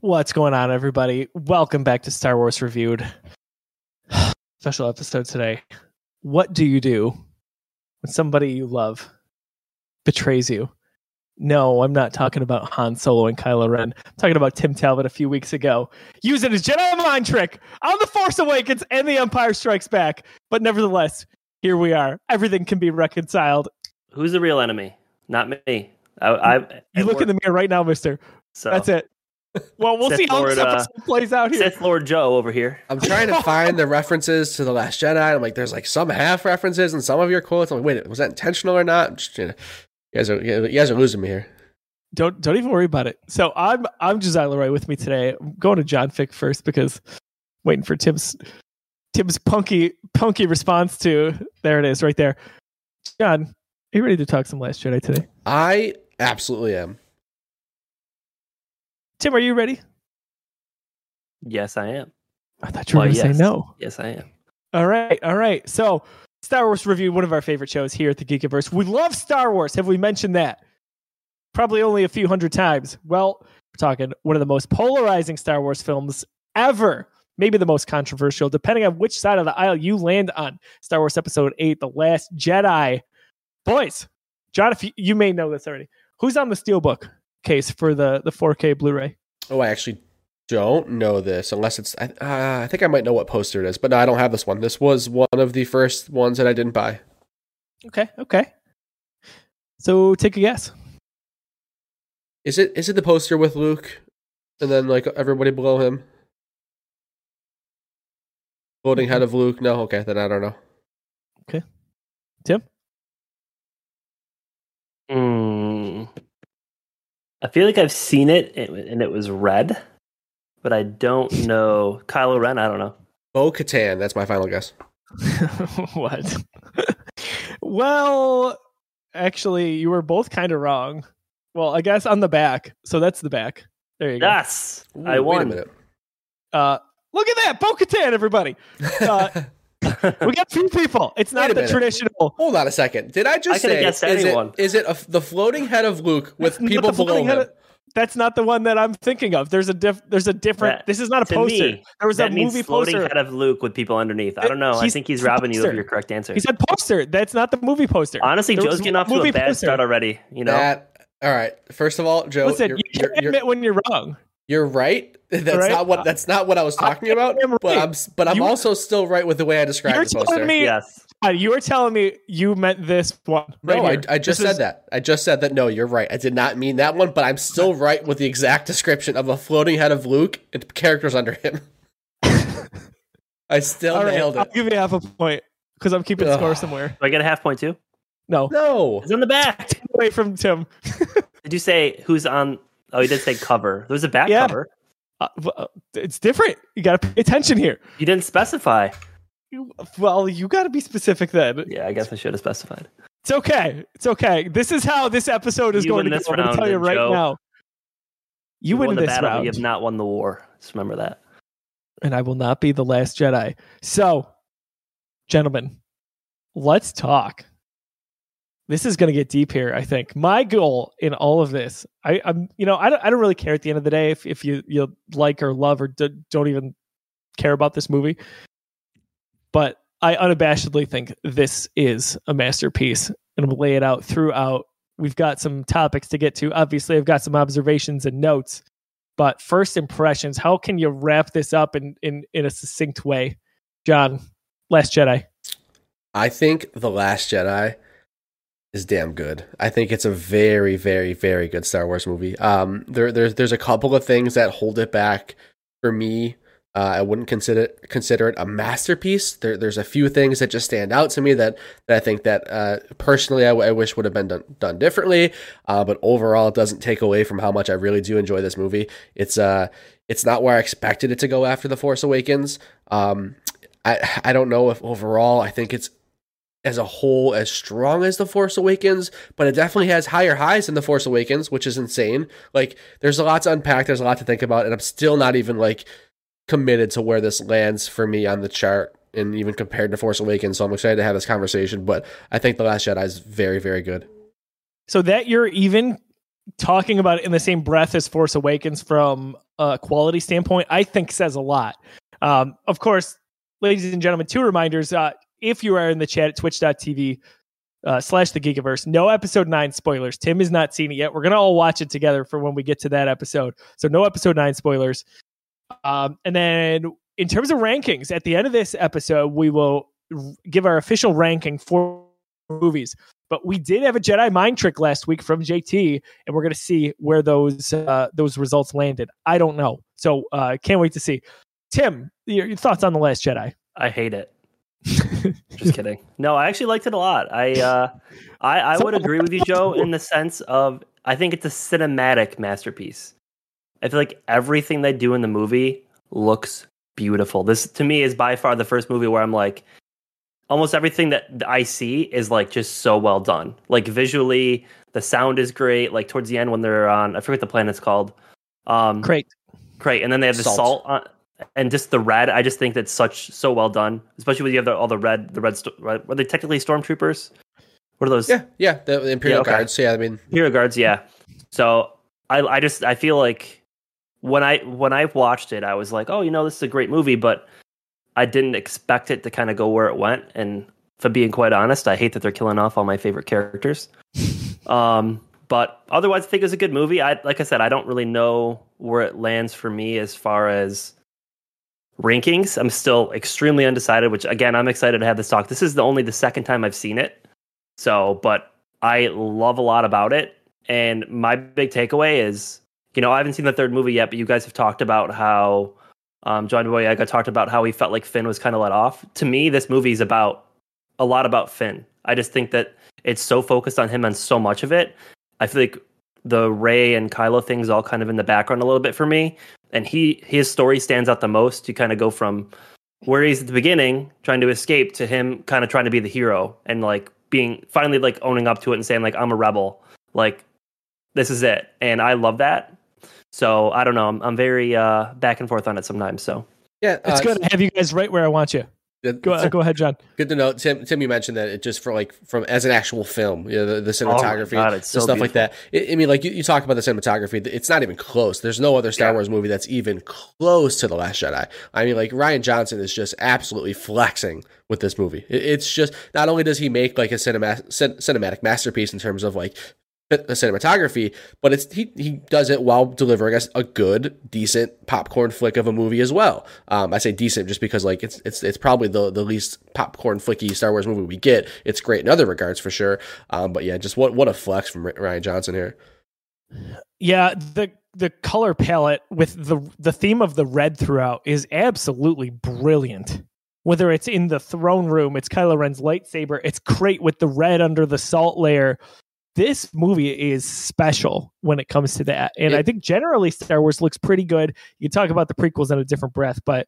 What's going on, everybody? Welcome back to Star Wars Reviewed. Special episode today. What do you do when somebody you love betrays you? No, I'm not talking about Han Solo and Kylo Ren. I'm talking about Tim Talbot a few weeks ago using his Jedi mind trick on The Force Awakens and The Empire Strikes Back. But nevertheless, here we are. Everything can be reconciled. Who's the real enemy? Not me. I, I You look in the mirror right now, Mister. So That's it. Well, we'll Sith see how this Lord, uh, plays out here. Sith Lord Joe over here. I'm trying to find the references to the Last Jedi. I'm like, there's like some half references and some of your quotes. I'm like, wait, was that intentional or not? Just, you, know, you guys are you guys are losing me here. don't don't even worry about it. So I'm I'm Josiah Leroy with me today. I'm going to John Fick first because waiting for Tim's Tim's punky punky response to there it is right there. John, are you ready to talk some Last Jedi today? I absolutely am. Tim, are you ready? Yes, I am. I thought you were Why, going to say no. Yes, I am. All right, all right. So Star Wars review, one of our favorite shows here at the Geekiverse. We love Star Wars. Have we mentioned that? Probably only a few hundred times. Well, we're talking one of the most polarizing Star Wars films ever. Maybe the most controversial, depending on which side of the aisle you land on. Star Wars Episode 8, The Last Jedi. Boys, John, if you, you may know this already, who's on the Steelbook case for the, the 4K Blu ray? Oh, I actually don't know this unless it's. I, uh, I think I might know what poster it is, but no, I don't have this one. This was one of the first ones that I didn't buy. Okay, okay. So take a guess. Is it is it the poster with Luke and then like everybody below him? Floating head of Luke? No, okay, then I don't know. Okay. Tim? Hmm. I feel like I've seen it and and it was red, but I don't know. Kylo Ren, I don't know. Bo Katan, that's my final guess. what? well, actually, you were both kind of wrong. Well, I guess on the back. So that's the back. There you go. Yes, Ooh, I Wait a minute. Uh, look at that, Bo Katan, everybody. Uh, we got two people. It's not the minute. traditional. Hold on a second. Did I just I say guessed is anyone. it is it a, the floating head of Luke with That's not people the below him? of- That's not the one that I'm thinking of. There's a diff. There's a different. That- this is not a poster. me, there was a that means movie floating poster. head of Luke with people underneath. I don't know. I think he's he's a robbing you of your correct answer. He said poster. That's not the movie poster. Honestly, There Joe's getting one off to a bad poster. start already. You know, That all right. First of all, Joe, Listen, you're, you you're, can't you're, admit when you're wrong. You're right. That's right? not what that's not what I was talking about. am But. I'm but I'm You- also still right with the way I described You're the poster. telling me yes. Uh, you were telling me you meant this one. no, right I. I just This said is- that. I just said that. No, you're right. I did not mean that one, but I'm still right with the exact description of a floating head of Luke and characters under him. I still All right, nailed I'll it. give you half a point because I'm keeping Ugh. score somewhere. Do I get a half point too? No, No, It's on the back. away from Tim. Did you say who's on? Oh, you did say cover. There's a back Yeah. cover. Uh, uh, it's different. You got to pay attention here. You didn't specify. You- Well, you got to be specific then. Yeah, I guess I should have specified. It's okay. It's okay. This is how this episode is You going to go. I'm going to tell you right Joe. now. You, win won the this battle. round, You have not won the war. Just remember that. and I will not be the last Jedi. So, gentlemen, let's talk. This is going to get deep here. I think my goal in all of this, I, I'm, you know, I don't, I don't really care at the end of the day if, if you you like or love or d- don't even care about this movie, but I unabashedly think this is a masterpiece, and gonna lay it out throughout. We've got some topics to get to. Obviously, I've got some observations and notes, but first impressions. How can you wrap this up in in in a succinct way, John? Last Jedi. I think The Last Jedi is damn good. I think it's a very, very, very good Star Wars movie. Um, there, there's there's a couple of things that hold it back for me. Uh, I wouldn't consider consider it a masterpiece. There, there's a few things that just stand out to me that, that I think that uh, personally I wish would have been done, done differently. Uh, but overall, it doesn't take away from how much I really do enjoy this movie. It's uh, it's not where I expected it to go after The Force Awakens. Um, I I don't know if overall I think it's as a whole as strong as The Force Awakens, but it definitely has higher highs than The Force Awakens, which is insane. Like there's a lot to unpack, there's a lot to think about, and I'm still not even like committed to where this lands for me on the chart and even compared to Force Awakens. So I'm excited to have this conversation, but I think The Last Jedi is very, very good. So that you're even talking about it in the same breath as Force Awakens from a quality standpoint, I think says a lot. Um, of course, ladies and gentlemen, two reminders. Uh, if you are in the chat at twitch.tv uh, slash the Geekiverse, no episode nine spoilers. Tim has not seen it yet. We're to all watch it together for when we get to that episode. So, no episode nine spoilers. Um, and then, in terms of rankings, at the end of this episode, we will give our official ranking for movies. But we did have a Jedi mind trick last week from JT, and we're to see where those uh, those results landed. I don't know, so uh, can't wait to see. Tim, your, your thoughts on the Last Jedi? I hate it. Just kidding. No, I actually liked it a lot. I uh, I, I would agree with you, Joe, in the sense of I think it's a cinematic masterpiece. I feel like everything they do in the movie looks beautiful. This to me is by far the first movie where I'm like, almost everything that I see is like just so well done. Like visually, the sound is great. Like towards the end when they're on, I forget the planet's called. Um, Great. Great. And then they have the salt, salt on, and just the red. I just think that's such so well done, especially when you have the, all the red. The red. Sto- were they technically stormtroopers? What are those? Yeah, yeah, the, the Imperial yeah, okay. guards. Yeah, I mean Imperial guards. Yeah. So I, I just, I feel like when I when I watched it, I was like, oh, you know, this is a great movie, but I didn't expect it to kind of go where it went. And for being quite honest, I hate that they're killing off all my favorite characters. um, but otherwise, I think it was a good movie. I like I said, I don't really know where it lands for me as far as rankings. I'm still extremely undecided. Which again, I'm excited to have this talk. This is the only the second time I've seen it. So, but I love a lot about it. And my big takeaway is, you know, I haven't seen the third movie yet, but you guys have talked about how um, John Boyega talked about how he felt like Finn was kind of let off. To me, this movie is about a lot about Finn. I just think that it's so focused on him and so much of it. I feel like the Rey and Kylo things all kind of in the background a little bit for me. And he his story stands out the most. You kind of go from where he's at the beginning trying to escape to him kind of trying to be the hero and like being finally like owning up to it and saying like I'm a rebel. Like this is it. And I love that. So I don't know. I'm, I'm very uh, back and forth on it sometimes. So yeah, it's uh, good to have you guys right where I want you. Go, go ahead, John. Good to know, Tim. Tim, you mentioned that it just for like from as an actual film, you know, the, the cinematography, oh God, the so stuff beautiful. like that. It, I mean, like you, you talk about the cinematography, it's not even close. There's no other Star yeah. Wars movie that's even close to the Last Jedi. I mean, like Rian Johnson is just absolutely flexing with this movie. It, it's just not only does he make like a cinema, cinematic masterpiece in terms of like the cinematography, but it's he he does it while delivering us a good, decent popcorn flick of a movie as well. Um, I say decent just because like it's it's it's probably the the least popcorn flicky Star Wars movie we get. It's great in other regards for sure. Um, but yeah, just what what a flex from Rian Johnson here. Yeah, the the color palette with the the theme of the red throughout is absolutely brilliant. Whether it's in the throne room, it's Kylo Ren's lightsaber. It's great with the red under the salt layer this movie is special when it comes to that. And it, I think generally Star Wars looks pretty good. You talk about the prequels in a different breath, but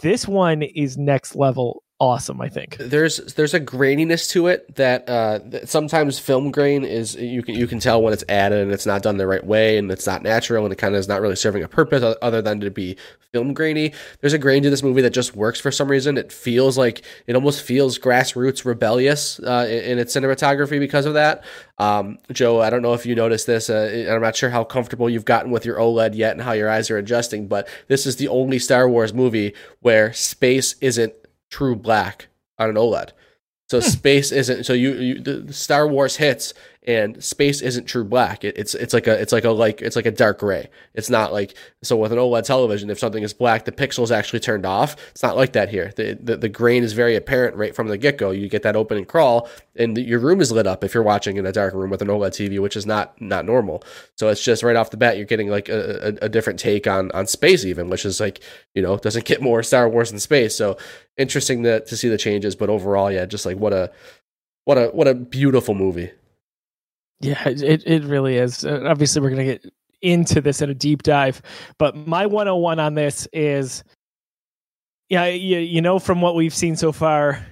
this one is next level awesome i think. There's there's a graininess to it that uh sometimes film grain is you can you can tell when it's added and it's not done the right way and it's not natural and it kind of is not really serving a purpose other than to be film grainy. There's a grain to this movie that just works for some reason. It feels like it almost feels grassroots rebellious uh, in, in its cinematography because of that. Um, joe i don't know if you noticed this uh, i'm not sure how comfortable you've gotten with your oled yet and how your eyes are adjusting but this is the only star wars movie where space isn't true black on an OLED. So hmm. space isn't so you, you the Star Wars hits and space isn't true black. It, it's it's like a it's like a like it's like a dark gray. It's not like so with an OLED television, if something is black, the pixel is actually turned off. It's not like that here. The the, the grain is very apparent right from the get go. You get that open and crawl, and the, your room is lit up if you're watching in a dark room with an OLED TV, which is not not normal. So it's just right off the bat, you're getting like a, a, a different take on on space, even, which is like you know doesn't get more Star Wars in space. So interesting to to see the changes, but overall, yeah, just like what a what a what a beautiful movie. Yeah, it it really is. Uh, obviously, we're going to get into this in a deep dive, but my 101 on this is yeah, you, you know from what we've seen so far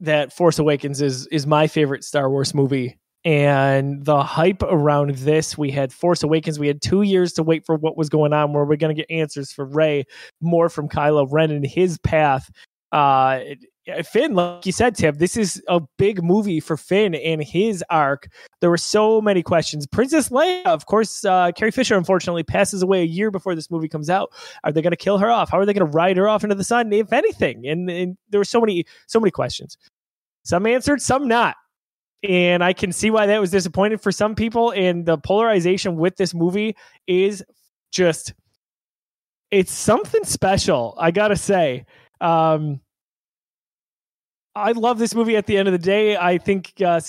that Force Awakens is is my favorite Star Wars movie and the hype around this we had force awakens we had two years to wait for what was going on where we're going to get answers for Rey, more from kylo ren and his path uh Finn, like you said, Tim, this is a big movie for Finn and his arc. There were so many questions. Princess Leia, of course, uh, Carrie Fisher unfortunately passes away a year before this movie comes out. Are they going to kill her off? How are they going to ride her off into the sun, if anything? And, and there were so many, so many questions. Some answered, some not. And I can see why that was disappointing for some people. And the polarization with this movie is just, it's something special. I gotta say. Um, I love this movie at the end of the day. I think uh,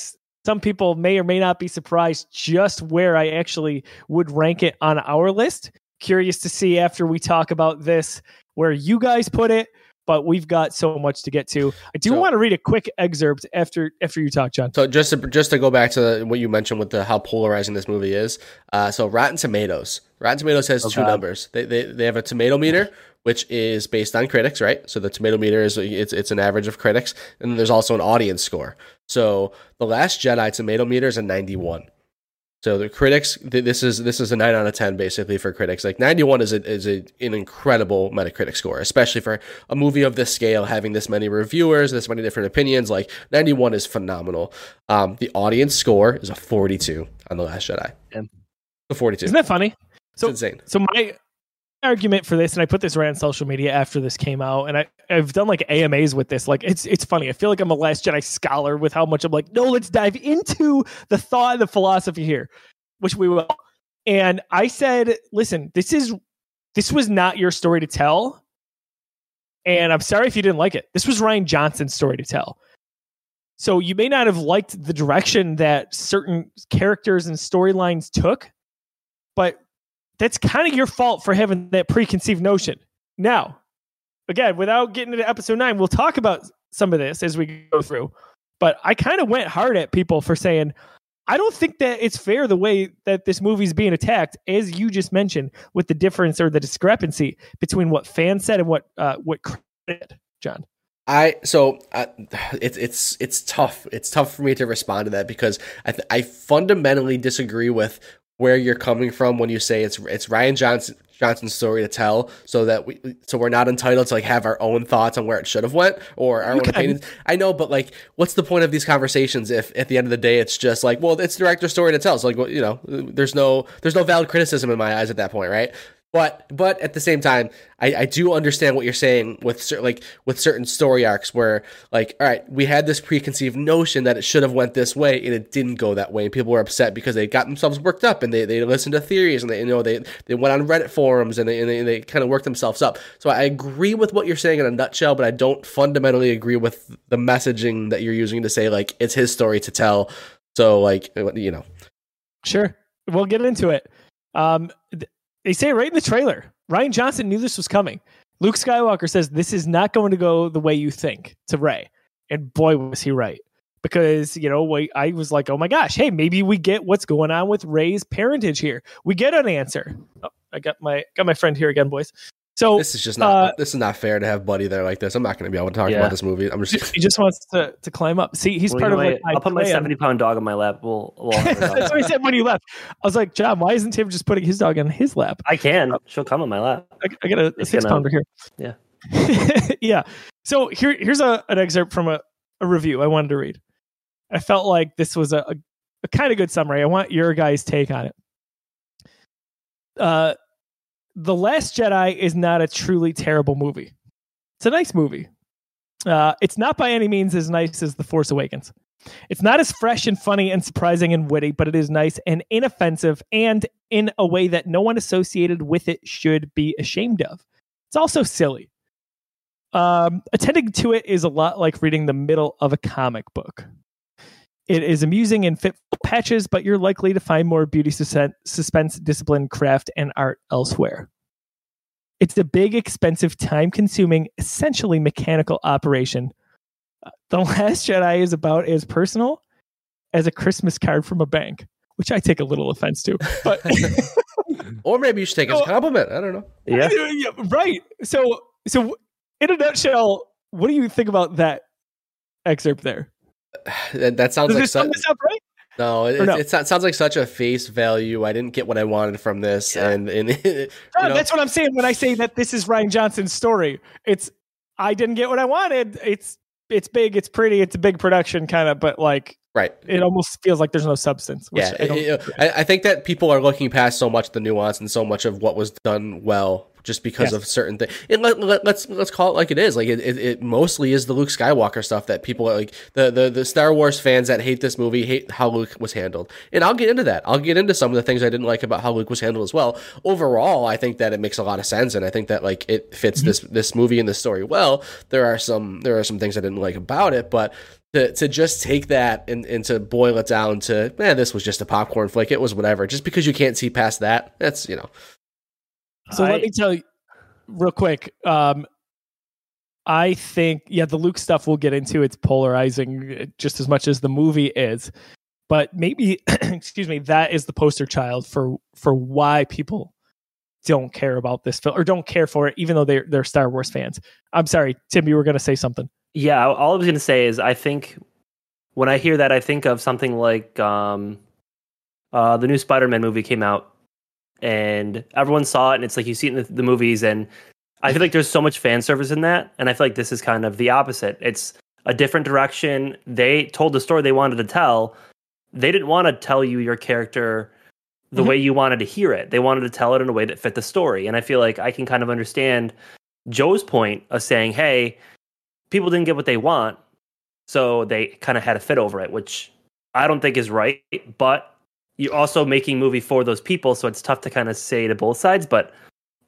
some people may or may not be surprised just where I actually would rank it on our list. Curious to see after we talk about this where you guys put it, but we've got so much to get to. I do So- want to read a quick excerpt after after you talk, John. So just to, just to go back to what you mentioned with the how polarizing this movie is. Uh, so Rotten Tomatoes, Rotten Tomatoes has Oh, two God. numbers. They, they they have a tomato meter which is based on critics, right? So the tomato meter is it's it's an average of critics, and there's also an audience score. So the Last Jedi tomato meter is a 91. So the critics, th- this is this is a nine out of ten basically for critics. Like ninety one is a, is a, an incredible Metacritic score, especially for a movie of this scale, having this many reviewers, this many different opinions. Like ninety one is phenomenal. Um, the audience score is a forty two on the Last Jedi. Yeah. A forty two. Isn't that funny? It's So insane. So my argument for this, and I put this right on social media after this came out, and I, I've done like AMAs with this. Like it's it's funny. I feel like I'm a Last Jedi scholar with how much I'm like, no, let's dive into the thought and the philosophy here, which we will. And I said, listen, this is this was not your story to tell. And I'm sorry if you didn't like it. This was Rian Johnson's story to tell. So you may not have liked the direction that certain characters and storylines took, but that's kind of your fault for having that preconceived notion. Now, again, without getting into episode nine, we'll talk about some of this as we go through. But I kind of went hard at people for saying, I don't think that it's fair the way that this movie's being attacked, as you just mentioned, with the difference or the discrepancy between what fans said and what uh, what did, John. I so uh, it's it's it's tough. It's tough for me to respond to that because I th- I fundamentally disagree with where you're coming from when you say it's it's Rian Johnson Johnson's story to tell, so that we so we're not entitled to like have our own thoughts on where it should have went or our You own can. opinions. I know, but like, what's the point of these conversations if at the end of the day it's just like, well, it's director's story to tell. So like, well, you know, there's no there's no valid criticism in my eyes at that point, right? But but at the same time, I, I do understand what you're saying with cer- like with certain story arcs where like all right, we had this preconceived notion that it should have went this way and it didn't go that way. And people were upset because they got themselves worked up and they, they listened to theories and they you know they they went on Reddit forums and they and they, they kind of worked themselves up. So I agree with what you're saying in a nutshell, but I don't fundamentally agree with the messaging that you're using to say like it's his story to tell. So like you know Sure. We'll get into it. Um, th- they say it right in the trailer, Rian Johnson knew this was coming. Luke Skywalker says this is not going to go the way you think to Rey. And boy, was he right. Because, you know, I was like, oh my gosh, hey, maybe we get what's going on with Rey's parentage here. We get an answer. Oh, I got my got my friend here again, boys. So this is just not Uh, this is not fair to have Buddy there like this. I'm not going to be able to talk Yeah. about this movie. I'm just he just wants to, to climb up. See, he's Well, part of know like. I'll put my seventy pound dog on my lap. We'll, we'll have a dog. That's what he said when he left. I was like, John, why isn't Tim just putting his dog on his lap? I can. She'll come on my lap. I, I got a, a six gonna, pounder here. Yeah. yeah. So here, here's a, an excerpt from a, a review I wanted to read. I felt like this was a, a, a kind of good summary. I want your guys' take on it. Uh, the Last Jedi is not a truly terrible movie. It's a nice movie. Uh, it's not by any means as nice as The Force Awakens. It's not as fresh and funny and surprising and witty, but it is nice and inoffensive and in a way that no one associated with it should be ashamed of. It's also silly. Um, attending to it is a lot like reading the middle of a comic book. It is amusing in fitful patches, but you're likely to find more beauty, sus- suspense, discipline, craft, and art elsewhere. It's a big, expensive, time consuming, essentially mechanical operation. Uh, The Last Jedi is about as personal as a Christmas card from a bank, which I take a little offense to. But or maybe you should take it as a compliment. I don't know. Yeah. Yeah, right. So, so in a nutshell, what do you think about that excerpt there? That, that sounds Does like such, up right? no, it, no? It, it sounds like such a face value. I didn't get what I wanted from this, Yeah. and and Uh, know, That's what I'm saying when I say that this is Rian Johnson's story. It's I didn't get what I wanted. It's it's big, it's pretty, it's a big production kind of, but like Right. it almost feels like there's no substance. Yeah, I, don't, it- it- I, I think that people are looking past so much of the nuance and so much of what was done well just because Yes. of certain things. And let, let, let's let's call it like it is. Like it, it, it mostly is the Luke Skywalker stuff that people are like the, the the Star Wars fans that hate this movie hate how Luke was handled. And I'll get into that. I'll get into some of the things I didn't like about how Luke was handled as well. Overall, I think that it makes a lot of sense, and I think that like it fits this mm-hmm. this movie and this story well. There are some there are some things I didn't like about it, but to, to just take that and, and to boil it down to man, this was just a popcorn flick. It was whatever. Just because you can't see past that, that's you know. So I- let me tell you real quick. Um, I think, yeah, the Luke stuff we'll get into. It's polarizing uh, just as much as the movie is, but maybe, excuse me, that is the poster child for for why people don't care about this film or don't care for it, even though they're they're Star Wars fans. I'm sorry, Tim, you were going to say something. Yeah, all I was gonna say is I think when I hear that, I think of something like um, uh, the new Spider-Man movie came out, and everyone saw it, and it's like you see it in the, the movies, and I feel like there's so much fan service in that, and I feel like this is kind of the opposite. It's a different direction. They told the story they wanted to tell. They didn't want to tell you your character the Mhm. way you wanted to hear it. They wanted to tell it in a way that fit the story, and I feel like I can kind of understand Joe's point of saying, "Hey." people didn't get what they want, so they kind of had a fit over it, which I don't think is right. But you're also making movie for those people, so it's tough to kind of say to both sides. But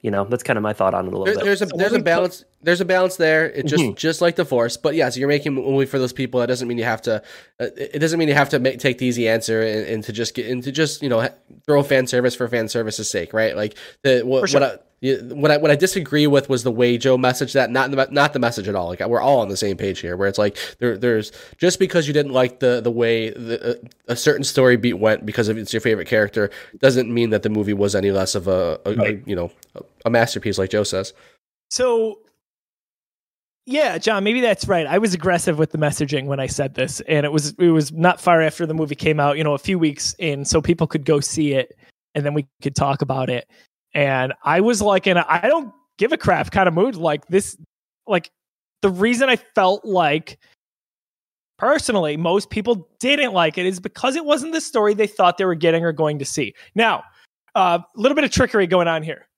you know, that's kind of my thought on it a little There, bit. there's a there's a balance. There's a balance there. It just Mhm. just like the Force, but yeah, so you're making a movie for those people. That doesn't mean you have to. Uh, it doesn't mean you have to make, take the easy answer and, and to just get into just you know throw fan service for fan service's sake, right? Like the what, sure. what I. What I what I disagree with was the way Joe messaged that, not the not the message at all. Like we're all on the same page here, where it's like there there's just because you didn't like the the way the, a certain story beat went because of it's your favorite character doesn't mean that the movie was any less of a, a, a you know a masterpiece like Joe says. So, yeah, John, maybe that's right. I was aggressive with the messaging when I said this, and it was it was not far after the movie came out. You know, a few weeks in, so people could go see it, and then we could talk about it. And I was like in I don't give a crap kind of mood. Like this, like the reason I felt like personally most people didn't like it is because it wasn't the story they thought they were getting or going to see. Now, a little bit of trickery going on here.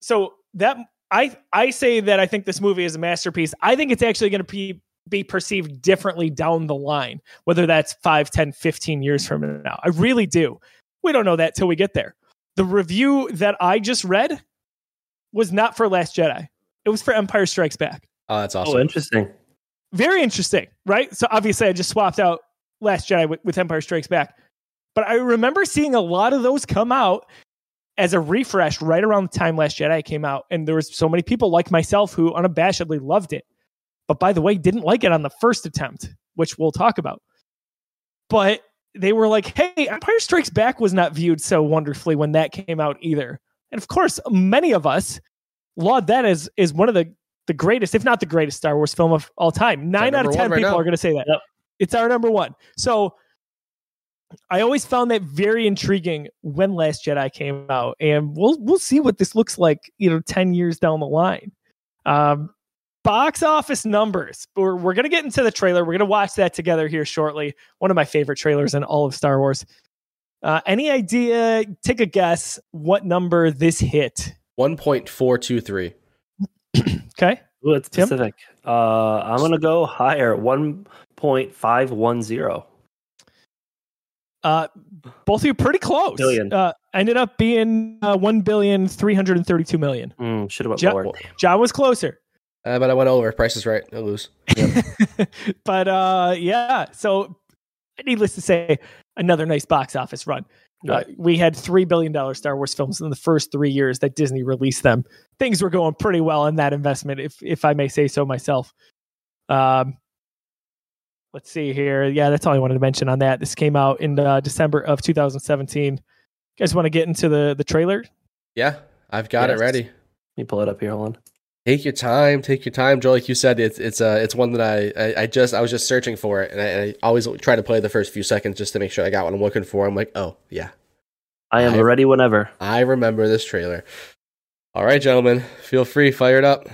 So that I I say that I think this movie is a masterpiece. I think it's actually going to be be perceived differently down the line, whether that's 5, 10, 15 years from now. I really do. We don't know that till we get there. The review that I just read was not for Last Jedi. It was for Empire Strikes Back. Oh, that's oh, awesome. Oh, interesting. Very interesting, right? So obviously I just swapped out Last Jedi with, with Empire Strikes Back. But I remember seeing a lot of those come out as a refresh right around the time Last Jedi came out. And there was so many people like myself who unabashedly loved it. But by the way, didn't like it on the first attempt, which we'll talk about. But they were like, hey, Empire Strikes Back was not viewed so wonderfully when that came out either. And of course, many of us laud that as is one of the, the greatest, if not the greatest Star Wars film of all time. Nine out of 10 right people now. are going to say that. Yep. It's our number one. So I always found that very intriguing when Last Jedi came out, and we'll we'll see what this looks like, you know, ten years down the line. Um, box office numbers. We're we're gonna get into the trailer. We're gonna watch that together here shortly. One of my favorite trailers in all of Star Wars. Uh, any idea? Take a guess. What number this hit? One point four two three. Okay, Ooh, it's Tim? specific. Uh, I'm gonna go higher. One point five one zero. Uh, both of you pretty close. Billion. Uh, ended up being uh, one billion three hundred and thirty-two million. Mm, Should have went Ja- lower. John was closer. Uh, but I went over. Price is right. I lose. but uh yeah so needless to say another nice box office run uh, we had three billion dollar star wars films in the first three years that disney released them things were going pretty well in that investment if if i may say so myself um let's see here yeah that's all i wanted to mention on that this came out in uh, december of 2017 you guys want to get into the the trailer Yeah, I've got Yes. it ready. Let me pull it up here. Hold on. Take your time. Take your time, Joe. Like you said, it's it's uh it's one that I, I I just I was just searching for it, and I, I always try to play the first few seconds just to make sure I got what I'm looking for. I'm like, oh yeah, I am I've- ready whenever. I remember this trailer. All right, gentlemen, feel free, fire it up.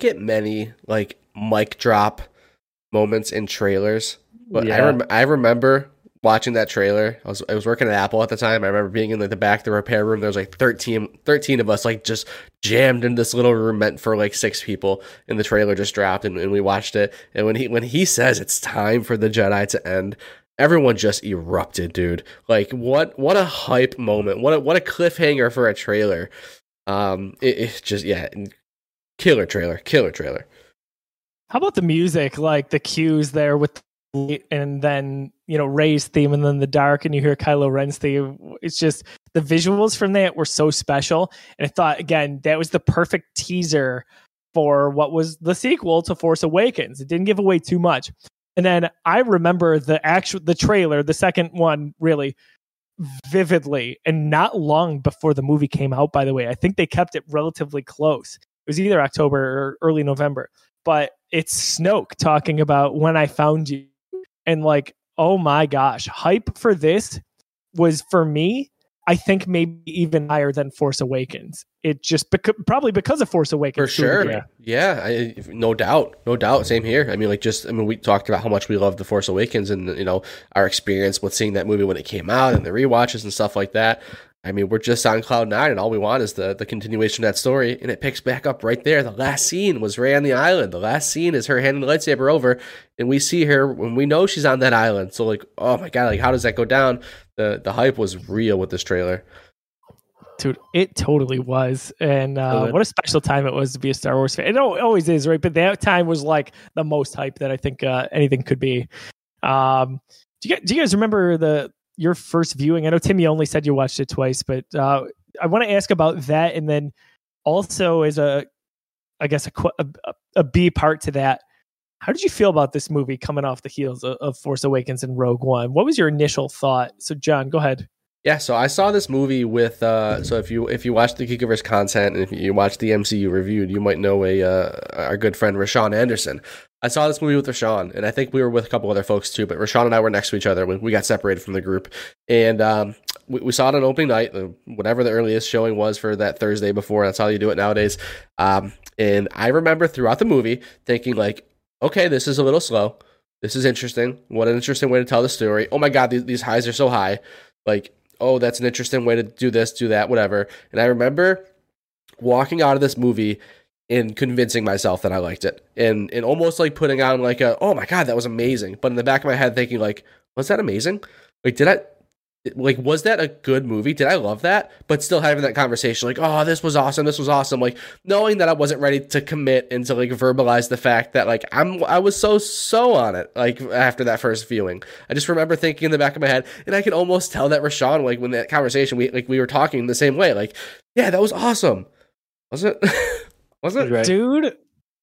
Don't get many like mic drop moments in trailers, but I rem- I remember watching that trailer. I was I was working at Apple at the time. I remember being in like, the back of the repair room. There was like 13, 13 of us like just jammed in this little room meant for like six people. And the trailer just dropped, and, and we watched it. And when he when he says it's time for the Jedi to end. Everyone just erupted, dude. Like what? What a hype moment! What a, what a cliffhanger for a trailer. Um, it, it's just yeah, killer trailer, killer trailer. How about the music? Like the cues there with and then you know Rey's theme and then the dark and you hear Kylo Ren's theme. It's just the visuals from that were so special. And I thought again that was the perfect teaser for what was the sequel to Force Awakens. It didn't give away too much. And then I remember the actual the trailer, the second one really vividly and not long before the movie came out by the way. I think they kept it relatively close. Was either October or early November but it's Snoke talking about when I found you. And like, oh my gosh, hype for this was for me, I think maybe even higher than Force Awakens. It just beca- probably because of Force Awakens. For sure. Yeah, I, no doubt. No doubt. Same here. I mean, like, just, I mean, we talked about how much we love The Force Awakens and, you know, our experience with seeing that movie when it came out and the rewatches and stuff like that. I mean, we're just on cloud nine, and all we want is the, the continuation of that story, and it picks back up right there. The last scene was Rey on the island. The last scene is her handing the lightsaber over, and we see her when we know she's on that island. So, like, oh my god, like, how does that go down? The the hype was real with this trailer. Dude, it totally was. And uh, what a special time it was to be a Star Wars fan. It always is, right? But that time was like the most hype that I think uh, anything could be. Um, do you, do you guys remember the your first viewing? I know Tim, you only said you watched it twice, but uh, I want to ask about that, and then also as a, I guess a, a a B part to that. How did you feel about this movie coming off the heels of, of Force Awakens and Rogue One? What was your initial thought? So, John, go ahead. Yeah, so I saw this movie with. Uh, so if you if you watch the Geekiverse content and if you watch the MCU reviewed, you might know a uh, our good friend Rashawn Anderson. I saw this movie with Rashawn, and I think we were with a couple other folks too. But Rashawn and I were next to each other when we got separated from the group, and um, we, we saw it on opening night, whatever the earliest showing was for that Thursday before. That's how you do it nowadays. Um, and I remember throughout the movie thinking like, okay, this is a little slow. This is interesting. What an interesting way to tell the story. Oh my god, these, these highs are so high. Like oh, that's an interesting way to do this, do that, whatever. And I remember walking out of this movie and convincing myself that I liked it. And and almost like putting on like a, oh my God, that was amazing. But in the back of my head thinking like, was that amazing? Like, did I like was that a good movie? Did I love that? But still having that conversation, like, oh, this was awesome, this was awesome. Like knowing that I wasn't ready to commit and to like verbalize the fact that like I'm I was so so on it, like after that first viewing. I just remember thinking in the back of my head, and I can almost tell that Rashawn, like when that conversation we like we were talking the same way, like, yeah, that was awesome. Was it? was it? Right. dude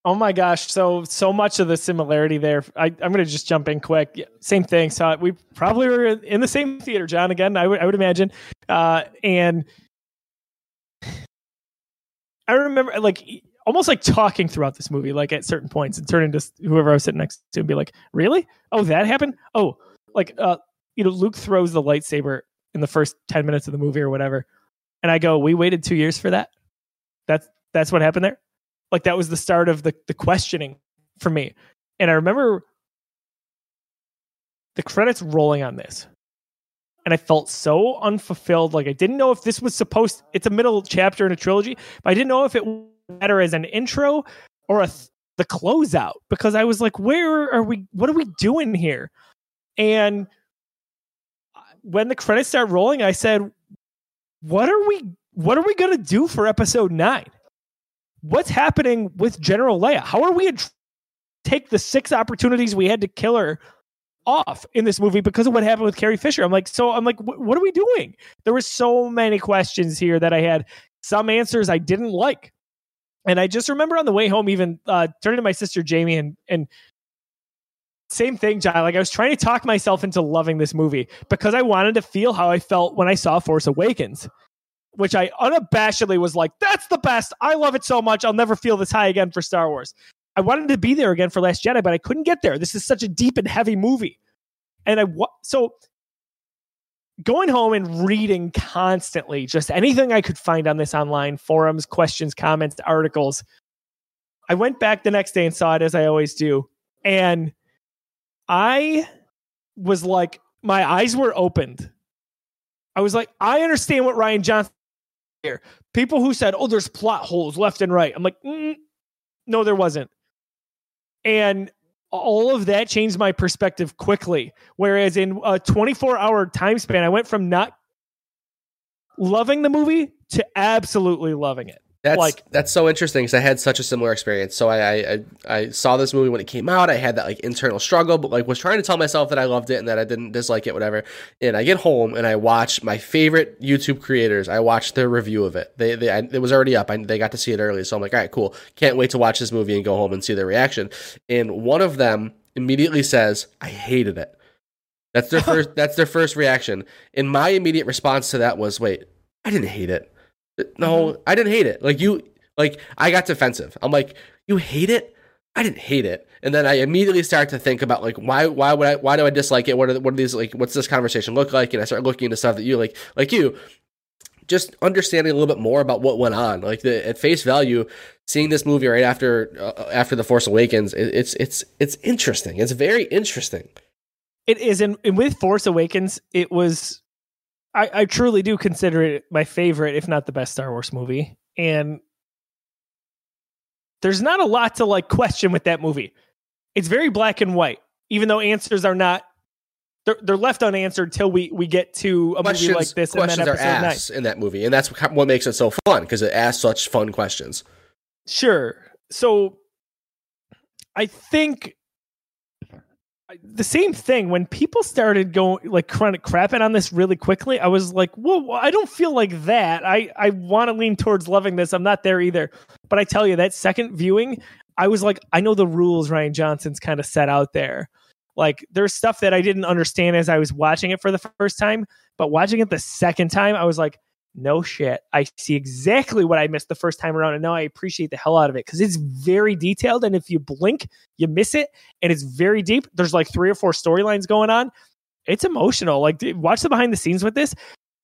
oh my gosh so so much of the similarity there. I, i'm gonna just jump in quick. Yeah, same thing. So we probably were in the same theater john again i would, I would imagine. Uh, and i remember like almost like talking throughout this movie like at certain points and turning to whoever i was sitting next to and be like really? Oh that happened? Oh like uh you know luke throws the lightsaber in the first 10 minutes of the movie or whatever. And i go we waited two years for that? That's that's what happened there like that was the start of the the questioning for me and i remember the credits rolling on this and I felt so unfulfilled. Like I didn't know if this was supposed. It's a middle chapter in a trilogy, but I didn't know if it better as an intro or a th- the closeout because I was like, where are we? What are we doing here? And when the credits start rolling, I said, what are we? What are we gonna do for episode nine? What's happening with General Leia? How are we gonna take the six opportunities we had to kill her off in this movie because of what happened with Carrie Fisher. I'm like, so I'm like, what are we doing? There were so many questions here that I had some answers I didn't like. And I just remember on the way home, even uh, turning to my sister Jamie and and same thing, John. Like I was trying to talk myself into loving this movie because I wanted to feel how I felt when I saw Force Awakens, which I unabashedly was like, "That's the best. I love it so much. I'll never feel this high again for Star Wars." I wanted to be there again for Last Jedi, but I couldn't get there. This is such a deep and heavy movie. And I so going home and reading constantly just anything I could find on this online forums, questions, comments, articles. I went back the next day and saw it as I always do. And I was like, my eyes were opened. I was like, I understand what Rian Johnson here. People who said, "Oh, there's plot holes left and right." I'm like, mm, no, there wasn't and all of that changed my perspective quickly. Whereas in a 24 hour time span, I went from not loving the movie to absolutely loving it. That's like that's so interesting because I had such a similar experience. So I, I I saw this movie when it came out. I had that like internal struggle, but like was trying to tell myself that I loved it and that I didn't dislike it, whatever. And I get home and I watch my favorite YouTube creators. I watched their review of it. They, they I, it was already up. I, they got to see it early, so I'm like, all right, cool. Can't wait to watch this movie and go home and see their reaction. And one of them immediately says, "I hated it." That's their first. that's their first reaction. And my immediate response to that was, "Wait, I didn't hate it." No, mm-hmm. I didn't hate it. Like you, like I got defensive. I'm like, you hate it? I didn't hate it. And then I immediately start to think about like why why would I why do I dislike it? What are what are these like what's this conversation look like? And I start looking into stuff that you like like you just understanding a little bit more about what went on. Like the at face value, seeing this movie right after uh, after the Force Awakens, it, it's it's it's interesting. It's very interesting. It is, and, and with Force Awakens, it was I, I truly do consider it my favorite, if not the best Star Wars movie. And there's not a lot to like question with that movie. It's very black and white, even though answers are not they're, they're left unanswered till we we get to a questions, movie like this. Questions and then are asked nine. in that movie, and that's what makes it so fun because it asks such fun questions. Sure. So I think the same thing when people started going like crapping on this really quickly i was like whoa i don't feel like that. I i want to lean towards loving this. I'm not there either. But i tell you that second viewing i was like i know the rules rian johnson's kind of set out there. Like there's stuff that i didn't understand as i was watching it for the first time but watching it the second time i was like no shit. I see exactly what I missed the first time around, and now I appreciate the hell out of it because it's very detailed. And if you blink, you miss it, and it's very deep. There's like three or four storylines going on. It's emotional. Like, watch the behind the scenes with this.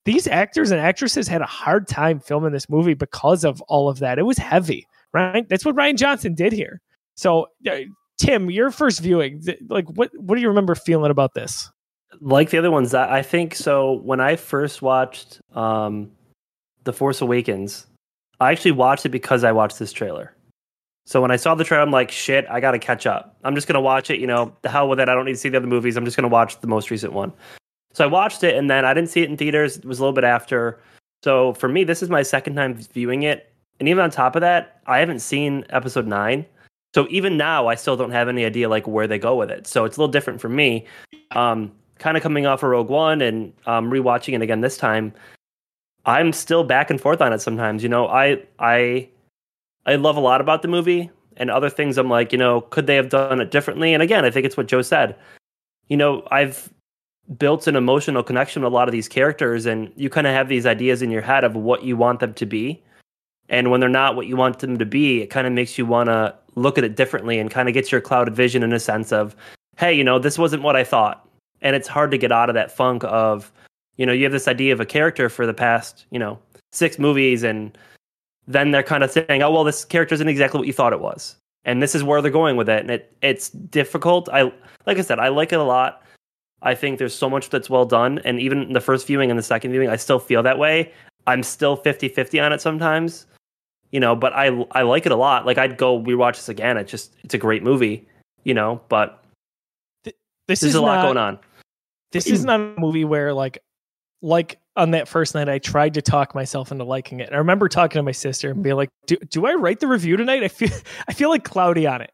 These actors and actresses had a hard time filming this movie because of all of that. It was heavy, right? That's what Rian Johnson did here. So, uh, Tim, your first viewing, like, what what do you remember feeling about this? Like the other ones, I think so. When I first watched um, the Force Awakens, I actually watched it because I watched this trailer. So when I saw the trailer, I'm like, shit, I got to catch up. I'm just going to watch it. You know, the hell with it. I don't need to see the other movies. I'm just going to watch the most recent one. So I watched it and then I didn't see it in theaters. It was a little bit after. So for me, this is my second time viewing it. And even on top of that, I haven't seen episode nine. So even now, I still don't have any idea like where they go with it. So it's a little different for me. Um, kind of coming off of Rogue One and um, rewatching it again this time. I'm still back and forth on it sometimes. You know, I I I love a lot about the movie and other things I'm like, you know, could they have done it differently? And again, I think it's what Joe said. You know, I've built an emotional connection with a lot of these characters and you kind of have these ideas in your head of what you want them to be. And when they're not what you want them to be, it kind of makes you want to look at it differently and kind of gets your clouded vision in a sense of, hey, you know, this wasn't what I thought. And it's hard to get out of that funk of, you know you have this idea of a character for the past you know six movies and then they're kind of saying oh well this character isn't exactly what you thought it was and this is where they're going with it and it it's difficult i like i said i like it a lot I think there's so much that's well done. And even in the first viewing and the second viewing, I still feel that way. I'm still 50 50 on it sometimes, you know, but I, I like it a lot. Like, I'd go rewatch this again. It's just, it's a great movie, you know, but This there's is a lot not- going on. This is not a movie where like like on that first night I tried to talk myself into liking it. I remember talking to my sister and being like, "Do do I write the review tonight? I feel I feel like cloudy on it."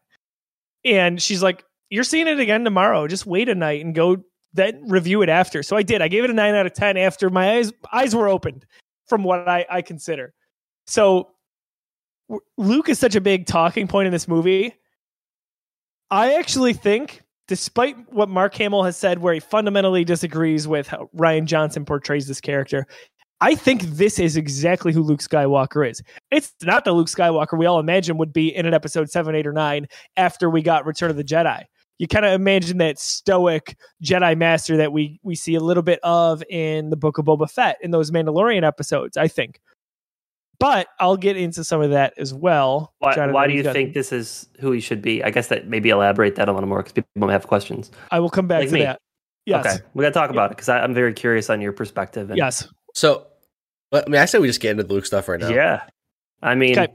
And she's like, "You're seeing it again tomorrow. Just wait a night and go then review it after." So I did. I gave it a 9 out of 10 after my eyes eyes were opened from what I I consider. So Luke is such a big talking point in this movie. I actually think despite what Mark Hamill has said, where he fundamentally disagrees with how Rian Johnson portrays this character, I think this is exactly who Luke Skywalker is. It's not the Luke Skywalker we all imagine would be in an episode seven, eight, or nine after we got Return of the Jedi. You kind of imagine that stoic Jedi Master that we we see a little bit of in the Book of Boba Fett in those Mandalorian episodes. I think, but I'll get into some of that as well. Why, Jonathan, why do you think this is who he should be? I guess that maybe elaborate that a little more because people might have questions. I will come back Like to me. that. Yes. Okay, we got to talk about it because I'm very curious on your perspective. And, Yes. So, I mean, I say we just get into the Luke stuff right now. yeah. I mean, Okay.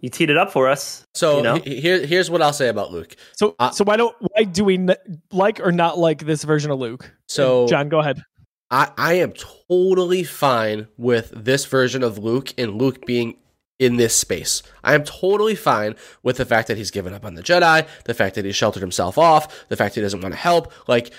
you teed it up for us. So You know? he- here, here's what I'll say about Luke. So, Uh, so why don't why do we n- like or not like this version of Luke? So And John, go ahead. I, I am totally fine with this version of Luke and Luke being in this space. I am totally fine with the fact that he's given up on the Jedi, the fact that he sheltered himself off, the fact that he doesn't want to help. Like,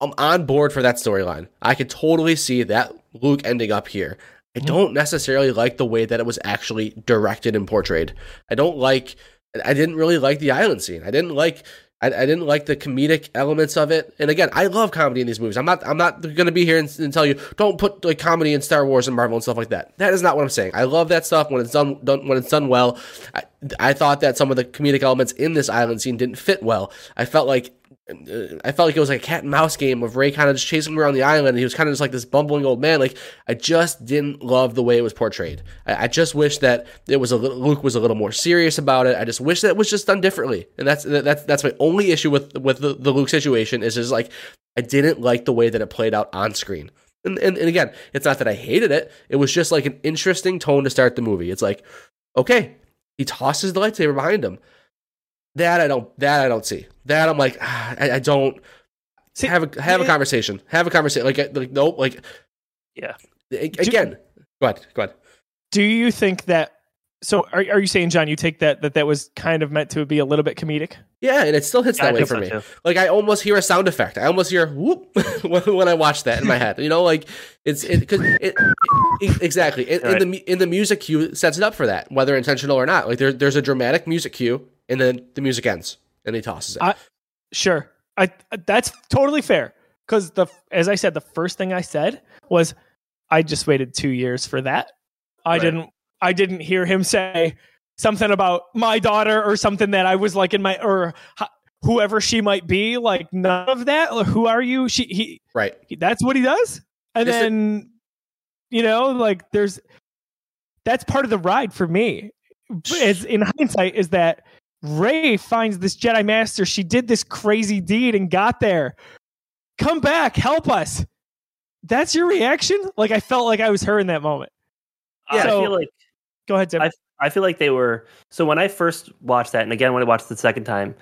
I'm on board for that storyline. I could totally see that Luke ending up here. I mm-hmm. don't necessarily like the way that it was actually directed and portrayed. I don't like. I didn't really like the island scene. I didn't like. I, I didn't like the comedic elements of it. And again, I love comedy in these movies. I'm not. I'm not going to be here and, and tell you don't put like comedy in Star Wars and Marvel and stuff like that. That is not what I'm saying. I love that stuff when it's done. done when it's done well. I, I thought that some of the comedic elements in this island scene didn't fit well. I felt like Uh, I felt like it was like a cat and mouse game of Rey kind of just chasing him around the island, and he was kind of just like this bumbling old man. Like I just didn't love the way it was portrayed. I, I just wish that it was a little, Luke was a little more serious about it. I just wish that it was just done differently, and that's that's that's my only issue with with the, the Luke situation is just like I didn't like the way that it played out on screen. And, and and again, it's not that I hated it. It was just like an interesting tone to start the movie. It's like, okay, he tosses the lightsaber behind him. That I don't. That I don't see. That I'm like, ah, I, I don't. See, have a have a conversation. Have a conversation. Like, like nope. Like, Yeah. again. Go ahead. Go ahead. Do you think that? So, are are you saying, John? You take that that that was kind of meant to be a little bit comedic? Yeah, and it still hits Yeah, that I way for me. too. Like I almost hear a sound effect. I almost hear whoop when, I watch that in my head. You know, like it's it because it, it- exactly in, in the in the music cue sets it up for that, whether intentional or not. Like there, there's a dramatic music cue, and then the music ends, and he tosses it. I- Sure, I that's totally fair. Because the as I said, the first thing I said was, I just waited two years for that. I Right. didn't. I didn't hear him say something about my daughter or something that I was like in my or whoever she might be. Like none of that. Like, who are you? She he right. that's what he does and a- then you know like there's that's part of the ride for me it's, in hindsight is that rey finds this jedi master. She did this crazy deed and got there. Come back help us. That's your reaction? Like i felt like i was her in that moment. I So- feel like go ahead tim. I- I feel like they were so when I first watched that, and again when I watched it the second time,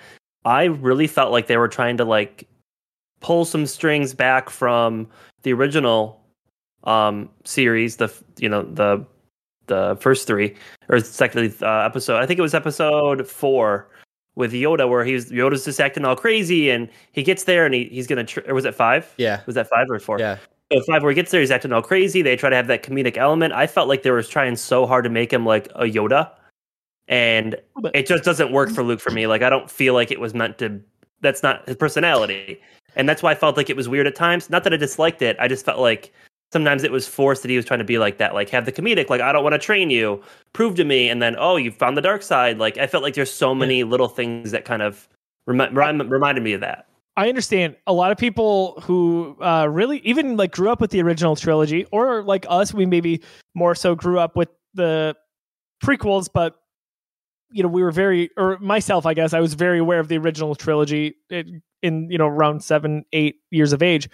I really felt like they were trying to like pull some strings back from the original um series, the you know the the first three or second uh, episode. I think it was episode four with Yoda, where he's Yoda's just acting all crazy, and he gets there and he, he's gonna. Tr- or was it five? Yeah. Was that five or four? Yeah. So five where he gets there, he's acting all crazy. They try to have that comedic element. I felt like they were trying so hard to make him like a Yoda, and But- it just doesn't work for Luke for me. Like I don't feel like it was meant to. That's not his personality, and that's why I felt like it was weird at times. Not that I disliked it. I just felt like sometimes it was forced that he was trying to be like that, like have the comedic, like I don't want to train you, prove to me, and then oh you found the dark side. Like I felt like there's so many little things that kind of remi- rem- reminded me of that. I understand a lot of people who uh, really even like grew up with the original trilogy, or like us, we maybe more so grew up with the prequels, but you know we were very, or myself, I guess, I was very aware of the original trilogy. In you know around seven, eight years of age.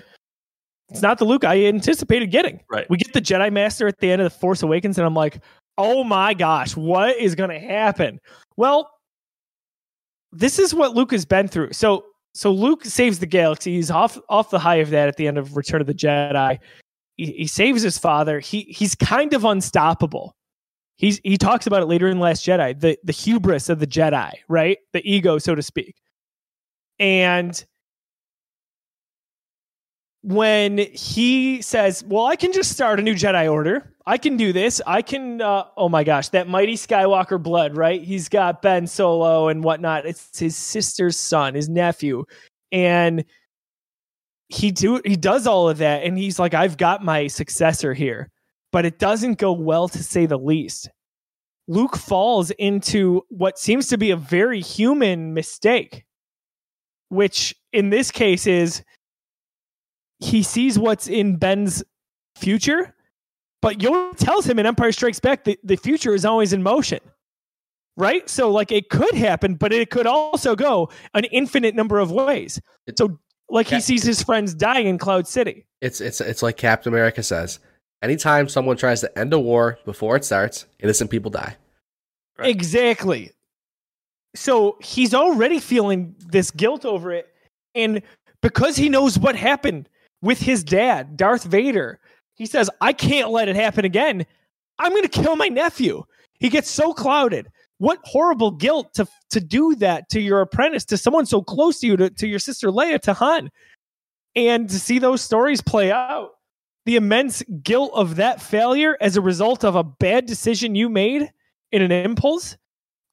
It's not the Luke I anticipated getting. Right. We get the Jedi Master at the end of the Force Awakens, and I'm like, oh my gosh, what is going to happen? Well, this is what Luke has been through. So, so Luke saves the galaxy. He's off off the high of that at the end of Return of the Jedi. He, he saves his father. He he's kind of unstoppable. He's he talks about it later in Last Jedi, the the hubris of the Jedi, right? The ego, so to speak. And when he says, "Well, I can just start a new Jedi Order. I can do this. I can." Uh, oh my gosh, that mighty Skywalker blood, right? He's got Ben Solo and whatnot. It's his sister's son, his nephew, and he do he does all of that, and he's like, "I've got my successor here," but it doesn't go well to say the least. Luke falls into what seems to be a very human mistake, which in this case is he sees what's in Ben's future, but Yoda tells him in Empire Strikes Back that the future is always in motion. Right? So like it could happen, but it could also go an infinite number of ways. So like he sees his friends dying in Cloud City. It's it's it's like Captain America says. Anytime someone tries to end a war before it starts, innocent people die. Right. Exactly. So he's already feeling this guilt over it. And because he knows what happened with his dad, Darth Vader, he says, I can't let it happen again. I'm going to kill my nephew. He gets so clouded. What horrible guilt to to do that to your apprentice, to someone so close to you, to, to your sister Leia, to Han. And to see those stories play out, the immense guilt of that failure as a result of a bad decision you made in an impulse,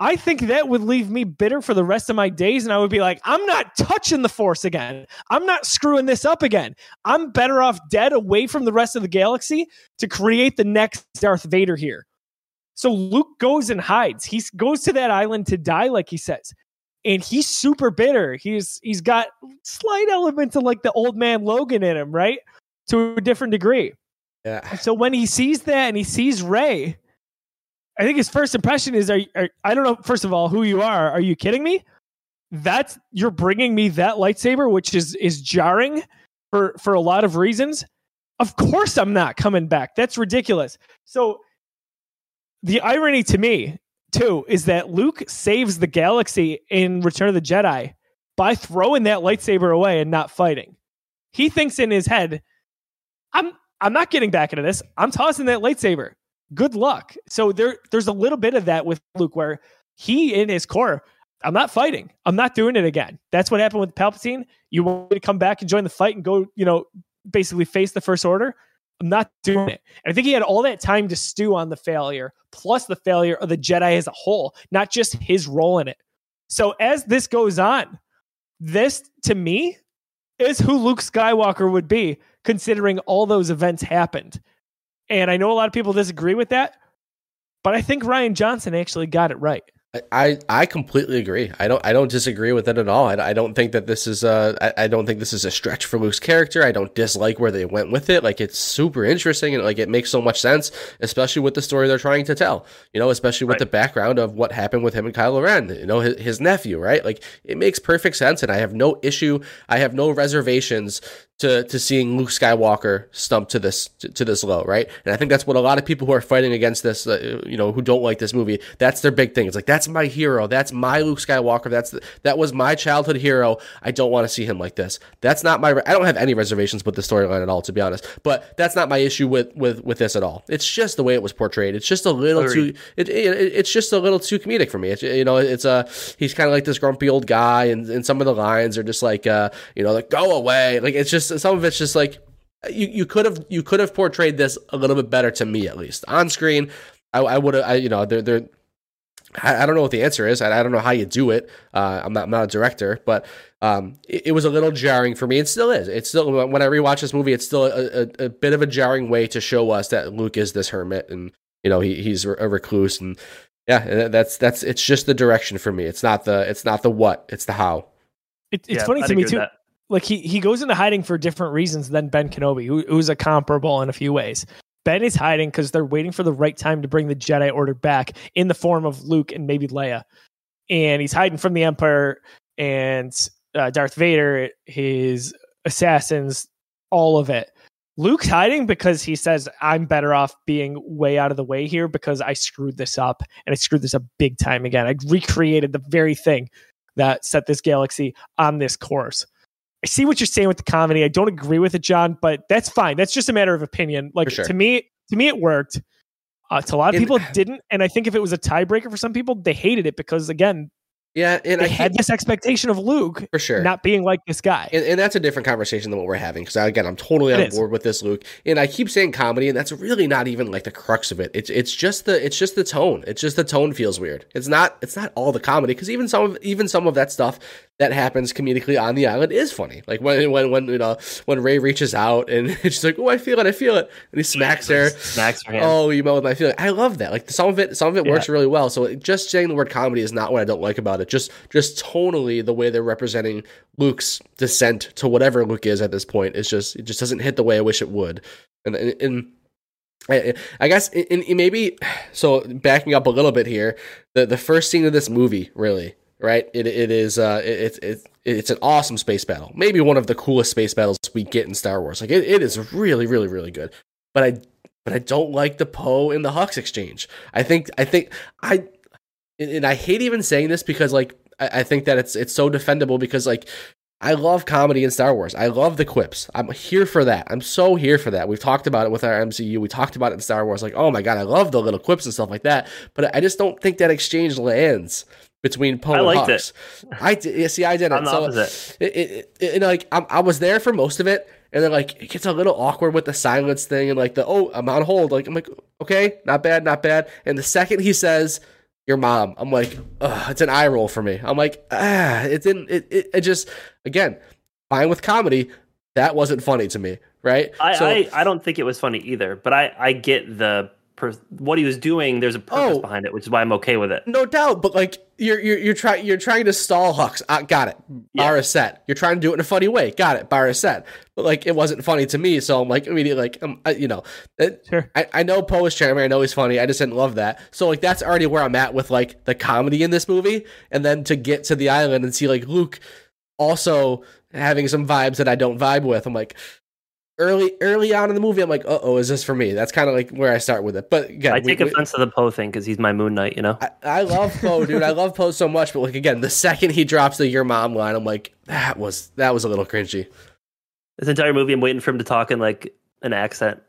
I think that would leave me bitter for the rest of my days. And I would be like, I'm not touching the force again. I'm not screwing this up again. I'm better off dead away from the rest of the galaxy to create the next Darth Vader here. So Luke goes and hides. He goes to that island to die, like he says. And he's super bitter. He's he's got slight elements of like the old man Logan in him, right? To a different degree. Yeah. So when he sees that and he sees Rey, I think his first impression is, are, are, I don't know. First of all, who you are? Are you kidding me? That's you're bringing me that lightsaber, which is is jarring for for a lot of reasons. Of course, I'm not coming back. That's ridiculous. So the irony to me too is that Luke saves the galaxy in Return of the Jedi by throwing that lightsaber away and not fighting. He thinks in his head, "I'm I'm not getting back into this. I'm tossing that lightsaber." Good luck. So there, there's a little bit of that with Luke where he, in his core, I'm not fighting. I'm not doing it again. That's what happened with Palpatine. You want me to come back and join the fight and go, you know, basically face the First Order. I'm not doing it. And I think he had all that time to stew on the failure, plus the failure of the Jedi as a whole, not just his role in it. So as this goes on, this to me is who Luke Skywalker would be, considering all those events happened. And I know a lot of people disagree with that, but I think Rian Johnson actually got it right. I, I completely agree. I don't I don't disagree with it at all. I, I don't think that this is a I, I don't think this is a stretch for Luke's character. I don't dislike where they went with it. Like it's super interesting and like it makes so much sense, especially with the story they're trying to tell. You know, especially with Right. the background of what happened with him and Kylo Ren. You know, his, his nephew, right? Like it makes perfect sense, and I have no issue. I have no reservations to to seeing Luke Skywalker stumped to this to, to this low, right? And I think that's what a lot of people who are fighting against this, uh, you know, who don't like this movie, that's their big thing. It's like that's my hero, that's my Luke Skywalker, that's the, that was my childhood hero. I don't want to see him like this. That's not my. I don't have any reservations with the storyline at all, to be honest. But that's not my issue with with with this at all. It's just the way it was portrayed. It's just a little Agreed. too. It, it, it's just a little too comedic for me. It's, you know, it's a he's kind of like this grumpy old guy, and, and some of the lines are just like, uh, you know, like go away. Like it's just some of it's just like you you could have you could have portrayed this a little bit better to me at least on screen. I, I would have, I, you know, they're they're. I I don't know what the answer is. I I don't know how you do it. Uh, I'm not I'm not a director, but um, it, it was a little jarring for me. It still is. It's still when I rewatch this movie, it's still a, a, a bit of a jarring way to show us that Luke is this hermit, and you know he he's a recluse, and yeah, that's that's it's just the direction for me. It's not the it's not the what, it's the how. It, it's Yeah, funny I'd to me too. Like he he goes into hiding for different reasons than Ben Kenobi, who, who's a comparable in a few ways. Ben is hiding because they're waiting for the right time to bring the Jedi Order back in the form of Luke and maybe Leia, and he's hiding from the Empire. And uh, Darth Vader, his assassins, all of it. Luke's hiding because he says, I'm better off being way out of the way here because I screwed this up and I screwed this up big time again. I recreated the very thing that set this galaxy on this course. I see what you're saying with the comedy. I don't agree with it, John, but that's fine. That's just a matter of opinion. Like sure. to me, to me, it worked. Uh, to a lot of people, it didn't. And I think if it was a tiebreaker for some people, they hated it because again, Yeah, and they I had this expectation of Luke for sure. not being like this guy. and, and that's a different conversation than what we're having because again i'm totally It on is. board with this luke and i keep saying comedy and that's really not even like the crux of it it's it's just the it's just the tone it's just the tone feels weird it's not it's not all the comedy because even some of even some of that stuff that happens comedically on the island is funny like when when when you know when rey reaches out and she's like oh i feel it i feel it and he smacks her Smacks her hand. Oh, you know with my feeling. I love that. Like some of it, some of it Yeah. works really well. So just saying the word comedy is not what I don't like about it. Just, just tonally, the way they're representing Luke's descent to whatever Luke is at this point is just, it just doesn't hit the way I wish it would. And, and, and I, I guess in, in maybe so backing up a little bit here, the the first scene of this movie, really, right? It it is uh it, it's it's it's an awesome space battle, maybe one of the coolest space battles we get in Star Wars. Like it, it is really really really good. But I but I don't like the Poe and the Hux exchange. I think I think I and I hate even saying this because like I, I think that it's it's so defendable because like I love comedy in Star Wars. I love the quips. I'm here for that. I'm so here for that. We've talked about it with our MCU. We talked about it in Star Wars. Like, oh my god, I love the little quips and stuff like that. But I just don't think that exchange lands between Poe I liked Hux. I did, yeah, see, I didn't. I'm the So, opposite. it, it, it, it- like I'm, I was there for most of it, and then like it gets a little awkward with the silence thing and like the oh I'm on hold. Like I'm like okay, not bad, not bad. And the second he says your mom, I'm like Ugh, it's an eye roll for me. I'm like ah, it didn't. It, it, it just again fine with comedy. That wasn't funny to me, right? I, So- I, I don't think it was funny either, but I, I get the what he was doing. There's a purpose Oh. behind it, which is why I'm okay with it. No doubt, but like you're you're you're trying you're trying to stall Hux. Uh, got it. Bar is set. You're trying to do it in a funny way. Got it. Bar is set. But like it wasn't funny to me, so I'm like immediately like um, I, you know, it, Sure. I, I know Poe is charming. I know he's funny. I just didn't love that. So like that's already where I'm at with like the comedy in this movie, and then to get to the island and see like Luke also having some vibes that I don't vibe with. I'm like. Early, early on in the movie, I'm like, "Uh oh, is this for me?" That's kind of like where I start with it. But again, I we- take we- offense to the Poe thing because he's my Moon Knight. You know, I, I love Poe, dude. I love Poe so much, but like again, the second he drops the "your mom" line, I'm like, that was that was a little cringy. this entire movie, I'm waiting for him to talk in like an accent.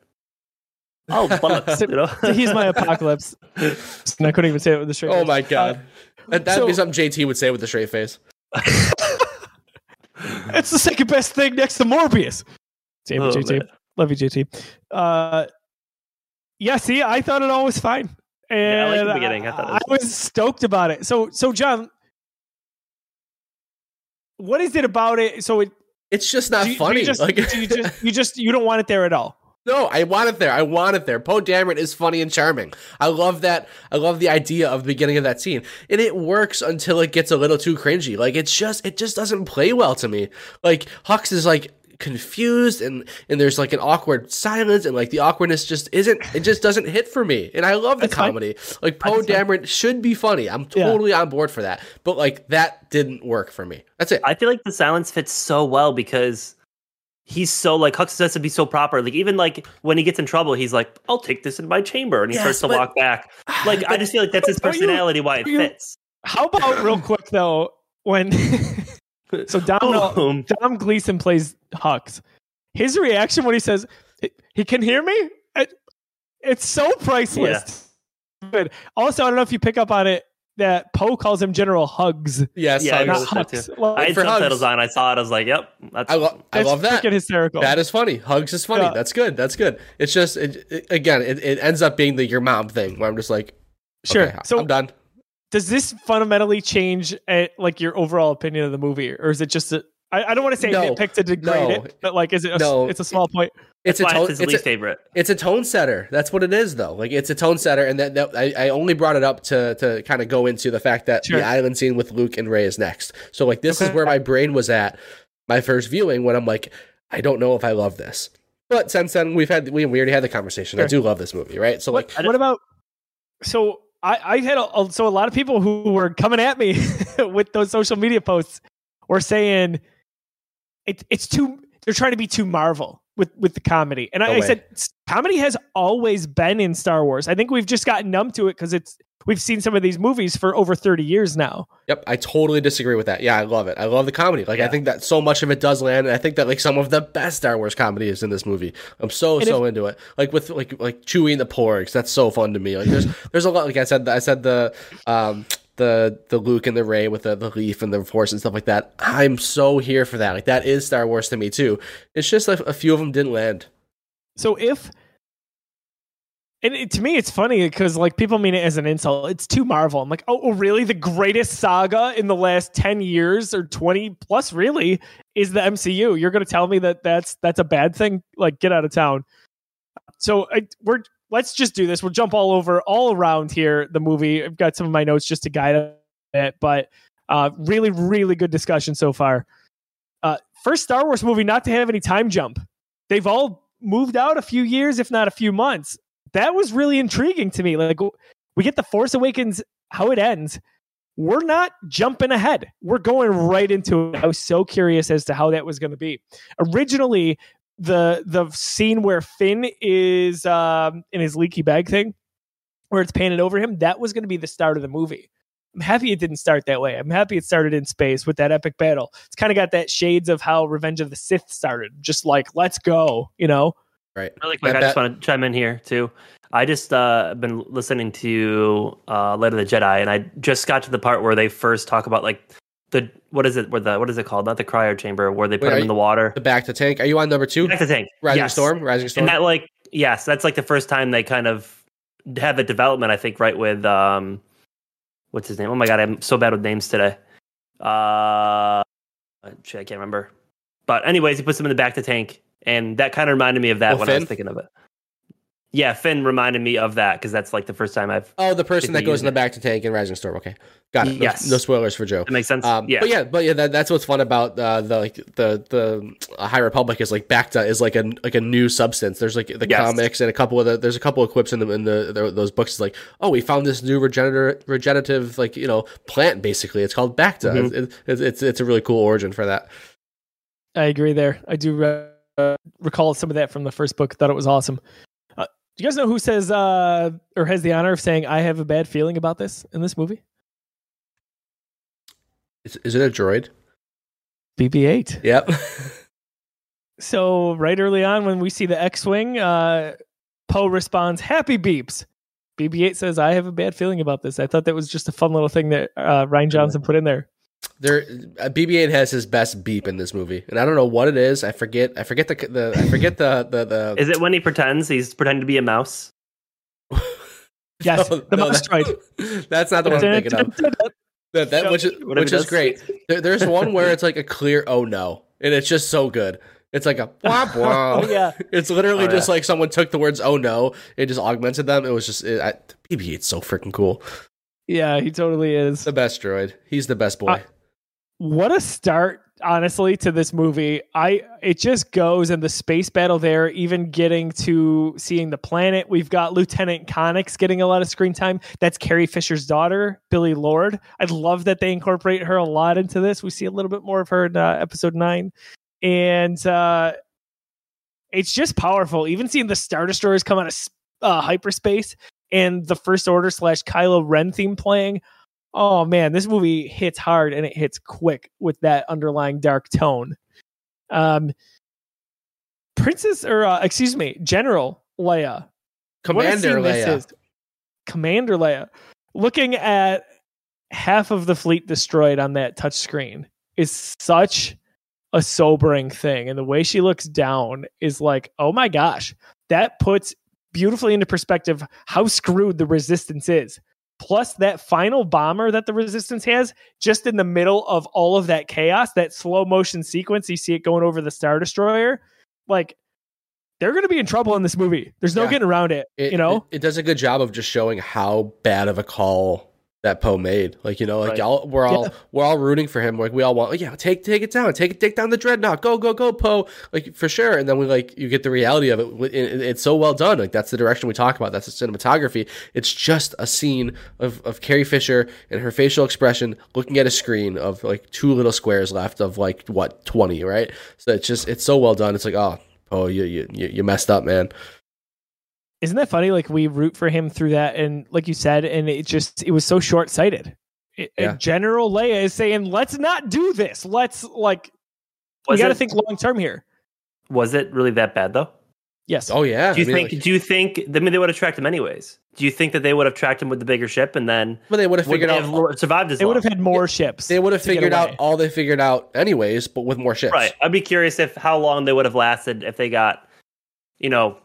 Oh, bullocks, you know. So he's my apocalypse. And I couldn't even say it with the straight. Oh face. my god, that, that'd be something JT would say with a straight face. It's the second best thing next to Morbius. Damn it, Oh, JT. man. Love you, JT. Uh, yeah, see, I thought it all was fine. And Yeah, I liked the beginning. I thought it I was stoked about it. So, so John, what is it about it? So, it, It's just not you, funny. you just, like, you just, you just, you don't want it there at all. no, I want it there. I want it there. Poe Dameron is funny and charming. I love that. I love the idea of the beginning of that scene, and it works until it gets a little too cringy. Like it's just, it just doesn't play well to me. Like Hux is like confused and and there's like an awkward silence and like the awkwardness just isn't it just doesn't hit for me and i love the That's fine. comedy like poe That's fine. dameron should be funny i'm Yeah. totally on board for that but like that didn't work for me that's it I feel like the silence fits so well because he's so like Hux has to be so proper. Like even like when he gets in trouble, he's like, "I'll take this in my chamber," and he Yes, starts to but- walk back. Like I just feel like that's his Don't you- personality. Why it you- fits. How about real quick though, when so Dom oh. Boom. Dom Gleeson plays Hux, his reaction when he says he, he can hear me, it, it's so priceless. Good. Also, I don't know if you pick up on it that Poe calls him General Hugs, yes Yeah, I Hugs. not that Hux. too. I had for subtitles Hugs. on. I saw it. I was like, "Yep, that's I, lo- I that's love that freaking hysterical. That is funny. Hugs is funny. Yeah. That's good. That's good. It's just it, it- again, it, it ends up being the your mom thing where I'm just like, sure. okay, so I'm done. Does this fundamentally change uh, like your overall opinion of the movie, or is it just a I, I don't want to say No. nitpick to degrade No. it, but like, is it? A, No. It's a small point. It's a why tone. it's his It's least a, favorite." it's a tone setter. That's what it is, though. Like it's a tone setter, and that, that I, I only brought it up to to kind of go into the fact that Sure. the island scene with Luke and Rey is next. So like this is where my brain was at my first viewing when I'm like, I don't know if I love this. But since then we've had we, we already had the conversation. I do love this movie, right? So like What, what about? So I, I had a, so a lot of people who were coming at me with those social media posts were saying it, it's too they're trying to be too Marvel with with the comedy. And No I, I said comedy has always been in Star Wars. I think we've just gotten numb to it because it's we've seen some of these movies for over 30 years now. Yep, I totally disagree with that. Yeah, I love it. I love the comedy. Like I think that so much of it does land, and I think that like some of the best Star Wars comedy is in this movie. I'm so And so into it. Like with like like Chewie and the Porgs. That's so fun to me. Like there's there's a lot. Like I said, I said the um the the Luke and the Rey with the, the leaf and the Force and stuff like that. I'm so here for that. Like that is Star Wars to me too. It's just like a few of them didn't land. So if and it, to me, it's funny because like people mean it as an insult. It's too Marvel. I'm like, oh, oh, really? The greatest saga in the last ten years or twenty plus, really, is the MCU. You're going to tell me that that's that's a bad thing? Like, get out of town. So I, we're let's just do this. We'll jump all over all around here. The movie. I've got some of my notes just to guide it, but uh, really, really good discussion so far. Uh, first Star Wars movie not to have any time jump. They've all moved out a few years, if not a few months. That was really intriguing to me. Like we get the Force Awakens, how it ends. We're not jumping ahead. We're going right into it. I was so curious as to how that was going to be. Originally, the the scene where Finn is um, in his leaky bag thing, where it's painted over him, that was going to be the start of the movie. I'm happy it didn't start that way. I'm happy it started in space with that epic battle. It's kind of got that shades of how Revenge of the Sith started. Just like, let's go, you know? Right. Really quick, That- I just that- want to chime in here too. I just uh been listening to uh Light of the Jedi, and I just got to the part where they first talk about like the what is it? Where the what is it called? Not the cryo chamber, where they put Wait, him in the water. The bacta tank. Are you on number two? Bacta tank. Rising Yes. Storm. Rising Storm. And that like yes, that's like the first time they kind of had the development. I think right with um, what's his name? Oh my god, I'm so bad with names today. Uh, shit, I can't remember. But anyways, he puts him in the bacta tank, and that kind of reminded me of that Oh, when I was thinking of it. Yeah, Finn reminded me of that because that's like the first time I've. oh, the person that goes in the back to tank in Rising Storm. Okay, got it. No, Yes. no spoilers for Joe. That makes sense. Um, yeah, But yeah, but yeah, that, that's what's fun about uh, the like the the uh, High Republic is like Bacta is like a like a new substance. There's like the Yes. comics and a couple of the, there's a couple of clips in the in the, the those books. It's like oh, we found this new regenerative regenerative like you know plant. Basically, it's called Bacta. Mhm. It's, it's it's it's a really cool origin for that. I agree there. I do uh, recall some of that from the first book. Thought it was awesome. Uh, do you guys know who says uh, or has the honor of saying I have a bad feeling about this in this movie? Is, is it a droid? BB-8. Yep. So right early on, when we see the X-wing, uh, Poe responds, "Happy beeps." BB-8 says, "I have a bad feeling about this." I thought that was just a fun little thing that uh, Rian Johnson put in there. There, uh, BB-8 has his best beep in this movie, and I don't know what it is. I forget. I forget the the. I forget the the the. is it when he pretends he's pretending to be a mouse? Yes, No, the no, mouse that- droid. That's not the one I'm thinking of. That, that which is which it is does. great. There, there's one where it's like a clear oh no, and it's just so good. It's like a womp womp. Oh yeah, It's literally Oh, just yeah. like someone took the words oh no and just augmented them. It was just it, I, BB-8's so freaking cool. Yeah, he totally is. The best droid. He's the best boy. Uh, what a start honestly to this movie. I it just goes in the space battle there even getting to seeing the planet. We've got lieutenant connix getting a lot of screen time. That's carrie fisher's daughter billie lourd. I love that they incorporate her a lot into this. We see a little bit more of her in uh, episode 9 and uh it's just powerful. Even seeing the star destroyers come out of uh, hyperspace and the first order slash kylo ren theme playing oh man, this movie hits hard and it hits quick with that underlying dark tone. Um, Princess, or uh, excuse me, General Leia. Commander Leia. is. Commander Leia. Looking at half of the fleet destroyed on that touch screen is such a sobering thing. And the way she looks down is like, oh my gosh, that puts beautifully into perspective how screwed the resistance is. Plus, that final bomber that the resistance has, just in the middle of all of that chaos, that slow motion sequence, you see it going over the Star Destroyer. Like, they're going to be in trouble in this movie. There's no Yeah. getting around it. It, you know? it, it does a good job of just showing how bad of a call that Poe made. Like you know, like Right. all we're all Yeah. we're all rooting for him. Like we all want, like, yeah, take take it down, take it take down the dreadnought, go go go Poe, like for sure. And then we like you get the reality of it. It- it- It's so well done. Like that's the direction we talk about. That's the cinematography. It's just a scene of of Carrie Fisher and her facial expression looking at a screen of like two little squares left of like what twenty, right? So it's just it's so well done. It's like oh Poe, you you you you messed up, man. Isn't that funny? Like we root for him through that, and like you said, and it just it was so short sighted. Yeah. General Leia is saying, "Let's not do this. Let's like we got to it- think long term here." Was it really that bad though? Yes. Oh yeah. Do you I mean, think? like- do you think? I mean, they would have tracked him anyways. Do you think that they would have tracked him with the bigger ship and then well, they would have figured they out have survived as they would have had more ships. They would have figured out all they figured out anyways, but with more ships. Right. I'd be curious if how long they would have lasted if they got, you know,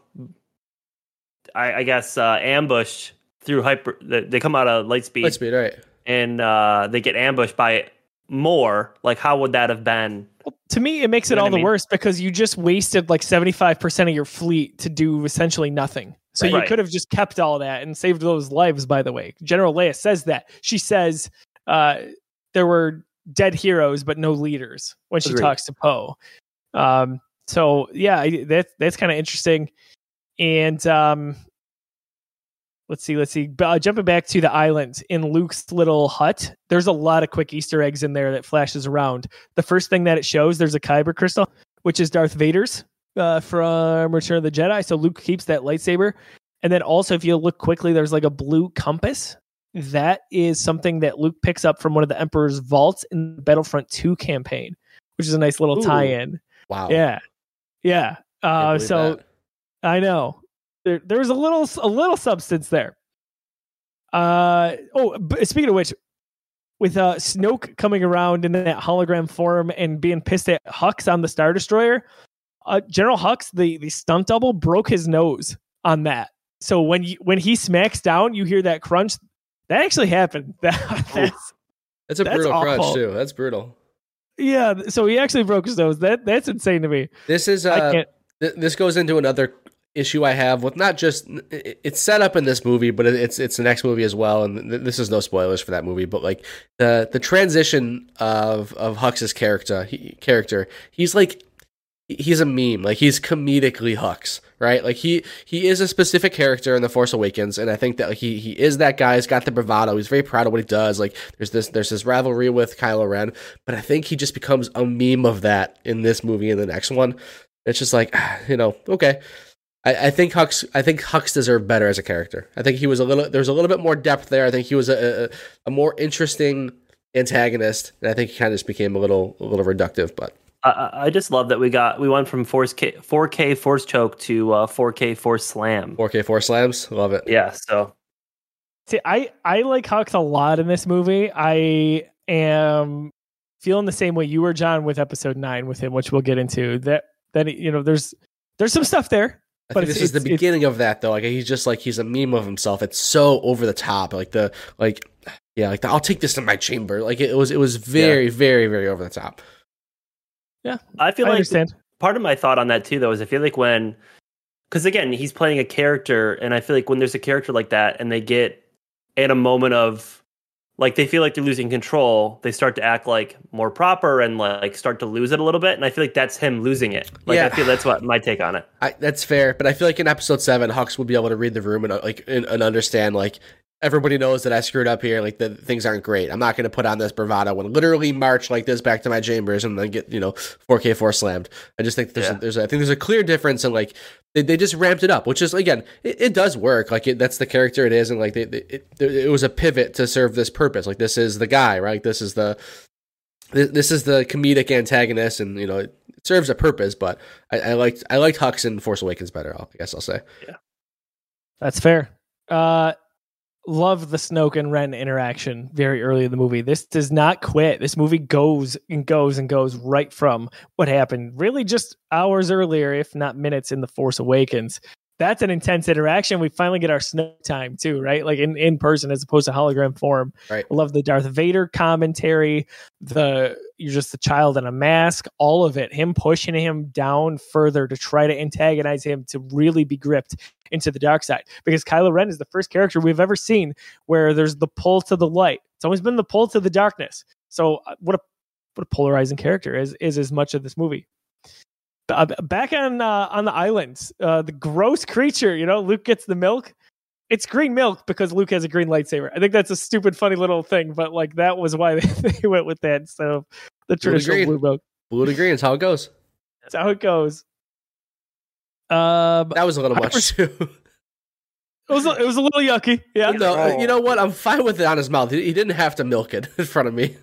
I, I guess uh, ambushed through hyper. They they come out of light speed Lightspeed, right? and uh, they get ambushed by more. Like, how would that have been? to me, it makes it You know all what I the mean? worse because you just wasted like seventy five percent of your fleet to do essentially nothing. So Right. you Right. could have just kept all that and saved those lives. By the way, General Leia says that she says uh, there were dead heroes but no leaders when she Agreed. talks to Poe. Um, so yeah, I, that that's kind of interesting. And um, let's see, let's see. Uh, jumping back to the island in Luke's little hut, there's a lot of quick Easter eggs in there that flashes around. The first thing that it shows, there's a Kyber crystal, which is Darth Vader's uh, from Return of the Jedi. So Luke keeps that lightsaber. And then also, if you look quickly, there's like a blue compass. That is something that Luke picks up from one of the Emperor's vaults in the Battlefront 2 campaign, which is a nice little Ooh. tie-in. Wow. Yeah, yeah. Uh, so that. I know there there's a little a little substance there. Uh oh, speaking of which, with uh Snoke coming around in that hologram form and being pissed at Hux on the Star Destroyer, uh General Hux, the the stunt double, broke his nose on that. So when you when he smacks down, you hear that crunch. That actually happened. That, that's That's a that's brutal crunch awful. too. That's brutal. yeah. So he actually broke his nose. That that's insane to me. This is I uh, can't. th- this goes into another issue I have with not just it's set up in this movie, but it's it's the next movie as well. And th- this is no spoilers for that movie, but like the the transition of of Hux's character, he, character, he's like he's a meme. Like he's comedically Hux, right? Like he he is a specific character in the Force Awakens, and I think that he he is that guy. He's got the bravado. He's very proud of what he does. Like there's this there's this rivalry with Kylo Ren, but I think he just becomes a meme of that in this movie and the next one. It's just like you know, okay. I, I think Hux. I think Hux deserved better as a character. I think he was a little. There was a little bit more depth there. I think he was a a, a more interesting antagonist, and I think he kind of just became a little a little reductive. But I- I, I just love that we got we went from Force K, 4K Force Choke to uh, 4K Force Slam. 4K four slams, love it. Yeah. So See, I I like Hux a lot in this movie. I am feeling the same way you were, John, with episode nine with him, which we'll get into. That that you know, there's there's some stuff there. I But think this is the it's- it's- beginning of that though. Like he's just like he's a meme of himself. It's so over the top. Like the like yeah, like the, I'll take this to my chamber. Like it was it was very very very over the top. Yeah, I feel I like understand. part of my thought on that too though is i feel like when because again he's playing a character and i feel like when there's a character like that and they get at a moment of like they feel like they're losing control they start to act like more proper and like start to lose it a little bit and i feel like that's him losing it like Yeah. i feel that's what my take on it I, that's fair, but I feel like in episode seven, Hux will be able to read the room and uh, like and, and understand like everybody knows that I screwed up here. Like the things aren't great. I'm not going to put on this bravado and literally march like this back to my chambers and then get you know 4K four slammed. I just think there's Yeah. a, there's a, I think there's a clear difference in like they, they just ramped it up, which is again it, it does work. Like it, that's the character it is, and like they, they, it, it was a pivot to serve this purpose. Like this is the guy, right? This is the this, is the comedic antagonist, and you know it serves a purpose. But I, I liked I liked Hux in Force Awakens better. I guess I'll say. Yeah, that's fair. Uh love the Snoke and Ren interaction very early in the movie. This does not quit. This movie goes and goes and goes right from what happened really just hours earlier, if not minutes, in The Force Awakens. That's an intense interaction. We finally get our snow time too, right? Like in, in person as opposed to hologram form. Right. I love the Darth Vader commentary, the you're just the child in a mask, all of it. Him pushing him down further to try to antagonize him to really be gripped into the dark side. Because Kylo Ren is the first character we've ever seen where there's the pull to the light. It's always been the pull to the darkness. So uh, what a what a polarizing character is is as much of this movie. Uh, back on uh, on the islands, uh, the gross creature. You know, Luke gets the milk. It's green milk because Luke has a green lightsaber. I think that's a stupid, funny little thing, but like that was why they, they went with that instead of the Blue traditional green. blue milk. Blue to green is how it goes. That's how it goes. Um, That was a little I much pers- too. it was a, it was a little yucky. Yeah, no, you know what? I'm fine with it on his mouth. He, he didn't have to milk it in front of me.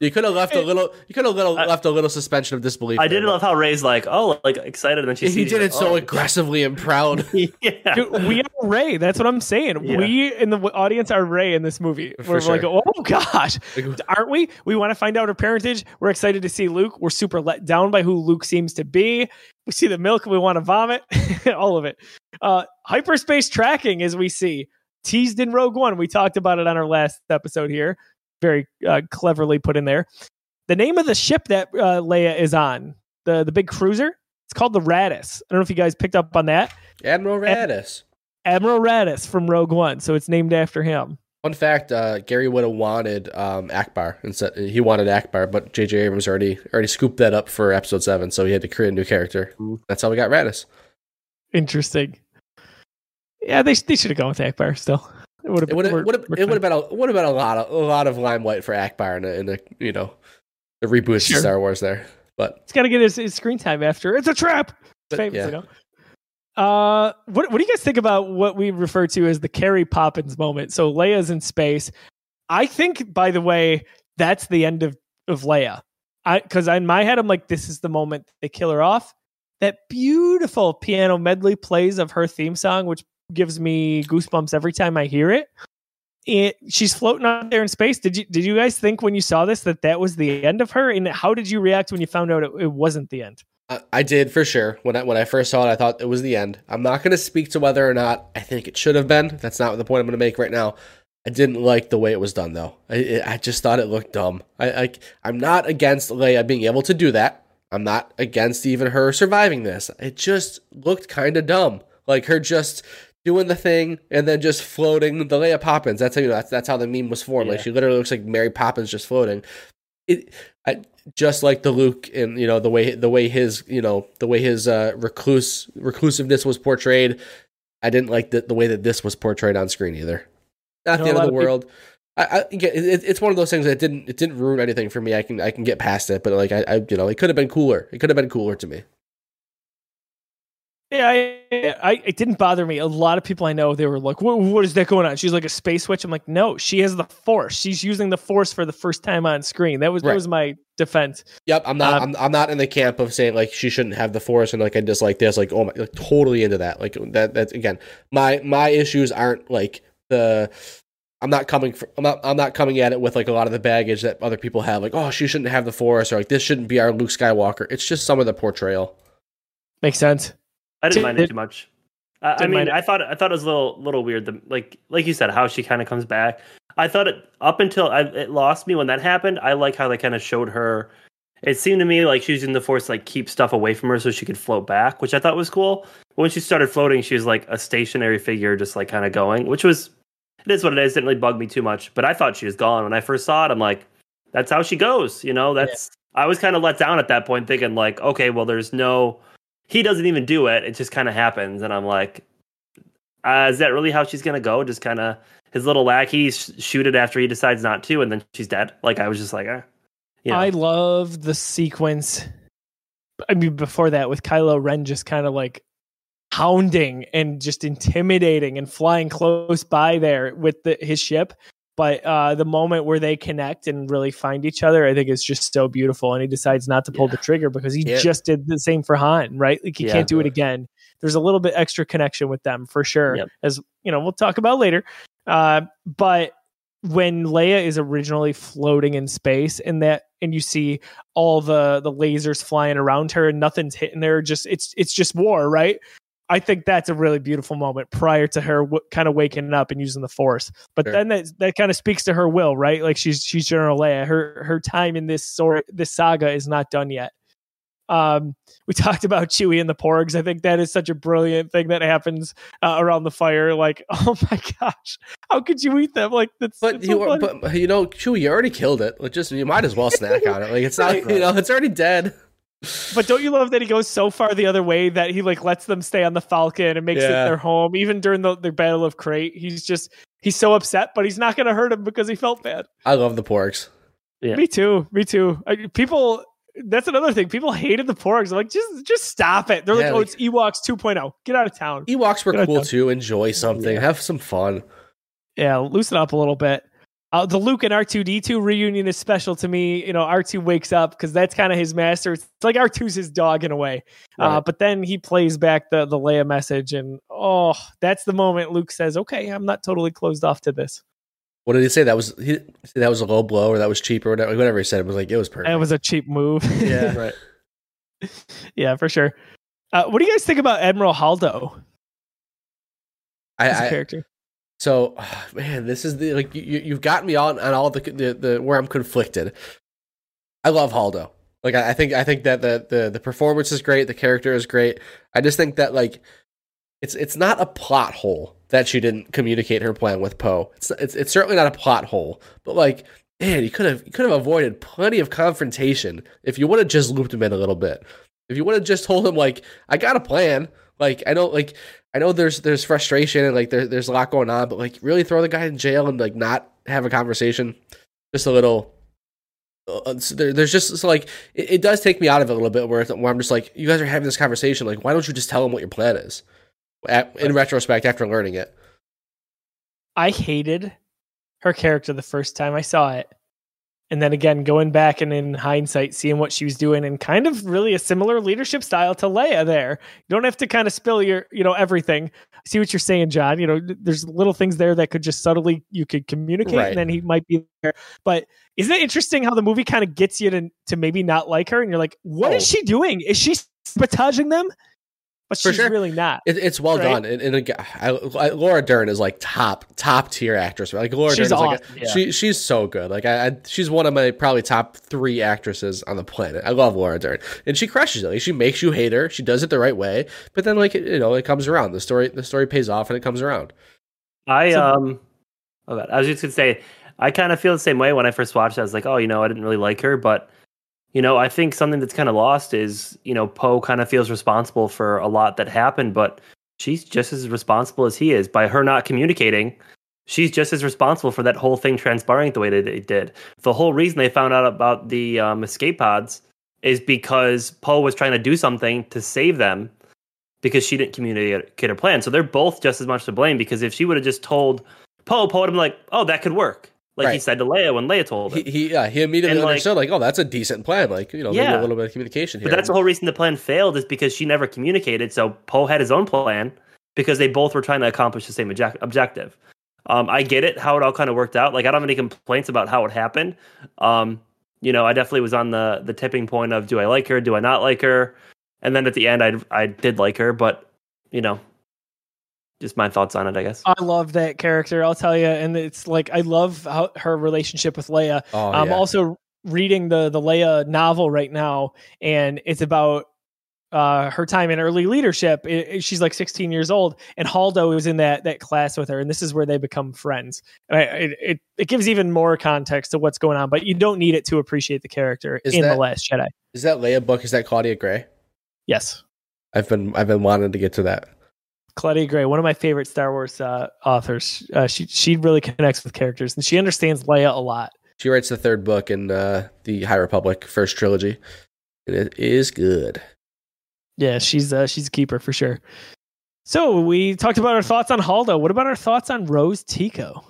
You could have left a little. You could have little, I- left a little suspension of disbelief. I there, did love how Rey's like, oh, like excited, and then she He sees did like, it so oh. aggressively and proud. yeah. Dude, we are Rey. That's what I'm saying. Yeah. We in the audience are Rey in this movie. For We're like, oh gosh, aren't we? We want to find out her parentage. We're excited to see Luke. We're super let down by who Luke seems to be. We see the milk we want to vomit. All of it. Uh, hyperspace tracking, as we see, teased in Rogue One. We talked about it on our last episode here. Very uh, cleverly put in there. The name of the ship that uh, Leia is on, the the big cruiser, it's called the Raddus. I don't know if you guys picked up on that. Admiral Raddus. Admiral Raddus from Rogue One, so it's named after him. Fun fact: uh, Gary would have wanted um, Ackbar instead. He wanted Ackbar, but J.J. Abrams already already scooped that up for Episode Seven, so he had to create a new character. That's how we got Raddus. Interesting. Yeah, they they should have gone with Ackbar still. It would have It would have would have it would have been a would have been a lot of a lot of limelight for Ackbar in the, in the you know the reboot Sure. of Star Wars there. But He's got to get his, his screen time after. It's a trap. It's famous, yeah. you know. Uh, what what do you guys think about what we refer to as the Carrie Poppins moment? So Leia's in space. I think, by the way, that's the end of of Leia. I because in my head I'm like, this is the moment they kill her off. That beautiful piano medley plays of her theme song, which gives me goosebumps every time I hear it. It, she's floating out there in space. Did you did you guys think when you saw this that that was the end of her? And how did you react when you found out it, it wasn't the end? I, I did for sure. When I when I first saw it, I thought it was the end. I'm not going to speak to whether or not I think it should have been. That's not the point I'm going to make right now. I didn't like the way it was done though. I I just thought it looked dumb. I, I I'm not against Leia being able to do that. I'm not against even her surviving this. It just looked kind of dumb. Like her just doing the thing and then just floating. The Leia Poppins. That's how you know. That's that's how the meme was formed. Like she literally looks like Mary Poppins just floating. It. I, just like the Luke and you know the way the way his you know the way his uh, recluse reclusiveness was portrayed. I didn't like the, the way that this was portrayed on screen either. Not know the end of the of world. I, I again, it, it's one of those things that didn't it didn't ruin anything for me. I can I can get past it, but like I, I you know it could have been cooler. It could have been cooler to me. Yeah, I, I, it didn't bother me. A lot of people I know they were like, what, "What is that going on?" She's like a space witch. I'm like, no, she has the force. She's using the force for the first time on screen. That was that was my defense. Yep, I'm not. Um, I'm, I'm not in the camp of saying like she shouldn't have the force and like I dislike this. Like oh my, like totally into that. Like that. That's again my my issues aren't like the. I'm not coming. For, I'm not. I'm not coming at it with like a lot of the baggage that other people have. Like oh she shouldn't have the force or like this shouldn't be our Luke Skywalker. It's just some of the portrayal. Makes sense. I didn't mind it too much. I, I mean. I thought I thought it was a little little weird. The, like like you said, how she kind of comes back. I thought it up until I, it lost me when that happened. I like how they kind of showed her. It seemed to me like she was using the force to like keep stuff away from her so she could float back, which I thought was cool. But when she started floating, she was like a stationary figure, just like kind of going, which was it is what it is. Didn't really bug me too much. But I thought she was gone when I first saw it. I'm like, that's how she goes. You know, that's I was kind of let down at that point, thinking like, okay, well, there's no he doesn't even do it. It just kind of happens, and I'm like, uh, is that really how she's gonna go? Just kind of his little lackeys shoot it after he decides not to, and then she's dead. Like I was just like, eh. you know. I love the sequence. I mean, before that, with Kylo Ren just kind of like hounding and just intimidating and flying close by there with the, his ship. But uh, the moment where they connect and really find each other, I think is just so beautiful. And he decides not to pull the trigger because he Yeah. just did the same for Han, right? Like he Yeah. can't do it again. There's a little bit extra connection with them for sure, Yep. as you know, we'll talk about later. Uh, but when Leia is originally floating in space and that and you see all the the lasers flying around her and nothing's hitting her just it's it's just war right I think that's a really beautiful moment prior to her w- kind of waking up and using the force. But Sure. then that that kind of speaks to her will, right? Like she's she's General Leia. Her her time in this sort this saga is not done yet. Um, we talked about Chewie and the Porgs. I think that is such a brilliant thing that happens uh, around the fire. Like, oh my gosh, how could you eat them? Like that's But it's you, so funny. but you know, Chewie, you already killed it. Like, just you might as well snack on it. Like, it's not, you know, it's already dead. But don't you love that he goes so far the other way that he like lets them stay on the Falcon and makes it their home, even during the, the Battle of Crait. He's just he's so upset, but he's not going to hurt him because he felt bad. I love the porgs. Yeah. Me too. Me too. I, people. That's another thing. People hated the porgs. I'm like, just just stop it. They're Yeah, like, oh, like- it's Ewoks 2.0. Get out of town. Ewoks were Good cool too. Enjoy something. Yeah. Have some fun. Yeah, loosen up a little bit. Uh, the Luke and R2D2 reunion is special to me. You know, R2 wakes up because that's kind of his master. It's like R2's his dog in a way. Uh, but then he plays back the, the Leia message, and oh, that's the moment Luke says, okay, I'm not totally closed off to this. What did he say? That was he, say that was a low blow, or that was cheap, or whatever. Whatever he said, it was like it was perfect. It was a cheap move. yeah, Right. yeah, for sure. Uh, what do you guys think about Admiral Holdo I, as a I, character? So, man, this is the like you, you- you've got me on on all the, the the where I'm conflicted. I love Holdo. Like I, I think I think that the the the performance is great, the character is great. I just think that like it's it's not a plot hole that she didn't communicate her plan with Poe. It's it's it's certainly not a plot hole, but like man, you could have you could have avoided plenty of confrontation if you would have just looped him in a little bit. If you would have just told him like I got a plan. Like I know like I know there's there's frustration and like there, there's a lot going on, but like really throw the guy in jail and like not have a conversation, just a little. Uh, it's- there, there's just so like it, it does take me out of it a little bit where, where I'm just like you guys are having this conversation like why don't you just tell him what your plan is, At, in retrospect after learning it. I hated her character the first time I saw it. And then again, going back and in hindsight, seeing what she was doing and kind of really a similar leadership style to Leia there. You don't have to kind of spill your, you know, everything. I see what you're saying, John. You know, there's little things there that could just subtly, you could communicate Right. and then he might be there. But isn't it interesting how the movie kind of gets you to, to maybe not like her? And you're like, what is Oh. she doing? Is she sabotaging them? But For she's sure. really not. It, it's well Right. done, and, and again, I, I, Laura Dern is like top top tier actress. Like Laura She's Dern is like a- awesome. Yeah. she she's so good. Like I, I, she's one of my probably top three actresses on the planet. I love Laura Dern, and she crushes it. Like she makes you hate her. She does it the right way, but then like you know it comes around. The story the story pays off, and it comes around. I So- um, oh God, I was just gonna say, I kind of feel the same way when I first watched. it. I was like, oh, you know, I didn't really like her, but you know, I think something that's kind of lost is, you know, Poe kind of feels responsible for a lot that happened, but she's just as responsible as he is by her not communicating. She's just as responsible for that whole thing transpiring the way that it did. The whole reason they found out about the um, escape pods is because Poe was trying to do something to save them because she didn't communicate her plan. So they're both just as much to blame because if she would have just told Poe, Poe would have been like, "Oh, that could work," like he said to Leia when Leia told him. he yeah, he immediately And, like- understood like oh that's a decent plan. Like you know maybe a little bit of communication here. But that's the whole reason the plan failed is because she never communicated. So Poe had his own plan because they both were trying to accomplish the same object- objective. Um, I get it how it all kind of worked out. Like I don't have any complaints about how it happened. Um, you know, I definitely was on the the tipping point of do I like her, do I not like her, and then at the end I I did like her, but you know, just my thoughts on it, I guess. I love that character. I'll tell you, and it's like I love how her relationship with Leia. oh, I'm yeah. also reading the the Leia novel right now, and it's about uh, her time in early leadership. It- it- she's like 16 years old, and Holdo is in that that class with her, and this is where they become friends. And I, it, it it gives even more context to what's going on, but you don't need it to appreciate the character Is in that- the Last Jedi. is that Leia book? Is that Claudia Gray? Yes. I've been I've been wanting to get to that. Claudia Gray, one of my favorite Star Wars uh, authors. Uh, she she really connects with characters, and she understands Leia a lot. She writes the third book in uh, the High Republic first trilogy, and it is good. Yeah, she's uh, she's a keeper for sure. So we talked about our thoughts on Holdo. What about our thoughts on Rose Tico?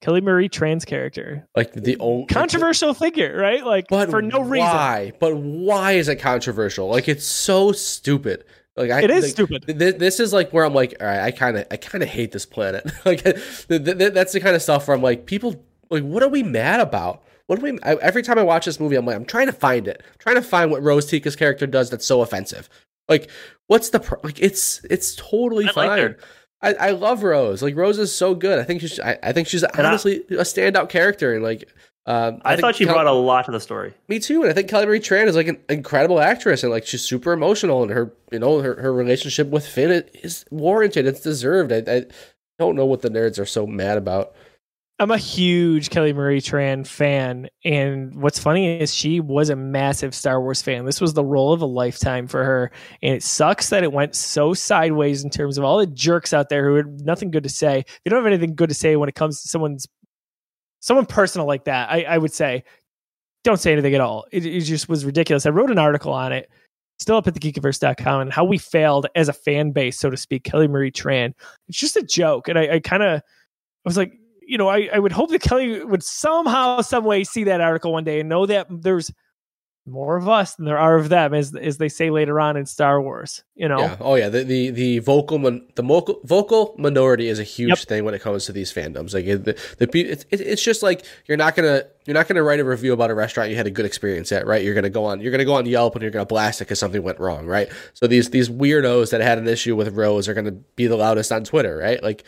Kelly Marie Tran's character. Like the only Controversial figure, right? Like but for no reason. Why? But why is it controversial? Like it's so stupid. Like I, It is like, stupid. th- this is like where I'm like, all right, I kind of, I kind of hate this planet. like, th- th- th- that's the kind of stuff where I'm like, people, like, what are we mad about? What do we? I, every time I watch this movie, I'm like, I'm trying to find it, I'm trying to find what Rose Tico's character does that's so offensive. Like, what's the pro- like? It's it's totally I fine. her. I, I love Rose. Like Rose is so good. I think she's I, I think she's I- honestly a standout character. And like, um, I, think thought she Kel- brought a lot to the story. me too. And I think Kelly Marie Tran is like an incredible actress, and like she's super emotional, and her you know her, her relationship with Finn is warranted. It's deserved. I, I don't know what the nerds are so mad about. I'm a huge Kelly Marie Tran fan, and what's funny is she was a massive Star Wars fan. This was the role of a lifetime for her, and it sucks that it went so sideways in terms of all the jerks out there who had nothing good to say. They don't have anything good to say when it comes to someone's someone personal like that. I, I would say, don't say anything at all. It, it just was ridiculous. I wrote an article on it, still up at thegeekiverse.com, and how we failed as a fan base, so to speak. Kelly Marie Tran. It's just a joke, and I, I kind of, I was like you know, I, I would hope that Kelly would somehow, some way see that article one day and know that there's more of us than there are of them, as as they say later on in Star Wars. You know, Yeah. Oh yeah. The the, the vocal mon- the vocal vocal minority is a huge Yep. thing when it comes to these fandoms. Like the the it's it's just like you're not gonna you're not gonna write a review about a restaurant you had a good experience at, right? You're gonna go on you're gonna go on Yelp and you're gonna blast it because something went wrong, right? So these these weirdos that had an issue with Rose are gonna be the loudest on Twitter, right? Like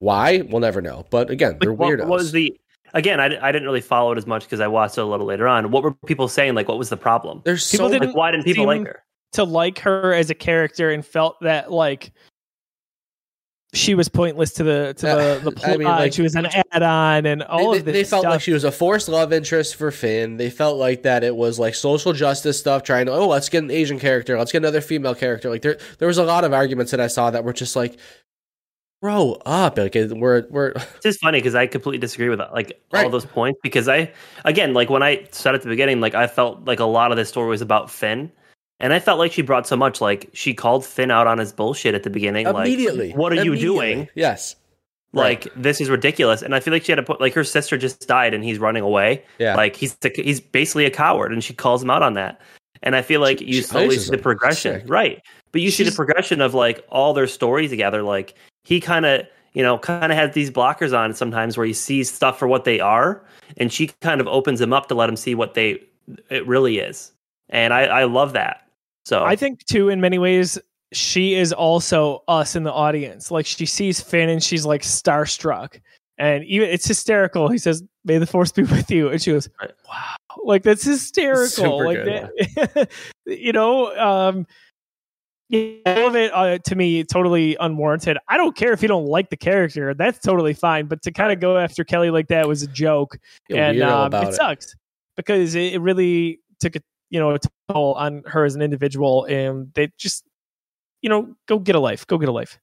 why? We'll never know. But again, they're Like, weirdos. what was the again? I, I didn't really follow it as much because I watched it a little later on. What were people saying? Like, what was the problem? There's People so didn't- Like, why didn't people seem- like her? to like her as a character and felt that like she was pointless to the to the, the Uh, plot. I mean, like- she was an add-on and all they, of this. they felt stuff. like she was a forced love interest for Finn. They felt like that it was like social justice stuff, trying to oh let's get an Asian character, let's get another female character. Like there there was a lot of arguments that I saw that were just like, grow up. Like we're we're It's just funny because I completely disagree with like all those points. Because I, again, like when I said at the beginning, like I felt like a lot of this story was about Finn, and I felt like she brought so much. Like she called Finn out on his bullshit at the beginning. immediately. Like, what are you doing? Yes. Like this is ridiculous. And I feel like she had to put like her sister just died and he's running away. Yeah. Like he's he's basically a coward, and she calls him out on that. And I feel like She- you slowly see the progression, Sick. right? But you see the progression of like all their stories together. Like he kind of, you know, kind of has these blockers on sometimes where he sees stuff for what they are, and she kind of opens him up to let him see what they it really is. And I, I love that. So I think too, in many ways, she is also us in the audience. Like she sees Finn and she's like starstruck, and even it's hysterical. He says, "May the force be with you," and she goes, "Wow!" Like that's hysterical. Super like good. that, you know. Um, yeah, all of it uh, to me totally unwarranted. I don't care if you don't like the character; that's totally fine. But to kind of go after Kelly like that was a joke Feel and um, it, it. sucks because it, really took a you know a toll on her as an individual, and they just you know go get a life, go get a life.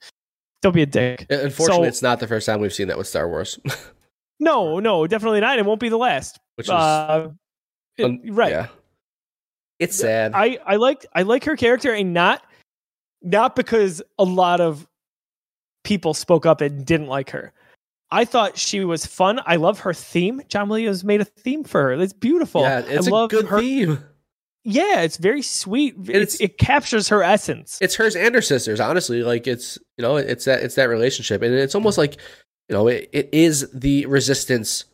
Don't be a dick. Unfortunately, So- it's not the first time we've seen that with Star Wars. No, no, definitely not. It won't be the last. Which is Uh, it- un- right. Yeah. It's sad. I I like I like her character, and not not because a lot of people spoke up and didn't like her. I thought she was fun. I love her theme. John Williams made a theme for her. It's beautiful. yeah, it's I a good her. theme. Yeah, it's very sweet. It's, It's- it captures her essence. it's hers and her sister's honestly like it's you know it's that it's that relationship and it's almost like you know it, it is the resistance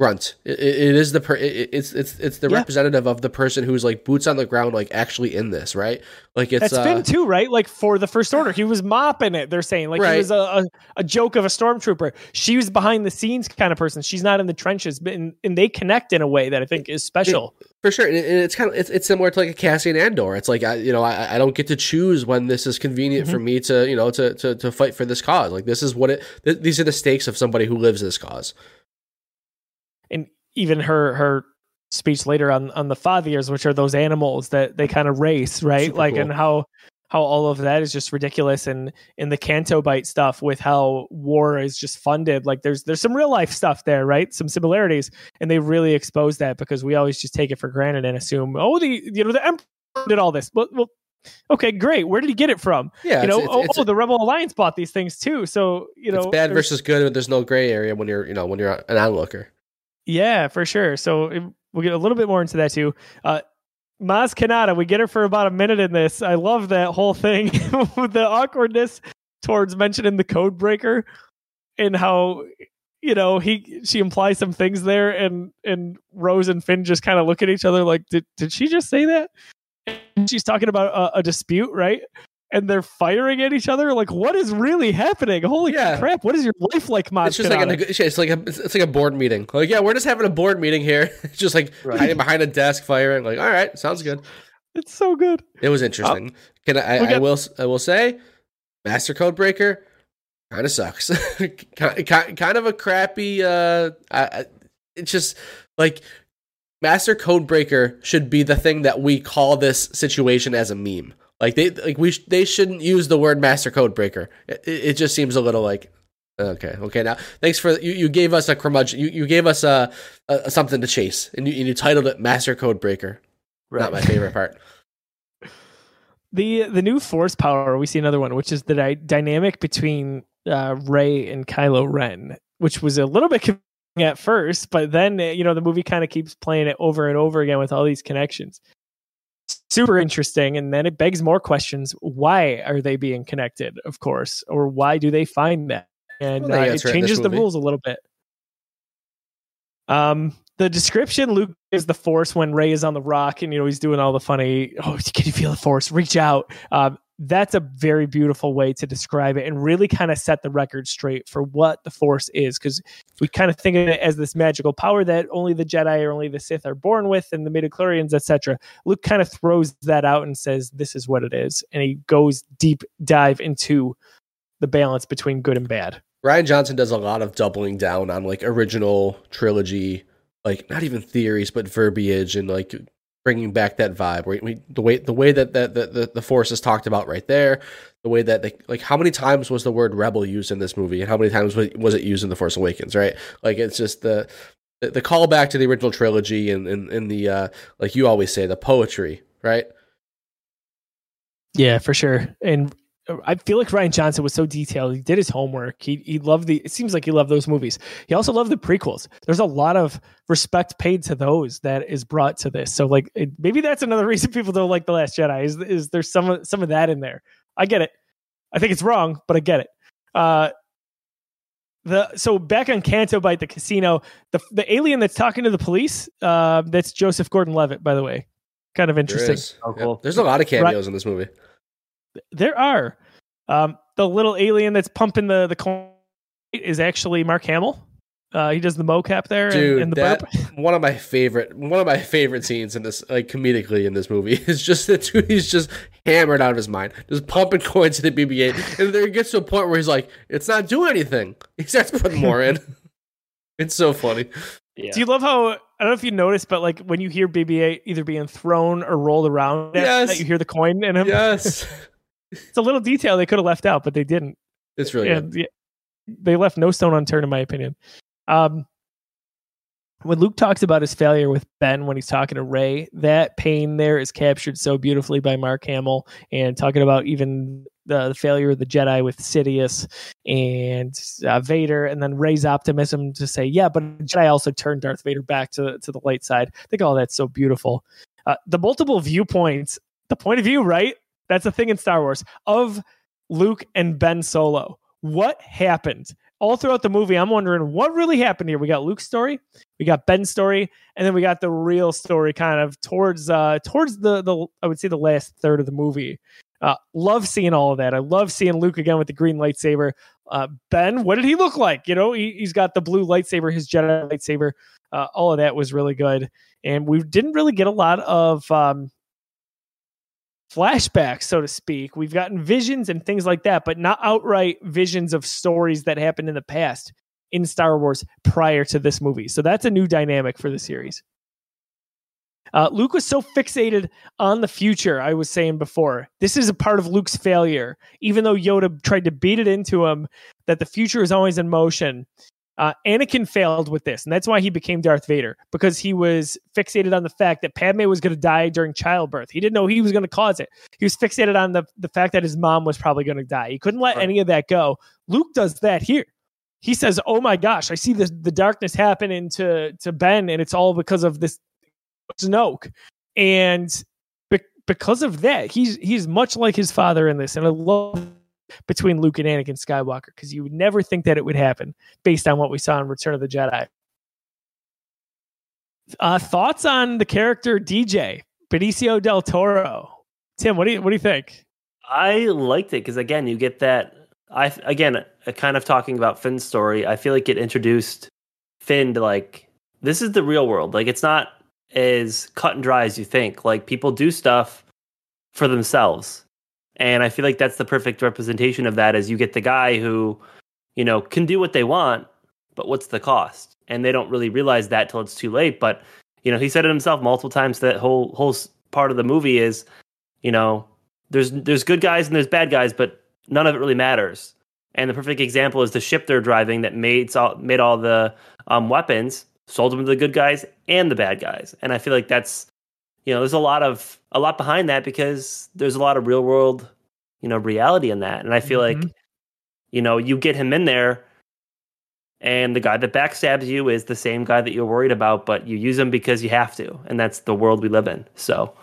grunt it, it it is the per, it, it's it's it's the Yeah. representative of the person who's like boots on the ground like actually in this right like it's That's uh, Finn too, right? Like for the first order, he was mopping it. They're saying like Right. he was a, a, a joke of a stormtrooper. She was behind the scenes kind of person. She's not in the trenches, but in, and they connect in a way that I think is special. for sure and it's kind of it's, it's similar to like a Cassian Andor it's like I you know I, I don't get to choose when this is convenient for me to you know to, to to fight for this cause like this is what it th- these are the stakes of somebody who lives this cause even her her speech later on on the fathiers, which are those animals that they kind of race, right? Super like cool. and how how all of that is just ridiculous and in the Canto Bight stuff with how war is just funded. Like there's there's some real life stuff there right? Some similarities and they really expose that because we always just take it for granted and assume oh the you know the emperor did all this. Well, well okay great. Where did he get it from? Yeah you know it's, it's, oh, it's, oh the rebel alliance bought these things too. So you know it's bad versus good but there's no gray area when you're you know when you're an onlooker Yeah, for sure. So we'll get a little bit more into that too. Uh, Maz Kanata, we get her for about a minute in this. I love that whole thing with the awkwardness towards mentioning the code breaker and how you know he she implies some things there and and Rose and Finn just kind of look at each other like did did she just say that? And she's talking about a, a dispute, right? And they're firing at each other. Like, what is really happening? Holy Yeah. crap! What is your life like, Mom? It's just like a, it's like a it's like a board meeting. Like, yeah, we're just having a board meeting here. It's just like Right. hiding behind a desk, firing. Like, all right, sounds good. it's so good. It was interesting. Can I? we I, I will. I will say, Master Code Breaker kind of sucks. kind, kind of a crappy. Uh, I, I- it's just like Master Code Breaker should be the thing that we call this situation as a meme. Like they like we sh- they shouldn't use the word Master Code Breaker. It, it just seems a little like. Okay. Okay. Now, thanks for you. You gave us a curmudgeon. You, you gave us a, a something to chase, and you, and you titled it Master Code Breaker. Not my favorite part. The the new force power, we see another one, which is the dy- dynamic between uh, Rey and Kylo Ren, which was a little bit at first, but then uh, you know the movie kind of keeps playing it over and over again with all these connections. Super interesting, and then it begs more questions. Why are they being connected? Of course, or why do they find that? And Well, uh, it answer it in this changes the rules a little bit. Um, the description Luke is the force when Rey is on the rock and you know he's doing all the funny oh can you feel the force reach out um, that's a very beautiful way to describe it and really kind of set the record straight for what the force is because we kind of think of it as this magical power that only the Jedi or only the Sith are born with and the midichlorians etc Luke kind of throws that out and says this is what it is and he goes deep dive into the balance between good and bad. Rian Johnson does a lot of doubling down on like original trilogy, like not even theories, but verbiage and like bringing back that vibe. We, we the way the way that that the, the force is talked about right there, the way that they, like how many times was the word rebel used in this movie, and how many times was, it used in the Force Awakens? Right, like it's just the the, callback to the original trilogy and and, and the uh like you always say the poetry, right? Yeah, for sure. And I feel like Rian Johnson was so detailed. He did his homework. He he loved the. It seems like he loved those movies. He also loved the prequels. There's a lot of respect paid to those that is brought to this. So like it, maybe that's another reason people don't like the Last Jedi. Is is there's some of- some of that in there? I get it. I think it's wrong, but I get it. Uh, the so back on Canto Bight, the casino, the the alien that's talking to the police. Uh, that's Joseph Gordon-Levitt, by the way. Kind of interesting. is. Oh, Yeah. cool. There's a lot of cameos in this movie. There are. Um, the little alien that's pumping the the coin is actually Mark Hamill. Uh, he does the mocap there Dude, and, and the that burp. one of my favorite one of my favorite scenes in this like comedically in this movie is just that dude he's just hammered out of his mind, just pumping coins to the BB-8, and there he gets to a point where he's like, "It's not doing anything." He starts putting more in. It's so funny. Yeah. Do you love how I don't know if you noticed, but like when you hear BB-8 either being thrown or rolled around, Yes. that you hear the coin in him. Yes, It's a little detail they could have left out, but they didn't. it's really and yeah, they left no stone unturned, in my opinion. Um, when Luke talks about his failure with Ben when he's talking to Rey, that pain there is captured so beautifully by Mark Hamill, and talking about even the, the failure of the Jedi with Sidious and uh, Vader, and then Rey's optimism to say, "Yeah, but Jedi also turned Darth Vader back to to the light side." I think all that's so beautiful. Uh, the multiple viewpoints, the point of view, right? That's a thing in Star Wars of Luke and Ben Solo. What happened? All throughout the movie, I'm wondering what really happened here. We got Luke's story, we got Ben's story, and then we got the real story kind of towards uh towards the the I would say the last third of the movie. Uh, love seeing all of that. I love seeing Luke again with the green lightsaber. Uh, ben, what did he look like? You know, he, he's got the blue lightsaber, his Jedi lightsaber. Uh, all of that was really good, and we didn't really get a lot of um, flashbacks, so to speak. We've gotten visions and things like that, but not outright visions of stories that happened in the past in Star Wars prior to this movie. So that's a new dynamic for the series. Uh, Luke was so fixated on the future, I was saying before. This is a part of Luke's failure. Even though Yoda tried to beat it into him that the future is always in motion, uh, Anakin failed with this, and that's why he became Darth Vader because he was fixated on the fact that Padme was going to die during childbirth. He didn't know he was going to cause it. He was fixated on the the fact that his mom was probably going to die. He couldn't let Right. any of that go. Luke does that here. He says, "Oh my gosh, I see the the darkness happening to to Ben, and it's all because of this Snoke." And be- because of that, he's he's much like his father in this, and I love between Luke and Anakin Skywalker because you would never think that it would happen based on what we saw in Return of the Jedi. Uh, thoughts on the character DJ Benicio del Toro. Tim, what do you what do you think? I liked it because again, you get that. I again, uh, kind of talking about Finn's story. I feel like it introduced Finn to like this is the real world. Like it's not as cut and dry as you think. Like people do stuff for themselves, and I feel like that's the perfect representation of that. Is you get the guy who, you know, can do what they want, but what's the cost? And they don't really realize that till it's too late. But you know, he said it himself multiple times. That whole whole part of the movie is, you know, there's there's good guys and there's bad guys, but none of it really matters. And the perfect example is the ship they're driving that made all, made all the um, weapons, sold them to the good guys and the bad guys. And I feel like that's you know there's a lot of a lot behind that because there's a lot of real world you know reality in that. And I feel Mhm. like you know you get him in there. And the guy that backstabs you is the same guy that you're worried about, but you use him because you have to, and that's the world we live in. So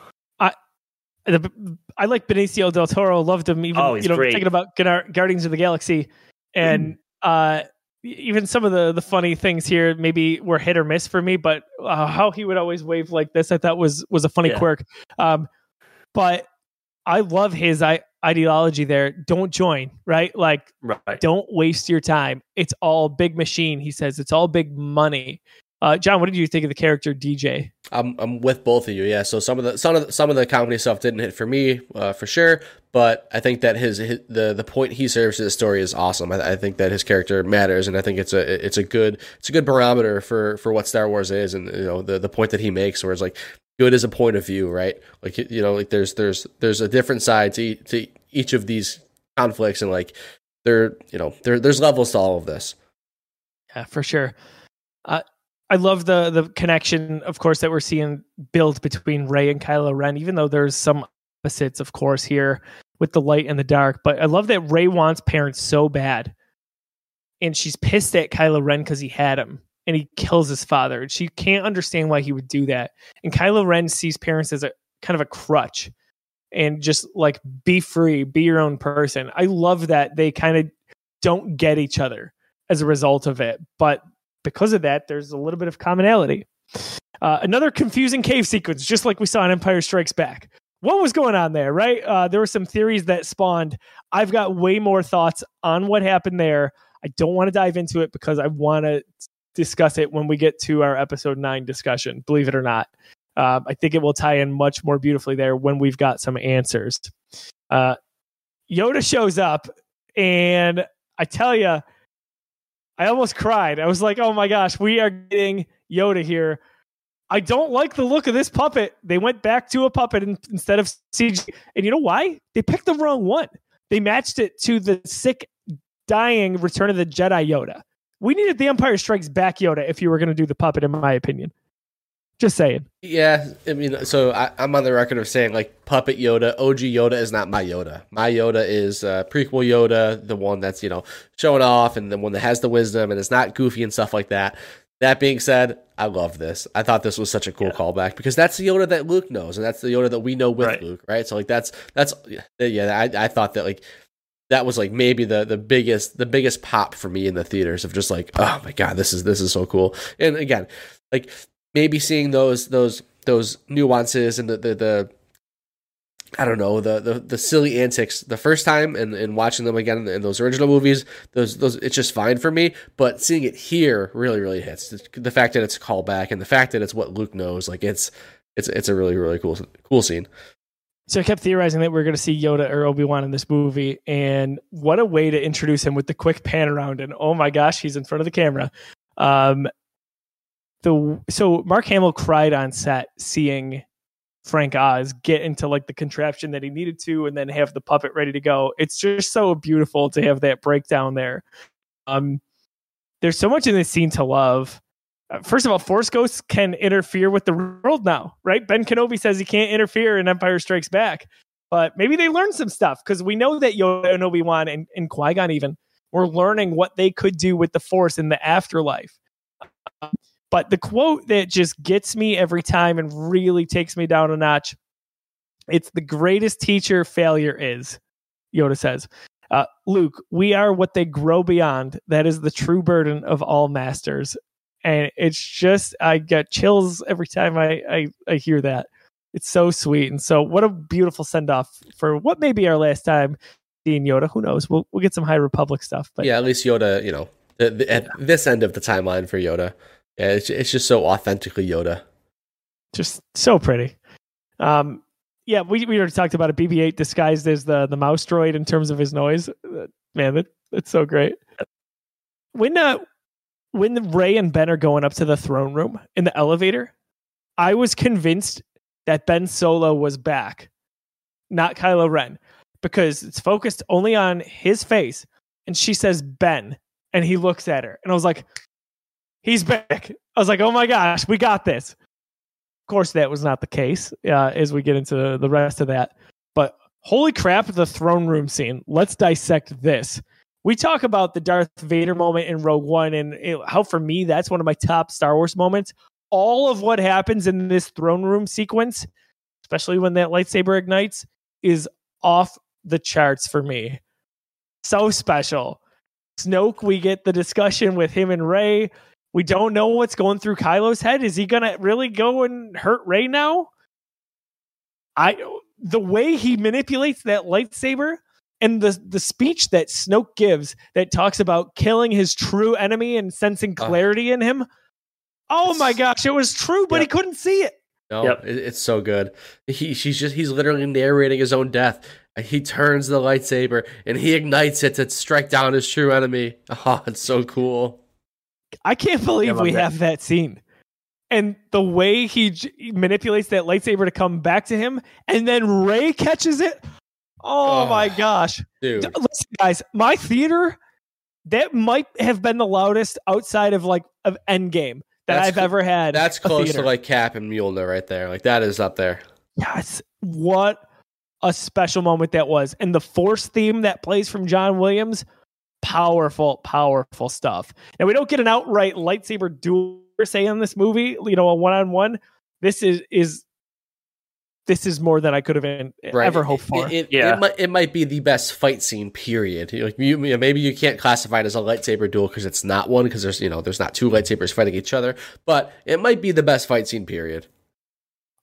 The, I like Benicio del Toro. Loved him. Even Oh, you know great. thinking about Guardians of the Galaxy, and uh, even some of the the funny things here maybe were hit or miss for me. But uh, how he would always wave like this, I thought was was a funny Yeah. quirk. Um, but I love his I- ideology there. Don't join, right? Like right. don't waste your time. It's all big machine. He says it's all big money. Uh, John, what did you think of the character DJ? I'm I'm with both of you. Yeah. So some of the some of the, some of the comedy stuff didn't hit for me uh, for sure, but I think that his, his the the point he serves to the story is awesome. I, I think that his character matters, and I think it's a it's a good it's a good barometer for for what Star Wars is, and you know the the point that he makes, where it's like good is a point of view, right? Like you know, like there's there's there's a different side to to each of these conflicts, and like there you know there there's levels to all of this. Yeah, for sure. Uh, I love the the connection, of course, that we're seeing build between Rey and Kylo Ren, even though there's some opposites, of course, here with the light and the dark. But I love that Rey wants parents so bad. And she's pissed at Kylo Ren because he had him and he kills his father. And she can't understand why he would do that. And Kylo Ren sees parents as a kind of a crutch and just like be free, be your own person. I love that they kind of don't get each other as a result of it. But because of that, there's a little bit of commonality. Uh, another confusing cave sequence, just like we saw in Empire Strikes Back. What was going on there, right? Uh, there were some theories that spawned. I've got way more thoughts on what happened there. I don't want to dive into it because I want to discuss it when we get to our episode nine discussion, believe it or not. Um, I think it will tie in much more beautifully there when we've got some answers. Uh, Yoda shows up, and I tell you, I almost cried. I was like, oh my gosh, we are getting Yoda here. I don't like the look of this puppet. They went back to a puppet in, instead of CG. And you know why? They picked the wrong one. They matched it to the sick, dying Return of the Jedi Yoda. We needed the Empire Strikes Back Yoda if you were going to do the puppet, in my opinion. Just saying. Yeah, I mean, so I, I'm on the record of saying like puppet Yoda, OG Yoda is not my Yoda. My Yoda is uh, prequel Yoda, the one that's you know showing off and the one that has the wisdom and it's not goofy and stuff like that. That being said, I love this. I thought this was such a cool Yeah. callback because that's the Yoda that Luke knows, and that's the Yoda that we know with Right. Luke, right? So like that's that's yeah. I, I thought that like that was like maybe the the biggest the biggest pop for me in the theaters of just like oh my god this is this is so cool. And again, like maybe seeing those those those nuances and the the, the I don't know the, the the silly antics the first time and, and watching them again in, those original movies those those it's just fine for me. But seeing it here really really hits. The fact that it's a callback and the fact that it's what Luke knows like it's it's it's a really really cool cool scene. So I kept theorizing that we are going to see Yoda or Obi Wan in this movie, and what a way to introduce him with the quick pan around, and oh my gosh, he's in front of the camera. Um, the so Mark Hamill cried on set seeing Frank Oz get into like the contraption that he needed to, and then have the puppet ready to go. It's just so beautiful to have that breakdown there. Um, there's so much in this scene to love. Uh, First of all, Force Ghosts can interfere with the world now, right? Ben Kenobi says he can't interfere in Empire Strikes Back, but maybe they learned some stuff because we know that Yoda and Obi Wan and, and Qui Gon even were learning what they could do with the Force in the afterlife. But the quote that just gets me every time and really takes me down a notch it's the greatest teacher failure is, Yoda says. Uh, Luke, we are what they grow beyond. That is the true burden of all masters and it's just I get chills every time I I, I hear that. It's so sweet. And so what a beautiful send off for what may be our last time seeing Yoda. Who knows? We'll we'll get some High Republic stuff. But yeah, at least Yoda, you know, at this end of the timeline for Yoda, yeah, it's it's just so authentically Yoda. just so pretty. Um, yeah, we, we already talked about it. BB-8 disguised as the the mouse droid in terms of his noise. Uh, Man, that that's so great. When uh, when Rey and Ben are going up to the throne room in the elevator, I was convinced that Ben Solo was back, not Kylo Ren, because it's focused only on his face, and she says Ben, and he looks at her, and I was like, he's back. I was like, oh my gosh, we got this. Of course, that was not the case uh, as we get into the rest of that. But holy crap, the throne room scene. Let's dissect this. We talk about the Darth Vader moment in Rogue One and how, for me, that's one of my top Star Wars moments. All of what happens in this throne room sequence, especially when that lightsaber ignites, is off the charts for me. So special. Snoke, we get the discussion with him and Rey. We don't know what's going through Kylo's head. Is he gonna really go and hurt Rey now? I the way he manipulates that lightsaber and the the speech that Snoke gives that talks about killing his true enemy and sensing Ah. clarity in him. Oh my gosh, it was true, but he couldn't see it. No, Yep. it, it's so good. He she's just he's literally narrating his own death. He turns the lightsaber and he ignites it to strike down his true enemy. Oh, it's so cool. I can't believe love we that. have that scene. And the way he, j- manipulates that lightsaber to come back to him, and then Rey catches it. Oh Oh. my gosh. Dude. D- Listen, guys, my theater, that might have been the loudest outside of like of Endgame that That's I've cl- ever had. That's close to like Cap and Mjolnir right there. Like that is up there. Yes. What a special moment that was. And the Force theme that plays from John Williams, powerful, powerful stuff. And we don't get an outright lightsaber duel per se in this movie, you know, a one on one. This is is this is more than I could have in, Right. ever hoped for. It, it, Yeah. it, might, it might be the best fight scene. Period. Like you, you maybe you can't classify it as a lightsaber duel because it's not one because there's you know there's not two lightsabers fighting each other, but it might be the best fight scene. Period.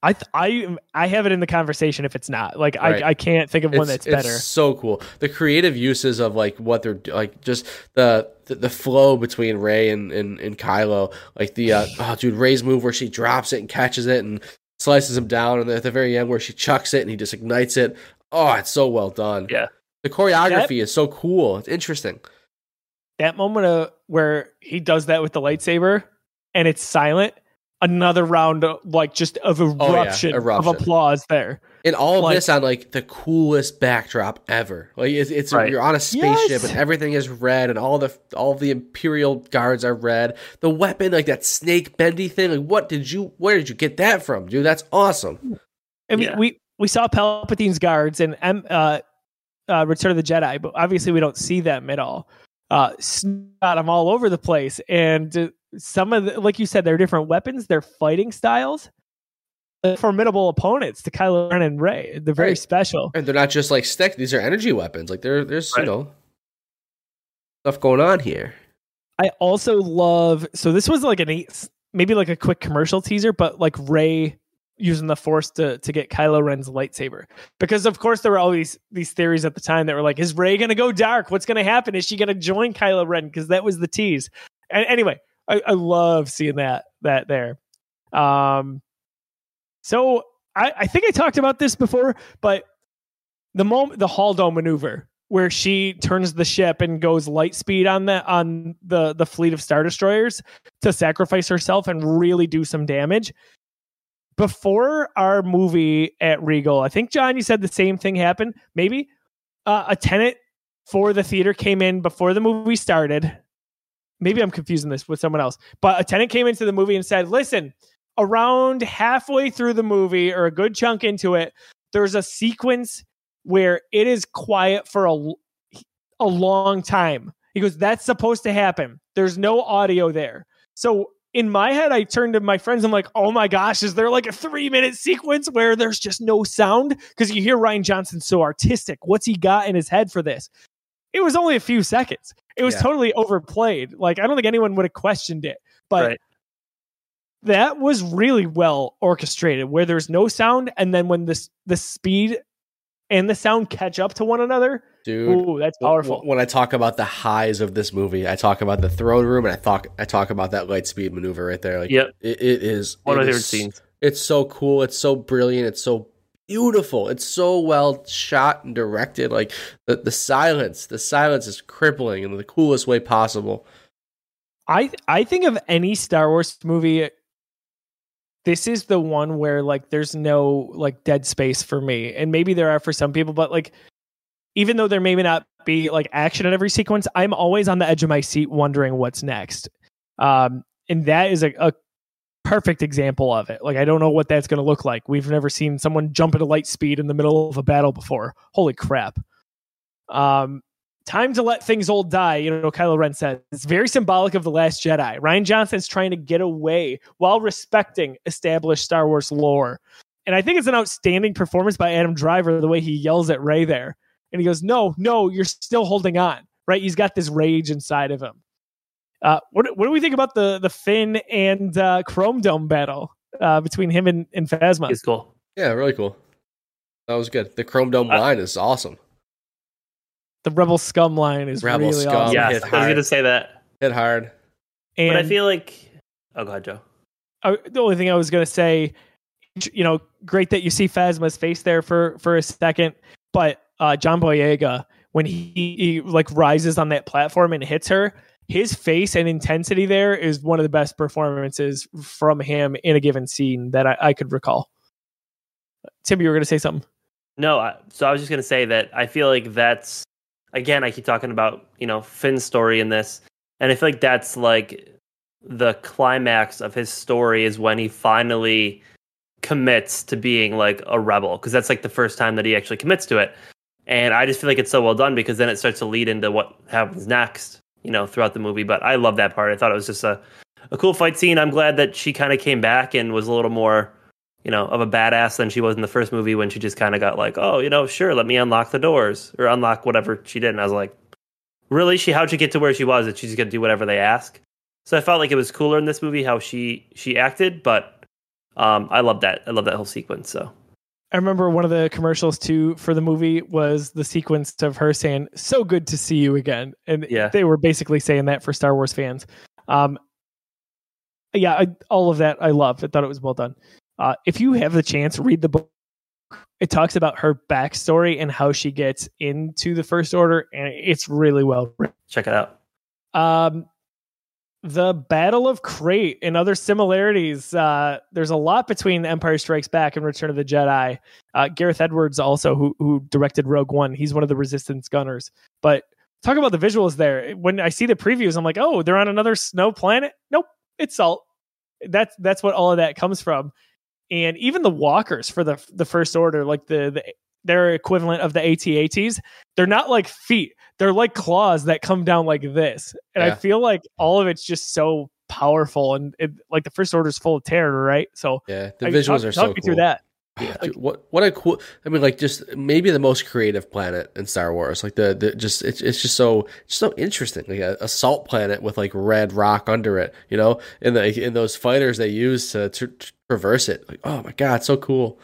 I th- I I have it in the conversation if it's not. Like Right. I I can't think of one It's- that's better. It's so cool. The creative uses of like what they're like, just the the, the flow between Rey and, and and Kylo. Like the uh, oh, dude, Rey's move where she drops it and catches it and slices him down, and then at the very end where she chucks it and he just ignites it. Oh, it's so well done. Yeah. The choreography is so cool. It's interesting. that moment of where he does that with the lightsaber and it's silent another round of, like just of Oh, yeah, eruption, eruption. of applause there And all of Like- this on like the coolest backdrop ever. Like it's, it's Right. you're on a spaceship Yes. and everything is red, and all the all the imperial guards are red. The weapon, like that snake bendy thing, like what did you? Where did you get that from, dude? That's awesome. i mean Yeah. we we saw palpatine's guards and uh uh return of the jedi but obviously we don't see them at all uh got them all over the place and uh, some of the, like you said they're different weapons they're fighting styles They're formidable opponents to Kylo Ren and Rey. They're very Right. special. And they're not just like stick; these are energy weapons. Like there, there's Right. you know stuff going on here. I also love so this was like an eight, maybe like a quick commercial teaser, but like Rey using the Force to to get Kylo Ren's lightsaber because of course there were all these these theories at the time that were like, is Rey gonna go dark? What's gonna happen? Is she gonna join Kylo Ren? Because that was the tease. And anyway, I, I love seeing that that there. Um, so I, I think I talked about this before, but the moment the Holdo maneuver where she turns the ship and goes light speed on the on the the fleet of star destroyers to sacrifice herself and really do some damage. Before our movie at Regal, I think John, you said the same thing happened. Maybe uh, a tenant for the theater came in before the movie started. Maybe I'm confusing this with someone else, but a tenant came into the movie and said, "Listen, around halfway through the movie or a good chunk into it, there's a sequence where it is quiet for a, a long time. He goes, That's supposed to happen. There's no audio there. So in my head, I turned to my friends. I'm like, Oh my gosh, is there like a three minute sequence where there's just no sound? Because you hear Rian Johnson so artistic. What's he got in his head for this? It was only a few seconds. It was Yeah. totally overplayed. Like, I don't think anyone would have questioned it. But Right. that was really well orchestrated where there's no sound and then when this the speed and the sound catch up to one another Dude, ooh that's powerful When I talk about the highs of this movie, I talk about the throne room, and I talk I talk about that light speed maneuver right there. Like, Yep. it, it is One of it my favorite is- scenes. It's so cool. It's so brilliant. It's so beautiful. It's so well shot and directed. Like the the silence, the silence is crippling in the coolest way possible. I I think of any Star Wars movie. This is the one where like there's no like dead space for me, and maybe there are for some people, but like even though there may not be like action in every sequence, I'm always on the edge of my seat wondering what's next. Um, and that is a, a perfect example of it. Like I don't know what that's going to look like. We've never seen someone jump at a light speed in the middle of a battle before. Holy crap! Um, time to let things old die. You know, Kylo Ren says it's very symbolic of the Last Jedi. Rian Johnson's trying to get away while respecting established Star Wars lore, and I think it's an outstanding performance by Adam Driver. The way he yells at Rey there, and he goes, "No, no, you're still holding on." Right? He's got this rage inside of him. Uh, what what do we think about the the Finn and uh, Chrome Dome battle uh, between him and, and Phasma? It's cool. Yeah, really cool. That was good. The Chrome Dome Uh, line is awesome. The Rebel Scum line is Rebel really Scum. awesome. Yeah. Yes, I was gonna say that, Hit hard. And but I feel like. Oh, go ahead, Joe. uh, the only thing I was going to say, you know, great that you see Phasma's face there for for a second, but uh, John Boyega when he, he like rises on that platform and hits her, his face and intensity there is one of the best performances from him in a given scene that I, I could recall. Tim, you were going to say something. No, I, so I was just gonna say that I feel like that's again. I keep talking about you know Finn's story in this, and I feel like that's like the climax of his story is when he finally commits to being like a rebel because that's like the first time that he actually commits to it. And I just feel like it's so well done because then it starts to lead into what happens next, you know, throughout the movie. But I love that part. I thought it was just a, a cool fight scene. I'm glad that she kind of came back and was a little more you know, of a badass than she was in the first movie when she just kind of got like, oh, you know, sure, let me unlock the doors or unlock whatever she did. And I was like, really? She how'd she get to where she was? That she's gonna do whatever they ask. So I felt like it was cooler in this movie how she she acted, but um, I love that. I love that whole sequence. So I remember one of the commercials too for the movie was the sequence of her saying, "So good to see you again," and Yeah. they were basically saying that for Star Wars fans. Um, yeah, I, all of that I loved. I thought it was well done. Uh, if you have the chance, read the book. It talks about her backstory and how she gets into the First Order, and it's really well written. check it out. Um, the Battle of Crait and other similarities. Uh, there's a lot between Empire Strikes Back and Return of the Jedi. Uh, Gareth Edwards, also who who directed Rogue One, he's one of the Resistance gunners. But talk about the visuals there. When I see the previews, I'm like, oh, they're on another snow planet. Nope, it's salt. That's that's what all of that comes from. And even the walkers for the the First Order, like the, the their equivalent of the AT-ATs, they're not like feet. They're like claws that come down like this. And I feel like all of it's just so powerful and it, like the First Order is full of terror, right? So Yeah, the I- visuals talk, are talk so me cool. through that. Yeah, dude, what what a cool! I mean, like just maybe the most creative planet in Star Wars. Like the, the just it's it's just so it's so interesting. Like a, a salt planet with like red rock under it. You know, in the in those fighters they use to, to traverse it. Like oh my god, so cool.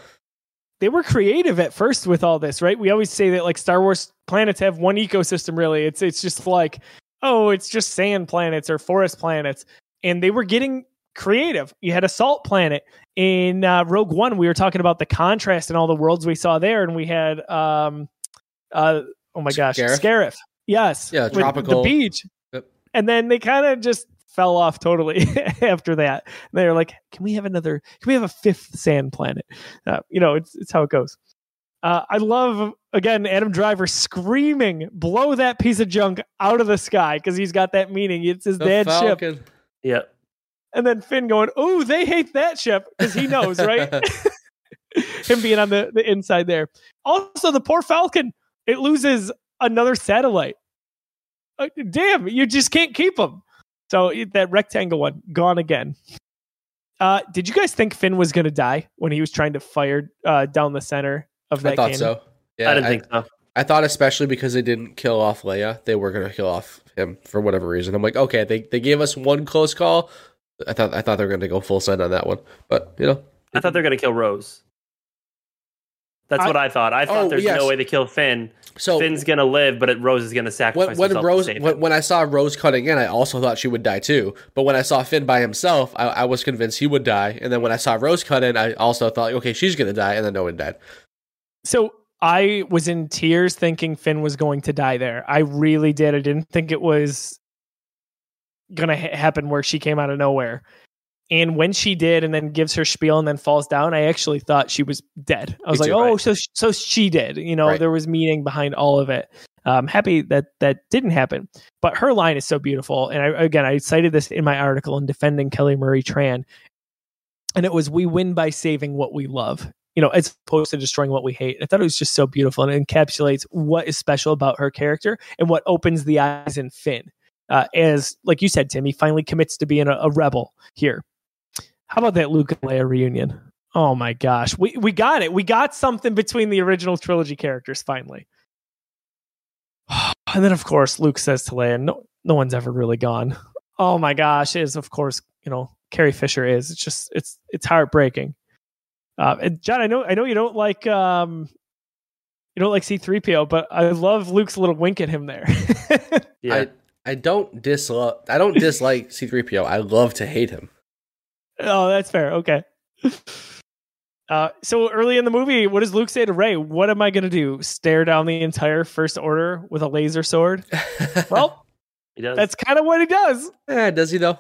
They were creative at first with all this, right? We always say that like Star Wars planets have one ecosystem really. It's it's just like, oh, it's just sand planets or forest planets. And they were getting creative. You had a salt planet in uh, Rogue One. We were talking about the contrast in all the worlds we saw there and we had um uh oh my gosh, Scarif? Scarif. Yes. Yeah, tropical. The beach. Yep. And then they kind of just fell off totally after that. They're like, "Can we have another? Can we have a fifth sand planet?" Uh, you know, it's it's how it goes. Uh, I love again Adam Driver screaming, "Blow that piece of junk out of the sky!" because he's got that meaning. It's his The dad's ship, Falcon. Yeah. and then Finn going, "Oh, they hate that ship," because he knows, right? Him being on the the inside there. Also, the poor Falcon, it loses another satellite. Uh, damn, you just can't keep them. So that rectangle one gone again. Uh, did you guys think Finn was going to die when he was trying to fire uh, down the center of that game? I thought cannon? so. Yeah, I didn't think so. I thought especially because they didn't kill off Leia, they were gonna kill off him for whatever reason. I'm like, okay, they they gave us one close call. I thought I thought they were going to go full send on that one, but you know, I thought they were gonna kill Rose. That's I- what I thought. I thought Oh, there's yes. no way to kill Finn. so Finn's gonna live, but it, Rose is gonna sacrifice when, when herself to Rose save when, him. when I saw Rose cutting in, I also thought she would die too. But when I saw Finn by himself, I, I was convinced he would die. And then when I saw Rose cut in, I also thought, okay, she's going to die, and then no one died. So I was in tears thinking Finn was going to die there. I really did. I didn't think it was going to ha- happen where she came out of nowhere. And when she did, and then gives her spiel and then falls down, I actually thought she was dead. I was Me like, too, "Oh, right. so so she did." You know, Right. there was meaning behind all of it. I'm happy that that didn't happen. But her line is so beautiful, and I, again, I cited this in my article in defending Kelly Marie Tran, and it was, "We win by saving what we love." You know, as opposed to destroying what we hate. I thought it was just so beautiful and it encapsulates what is special about her character and what opens the eyes in Finn. Uh, as like you said, Tim, he finally commits to being a, a rebel here. How about that Luke and Leia reunion? Oh my gosh, we we got it. We got something between the original trilogy characters finally. And then of course Luke says to Leia, "No, no one's ever really gone." Oh my gosh, is of course you know Carrie Fisher is. It's just it's it's heartbreaking. Uh, and John, I know I know you don't like um you don't like C three PO, but I love Luke's little wink at him there. yeah. I I don't dislike I don't dislike C3PO. I love to hate him. Oh, that's fair. Okay. Uh, so early in the movie, what does Luke say to Rey? What am I going to do? Stare down the entire First Order with a laser sword? Well, he does. that's kind of what he does, eh, does he though?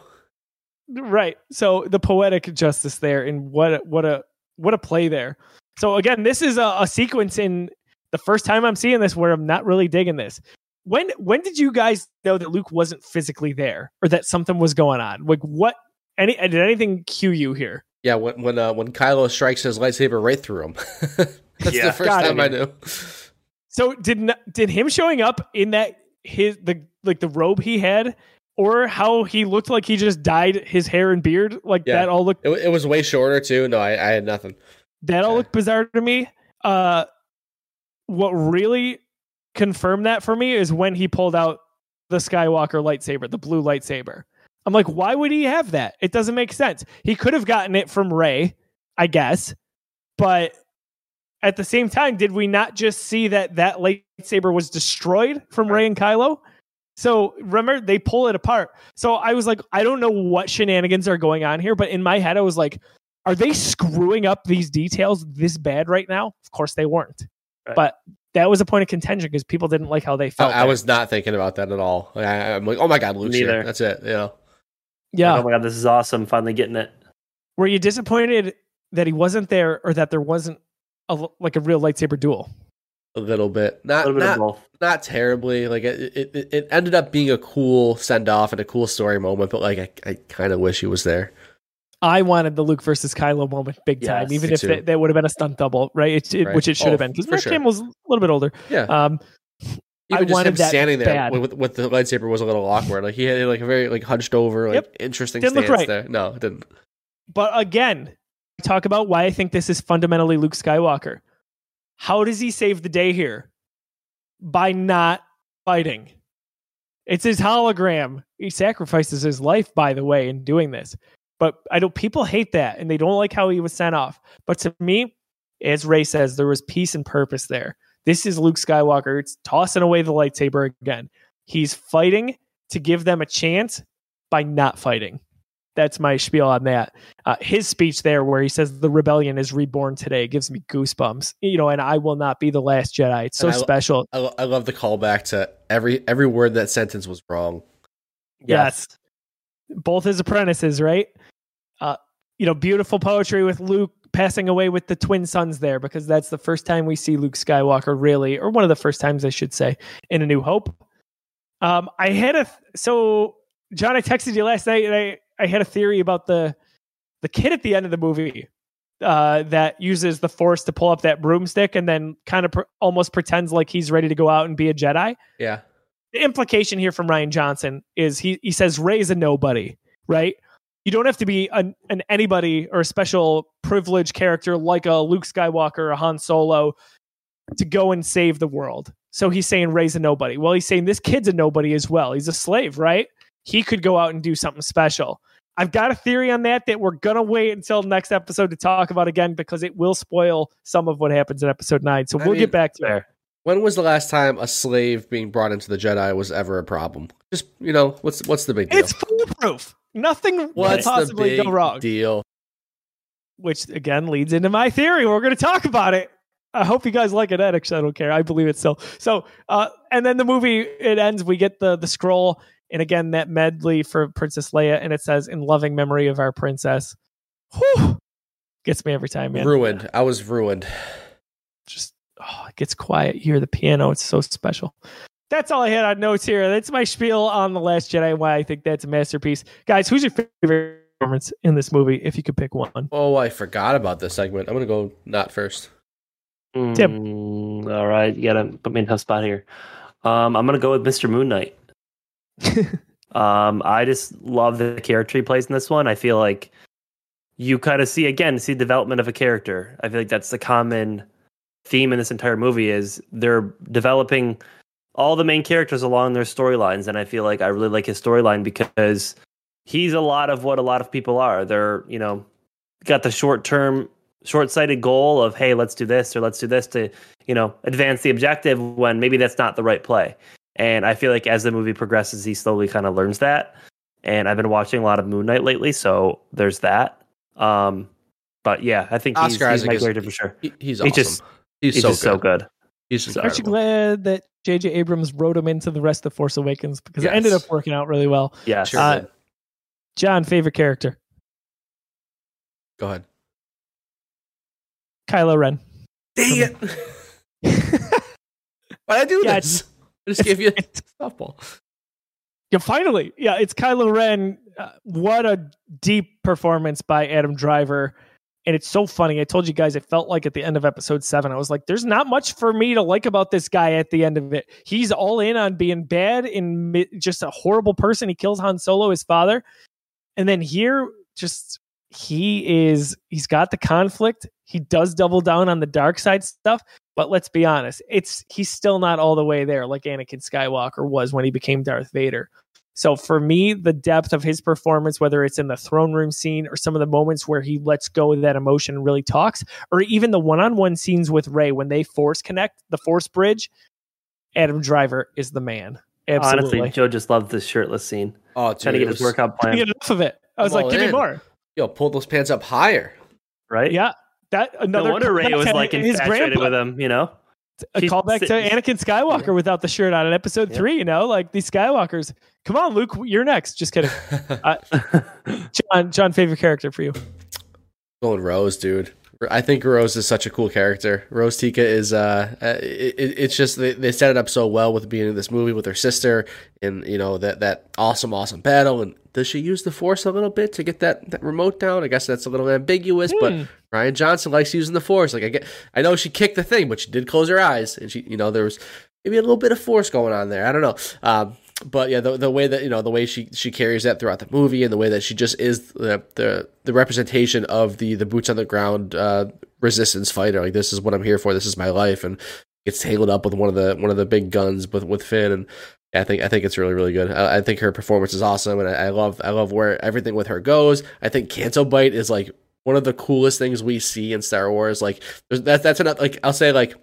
right? So the poetic justice there, and what a, what a what a play there. So again, this is a, a sequence in the first time I'm seeing this where I'm not really digging this. When when did you guys know that Luke wasn't physically there, or that something was going on? Like what? Any did anything cue you here? Yeah, when when uh, when Kylo strikes his lightsaber right through him. That's Yeah. the first Got it. time I knew. So did did him showing up in that his the like the robe he had, or how he looked like he just dyed his hair and beard like Yeah. that all looked It, it was way shorter too. No, I, I had nothing. that all Okay. looked bizarre to me. Uh, what really confirmed that for me is when he pulled out the Skywalker lightsaber, the blue lightsaber. I'm like, why would he have that? It doesn't make sense. He could have gotten it from Rey, I guess, but at the same time, did we not just see that that lightsaber was destroyed from Rey and Kylo? So remember, they pull it apart. So I was like, I don't know what shenanigans are going on here, but in my head, I was like, are they screwing up these details this bad right now? Of course they weren't. Right. But that was a point of contention because people didn't like how they I, felt. I there. was not thinking about that at all. I, I'm like, oh my god, Luke's Neither. here. That's it. You know, yeah. oh my god, this is awesome! Finally getting it. Were you disappointed that he wasn't there or that there wasn't a, like a real lightsaber duel? a little bit. Not little bit not not terribly. Like it, it, it- it ended up being a cool send off and a cool story moment. But like, I, I kind of wish he was there. I wanted the Luke versus Kylo moment big Yes, time, even if too. that, that would have been a stunt double, right? It, it- Right. Which it should Oh, have been because for Mark sure. Hamill's a little bit older. Yeah. Um, I Even just wanted him that standing there bad. with, with the lightsaber was a little awkward. Like he had like a very like hunched over, like Yep. interesting Didn't stance right. there. No, it didn't. But again, talk about why I think this is fundamentally Luke Skywalker. How does he save the day here? By not fighting. It's his hologram. He sacrifices his life, by the way, in doing this. But I know people hate that and they don't like how he was sent off. But to me, as Rey says, there was peace and purpose there. This is Luke Skywalker. It's tossing away the lightsaber again. He's fighting to give them a chance by not fighting. That's my spiel on that. Uh, his speech there, where he says the rebellion is reborn today, gives me goosebumps. You know, and I will not be the last Jedi. It's so I special. I, I love the callback to every every word that sentence was wrong. Yes. Both his apprentices, right? Uh, you know, beautiful poetry with Luke passing away with the twin suns there because that's the first time we see Luke Skywalker really, or one of the first times I should say, in A New Hope. Um, I had a so John, I texted you last night and I, I had a theory about the the kid at the end of the movie uh, that uses the force to pull up that broomstick and then kind of pr- almost pretends like he's ready to go out and be a Jedi Yeah, the implication here from Rian Johnson is he he says Rey's a nobody, right? You don't have to be an, an anybody or a special privileged character like a Luke Skywalker or a Han Solo to go and save the world. So he's saying Rey's a nobody. Well, he's saying this kid's a nobody as well. He's a slave, right? He could go out and do something special. I've got a theory on that that we're gonna wait until next episode to talk about again because it will spoil some of what happens in episode nine. So I we'll mean, get back to. Fair. When was the last time a slave being brought into the Jedi was ever a problem? Just you know, what's what's the big deal? It's foolproof. Nothing what's the possibly go wrong. deal? Which again leads into my theory. We're going to talk about it. I hope you guys like it. Actually, I don't care. I believe it still. So, uh, and then the movie it ends. We get the the scroll, and again that medley for Princess Leia, and it says "In loving memory of our princess." Whew. Gets me every time, man. Ruined. I was ruined. Just oh, it gets quiet. You hear the piano. It's so special. That's all I had on notes here. That's my spiel on the Last Jedi. and Why I think that's a masterpiece, guys. Who's your favorite performance in this movie? If you could pick one. Oh, I forgot about this segment. I'm gonna go not first. Tim. Mm, all right, you gotta put me in a tough spot here. Um, I'm gonna go with Mr. Moon Knight. Um, I just love the character he plays in this one. I feel like you kind of see again see development of a character. I feel like that's the common theme in this entire movie is they're developing all the main characters along their storylines, and I feel like I really like his storyline because he's a lot of what a lot of people are. They're you know got the short term short sighted goal of hey let's do this or let's do this to you know advance the objective when maybe that's not the right play. And I feel like as the movie progresses, he slowly kind of learns that. And I've been watching a lot of Moon Knight lately, so there's that. Um, but yeah, I think Oscar he's Isaac my is- character for sure. He, he's He's awesome. just- he's, He's so, just good. so good. He's just Aren't you glad that J.J. Abrams wrote him into the rest of Force Awakens because it ended up working out really well. Yeah, Sure Uh. John, favorite character? Go ahead. Kylo Ren. Dang it! Why'd I do Yeah, this? I just gave you a softball. Yeah, finally. Yeah, it's Kylo Ren. Uh, what a deep performance by Adam Driver. And it's so funny. I told you guys it felt like at the end of episode seven, I was like, there's not much for me to like about this guy at the end of it. He's all in on being bad and just a horrible person. He kills Han Solo, his father. And then here, just he is, he's got the conflict. He does double down on the dark side stuff. But let's be honest, it's he's still not all the way there like Anakin Skywalker was when he became Darth Vader. So for me, the depth of his performance, whether it's in the throne room scene or some of the moments where he lets go of that emotion and really talks, or even the one-on-one scenes with Rey when they force connect the force bridge, Adam Driver is the man. Absolutely. Honestly, Joe just loved this shirtless scene. Oh, dude, Trying to it get his workout Couldn't plan, get enough of it. I was I'm like, all give me more. Yo, pull those pants up higher. right? Yeah. That No another wonder Rey callback was like his infatuated grandpa. with him. You know. A She's callback to sit- Anakin Skywalker without the shirt on in episode Yeah. three. You know, like these Skywalkers. Come on, Luke, you're next. Just kidding. Uh, John, John, favorite character for you? Going Rose, dude. I think Rose is such a cool character. Rose Tico is uh, uh it, it- it's just they, they set it up so well with being in this movie with her sister and you know that that awesome awesome battle and does she use the force a little bit to get that, that remote down? I guess that's a little ambiguous, Hmm. but Rian Johnson likes using the force. Like I get I know she kicked the thing, but she did close her eyes and she you know there was maybe a little bit of force going on there. I don't know. Um but yeah, the, the way that you know the way she she carries that throughout the movie, and the way that she just is the the, the representation of the the boots on the ground uh, resistance fighter. Like this is what I'm here for. This is my life, and gets tangled up with one of the one of the big guns with with Finn. And I think I think it's really really good. I, I think her performance is awesome, and I, I love I love where everything with her goes. I think Canto Bight is like one of the coolest things we see in Star Wars. Like there's, that that's enough. Like I'll say like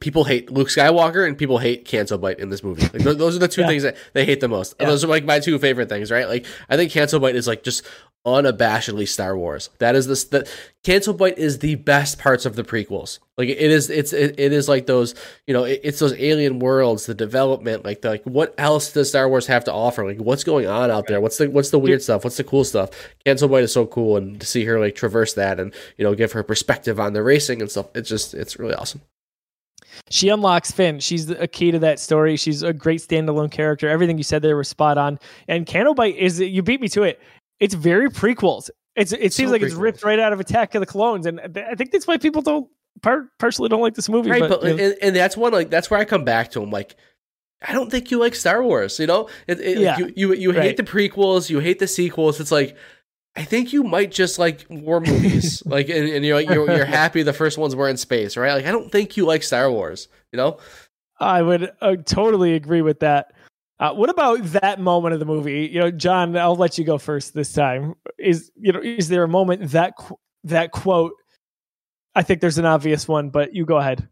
people hate Luke Skywalker and people hate Canto Bight in this movie. Like th- those are the two Yeah. things that they hate the most. Yeah. Those are like my two favorite things, right? Like I think Canto Bight is like just unabashedly Star Wars. That is this the Canto Bight is the best parts of the prequels. Like it is it's it, it is like those, you know, it, it's those alien worlds, the development, like the, like what else does Star Wars have to offer? Like what's going on out there? What's the what's the weird stuff? What's the cool stuff? Canto Bight is so cool and to see her like traverse that and, you know, give her perspective on the racing and stuff. It's just it's really awesome. She unlocks Finn. She's a key to that story. She's a great standalone character. Everything you said there was spot on. And Canto Bight is you beat me to it. It's very prequels. It's it seems So like it's ripped right out of Attack of the Clones, and I think that's why people don't par- partially don't like this movie. right but, but, you know, and, and that's one like that's where i come back to him like i don't think you like star wars you know it, it, Yeah. you you, you Right. hate the prequels you hate the sequels it's like i think you might just like war movies like and, and you're like you're, you're happy the first ones were in space right like i don't think you like star wars you know I would uh, totally agree with that. Uh, what about that moment of the movie? You know, John, I'll let you go first this time. Is you know, is there a moment that qu- that quote? I think there's an obvious one, but you go ahead.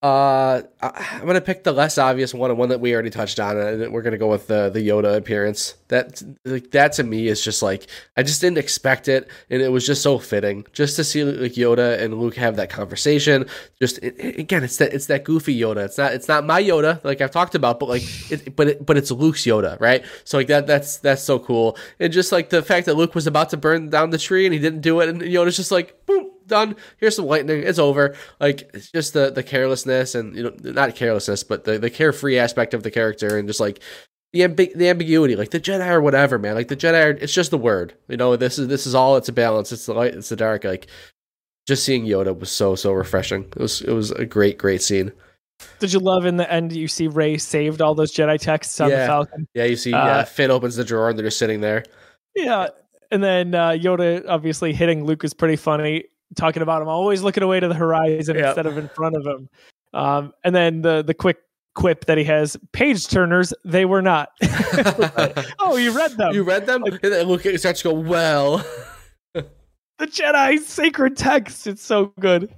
Uh, I'm gonna pick the less obvious one, and one that we already touched on. And we're gonna go with the the Yoda appearance. That like that to me is just like I just didn't expect it, and it was just so fitting just to see like Yoda and Luke have that conversation. Just it, it- again, it's that it's that goofy Yoda. It's not it's not my Yoda like I've talked about, but like it, but it, but it's Luke's Yoda, right? So like that that's that's so cool, and just like the fact that Luke was about to burn down the tree and he didn't do it, and Yoda's just like boom done. Here's some lightning. It's over. Like it's just the the carelessness and you know not carelessness, but the the carefree aspect of the character and just like the ambi- the ambiguity, like the Jedi or whatever, man. Like the Jedi, are, it's just the word. You know, this is this is all. It's a balance. It's the light. It's the dark. Like just seeing Yoda was so so refreshing. It was it was a great great scene. Did you love in the end? You see Rey saved all those Jedi texts on Yeah. the Falcon. Yeah, you see, Uh, yeah, Finn opens the drawer and they're just sitting there. Yeah, and then uh, Yoda obviously hitting Luke is pretty funny. Talking about him always looking away to the horizon Yeah. instead of in front of him. Um, and then the the quick quip that he has: page turners, they were not. oh, you read them. you read them, and then Luke starts to go, "Well, the Jedi sacred text. It's so good.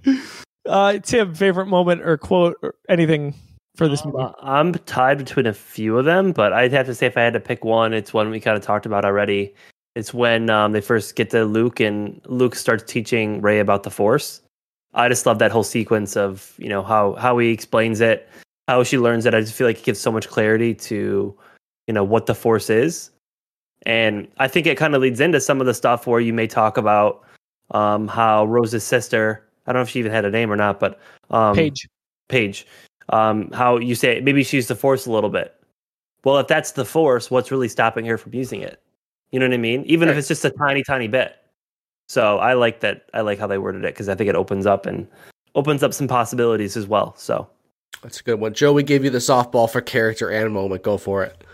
Uh, Tim, favorite moment or quote or anything for this movie? Uh, I'm tied between a few of them, but I'd have to say if I had to pick one, it's one we kind of talked about already. It's when um, they first get to Luke and Luke starts teaching Rey about the Force. I just love that whole sequence of you know how how he explains it, how she learns it. I just feel like it gives so much clarity to you know what the Force is, and I think it kind of leads into some of the stuff where you may talk about um, how Rose's sister. I don't know if she even had a name or not, but um, Paige. Paige um how you say maybe she used the force a little bit well if that's the force what's really stopping her from using it you know what i mean even if it's just a tiny tiny bit so i like that i like how they worded it because i think it opens up and opens up some possibilities as well so that's a good one." Joe, we gave you the softball for character and moment. Go for it.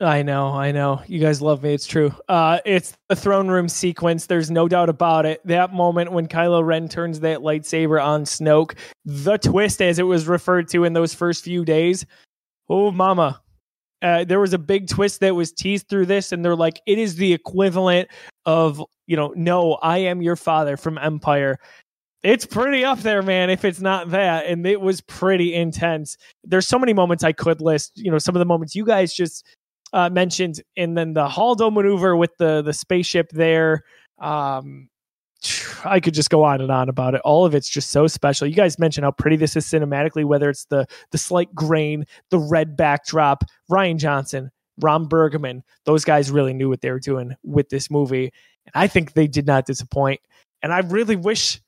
I know, I know. You guys love me. It's true. Uh, it's the throne room sequence. There's no doubt about it. That moment when Kylo Ren turns that lightsaber on Snoke, the twist, as it was referred to in those first few days. Oh, mama. Uh, there was a big twist that was teased through this, and they're like, it is the equivalent of, you know, no, I am your father from Empire. It's pretty up there, man, if it's not that. And it was pretty intense. There's so many moments I could list. You know, some of the moments you guys just uh, mentioned, and then the Holdo maneuver with the the spaceship there. Um, I could just go on and on about it. All of it's just so special. You guys mentioned how pretty this is cinematically, whether it's the the slight grain, the red backdrop. Rian Johnson, Ram Bergman, those guys really knew what they were doing with this movie, and I think they did not disappoint. And I really wish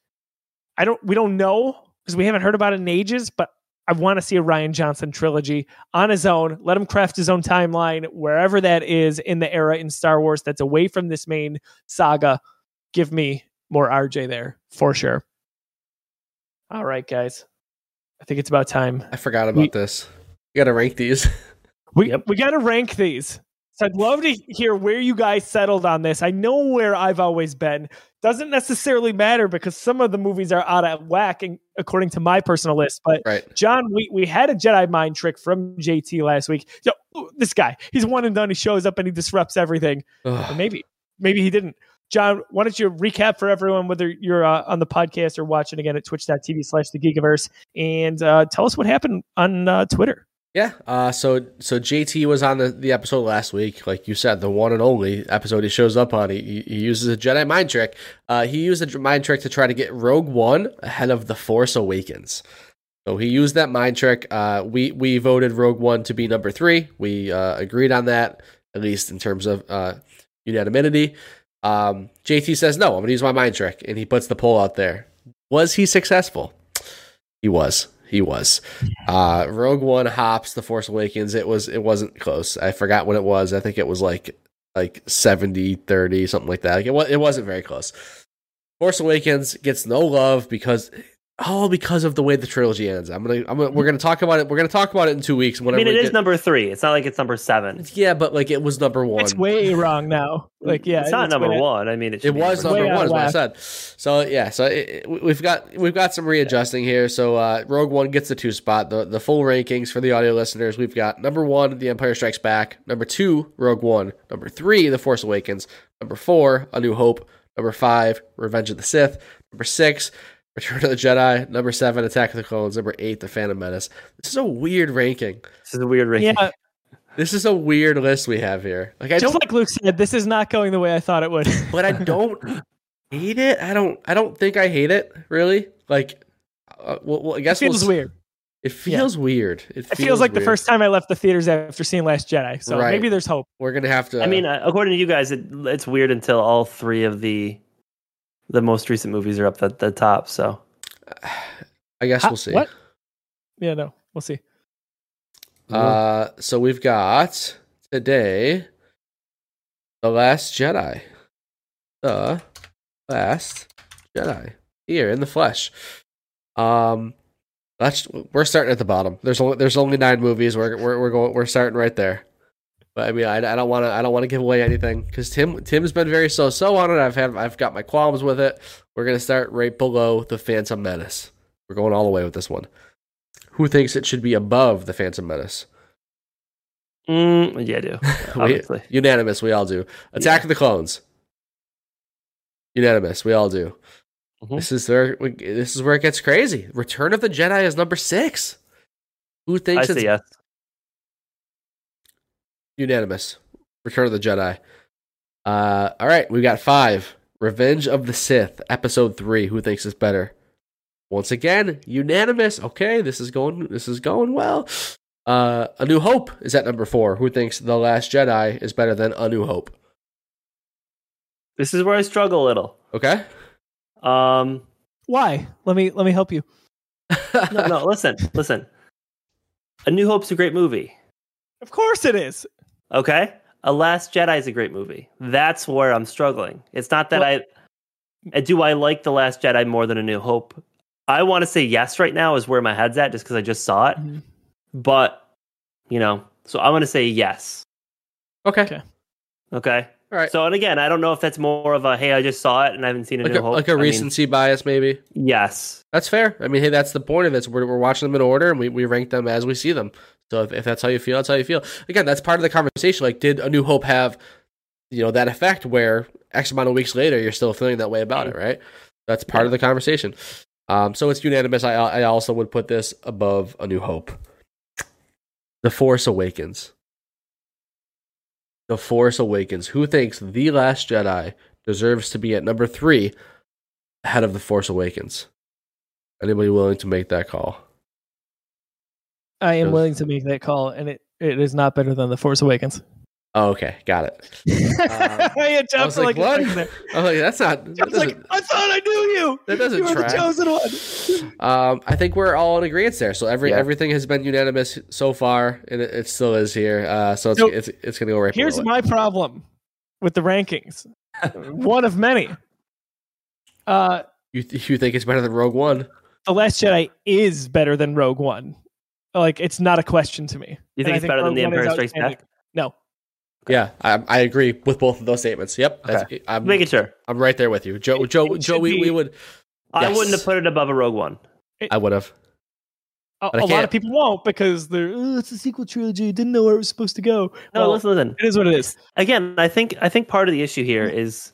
I don't we don't know because we haven't heard about it in ages, but I want to see a Rian Johnson trilogy on his own. Let him craft his own timeline wherever that is in the era in Star Wars that's away from this main saga. Give me more RJ there for sure. All right, guys. I think it's about time. I forgot about We- this. You got to rank these. We Yep. we got to rank these. So I'd love to hear where you guys settled on this. I know where I've always been. Doesn't necessarily matter because some of the movies are out of whack, and according to my personal list. But right. John, we, we had a Jedi mind trick from JT last week. So, this guy, he's one and done. He shows up and he disrupts everything. Maybe, maybe he didn't. John, why don't you recap for everyone, whether you're uh, on the podcast or watching again at twitch.tv slash the Geekiverse, and uh, tell us what happened on uh, Twitter. Yeah. Uh, so so JT was on the, the episode last week, like you said, the one and only episode he shows up on. He, he uses a Jedi mind trick. Uh, he used a mind trick to try to get Rogue One ahead of The Force Awakens. So he used that mind trick. Uh, we we voted Rogue One to be number three. We agreed on that, at least in terms of unanimity. Um, JT says no. I'm gonna use my mind trick, and he puts the poll out there. Was he successful? He was. He was. Uh, Rogue One hops The Force Awakens. It was. It wasn't close. I forgot what it was. I think it was like like 70 30 something like that. Like it was. It wasn't very close. Force Awakens gets no love because all because of the way the trilogy ends. I'm gonna, I'm gonna we're gonna talk about it. We're gonna talk about it in two weeks. I mean, it is get- number three. It's not like it's number seven. Yeah, but like it was number one. It's way wrong now. Like, yeah, it's not number way- one. I mean, it, It was number number way one, out is what I said. So yeah, so it, it- we've got we've got some readjusting here. So uh, Rogue One gets the two spot. The the full rankings for the audio listeners. We've got number one, The Empire Strikes Back. Number two, Rogue One. Number three, The Force Awakens. Number four, A New Hope. Number five, Revenge of the Sith. Number six, Return of the Jedi. Number seven, Attack of the Clones. Number eight, The Phantom Menace. This is a weird ranking. This is a weird ranking. Yeah, This is a weird list we have here. Like I just don't like Luke said, this is not going the way I thought it would. but I don't hate it. I don't. I don't think I hate it really. Like, uh, well, well, I it guess feels we'll, weird. It feels weird. It, It feels like the first time I left the theaters after seeing Last Jedi. So Right. maybe there's hope. We're gonna have to. I mean, uh, according to you guys, it, it's weird until all three of the the most recent movies are up at the top. So I guess we'll see. What? Yeah, no, we'll see. Uh, so we've got today, the Last Jedi, the Last Jedi here in the flesh. Um, that's we're starting at the bottom. There's only there's only nine movies. We're we're we're going we're starting right there. But I mean, I, I don't want to I don't want to give away anything because Tim Tim's been very so so on it. I've had I've got my qualms with it. We're gonna start right below the Phantom Menace. We're going all the way with this one. Who thinks it should be above the Phantom Menace? mm, yeah, I do. We- Obviously, unanimous. We all do. Attack of the Clones. Unanimous. We all do. Mhm. This is where we, this is where it gets crazy. Return of the Jedi is number six. Who I thinks it's say yes. Unanimous? Return of the Jedi. Uh, all right, we've got five. Revenge of the Sith, episode three. Who thinks it's better? Once again, unanimous. Okay, this is going. This is going well. Uh, A New Hope is at number four. Who thinks The Last Jedi is better than A New Hope? This is where I struggle a little. Okay. Um, Why? Let me let me help you. no, no, listen, listen. A New Hope's a great movie. Of course it is. Okay, A Last Jedi is a great movie. That's where I'm struggling. It's not that Well- I do I like The Last Jedi more than A New Hope. I want to say yes right now is where my head's at, just because I just saw it. Mhm. But you know, so I'm going to say yes. Okay. Okay. Okay. All right. So and again, I don't know if that's more of a hey, I just saw it and I haven't seen A like New a, Hope. like a I mean, recency bias, maybe. yes. That's fair. I mean, hey, that's the point of this. We're, we're watching them in order, and we, we rank them as we see them. So if, if that's how you feel, that's how you feel. Again, that's part of the conversation. Like, did A New Hope have, you know, that effect where X amount of weeks later you're still feeling that way about it, right? That's part of the conversation. Um, so it's unanimous. I I also would put this above A New Hope. The Force Awakens. The Force Awakens. Who thinks The Last Jedi deserves to be at number three ahead of The Force Awakens? Anybody willing to make that call? I am willing to make that call, and it, it is not better than The Force Awakens. Oh, okay, got it. yeah, I Jeff was like, like, what? a second there. I was like, that's not. That like, I thought I knew you. that doesn't you track. the chosen one. Um, I think we're all in agreement there. So every Yeah. everything has been unanimous so far, and it, it still is here. Uh, so it's So, it's, it's going to go right. Here's below it. my problem with the rankings. one of many. Uh, You th- you think it's better than Rogue One? The Last Jedi is better than Rogue One. Like it's not a question to me. You think I it's better than The Empire Strikes. Back? No. Yeah, I, I agree with both of those statements. Yep, that's, I'm Making sure. I'm right there with you, Joe. Joe, it Joe. We, be- we would. I Yes. wouldn't have put it above a Rogue One. I would have. A, But I a lot of people won't because they're oh, it's a sequel trilogy. Didn't know where it was supposed to go. No, Well, listen, listen. It is what it is. again, I think I think part of the issue here mm-hmm. is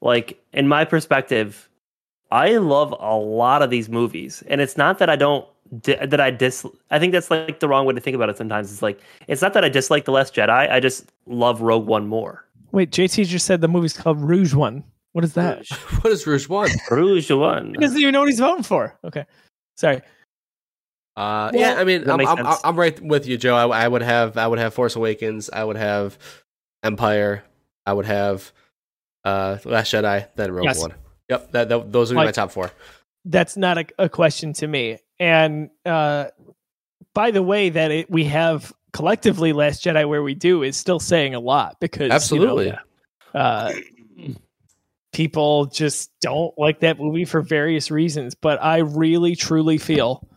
like in my perspective, I love a lot of these movies, and it's not that I don't di- that I dis. I think that's like the wrong way to think about it. Sometimes it's like it's not that I dislike the Last Jedi. I just love Rogue One more. Wait, JT just said the movie's called Rouge One. What is that? What is Rouge One? Rouge One. He doesn't even know what he's voting for. Okay, sorry. Uh, Well, yeah, I mean, I'm, I'm. I'm right with you, Joe. I, I would have, I would have Force Awakens. I would have Empire. I would have uh, Last Jedi. Then Rogue Yes. One. Yep, that, that those would be my top four. That's not a, a question to me. And uh, by the way, that it, we have collectively Last Jedi where we do is still saying a lot because you know, Absolutely. uh, people just don't like that movie for various reasons. But I really, truly feel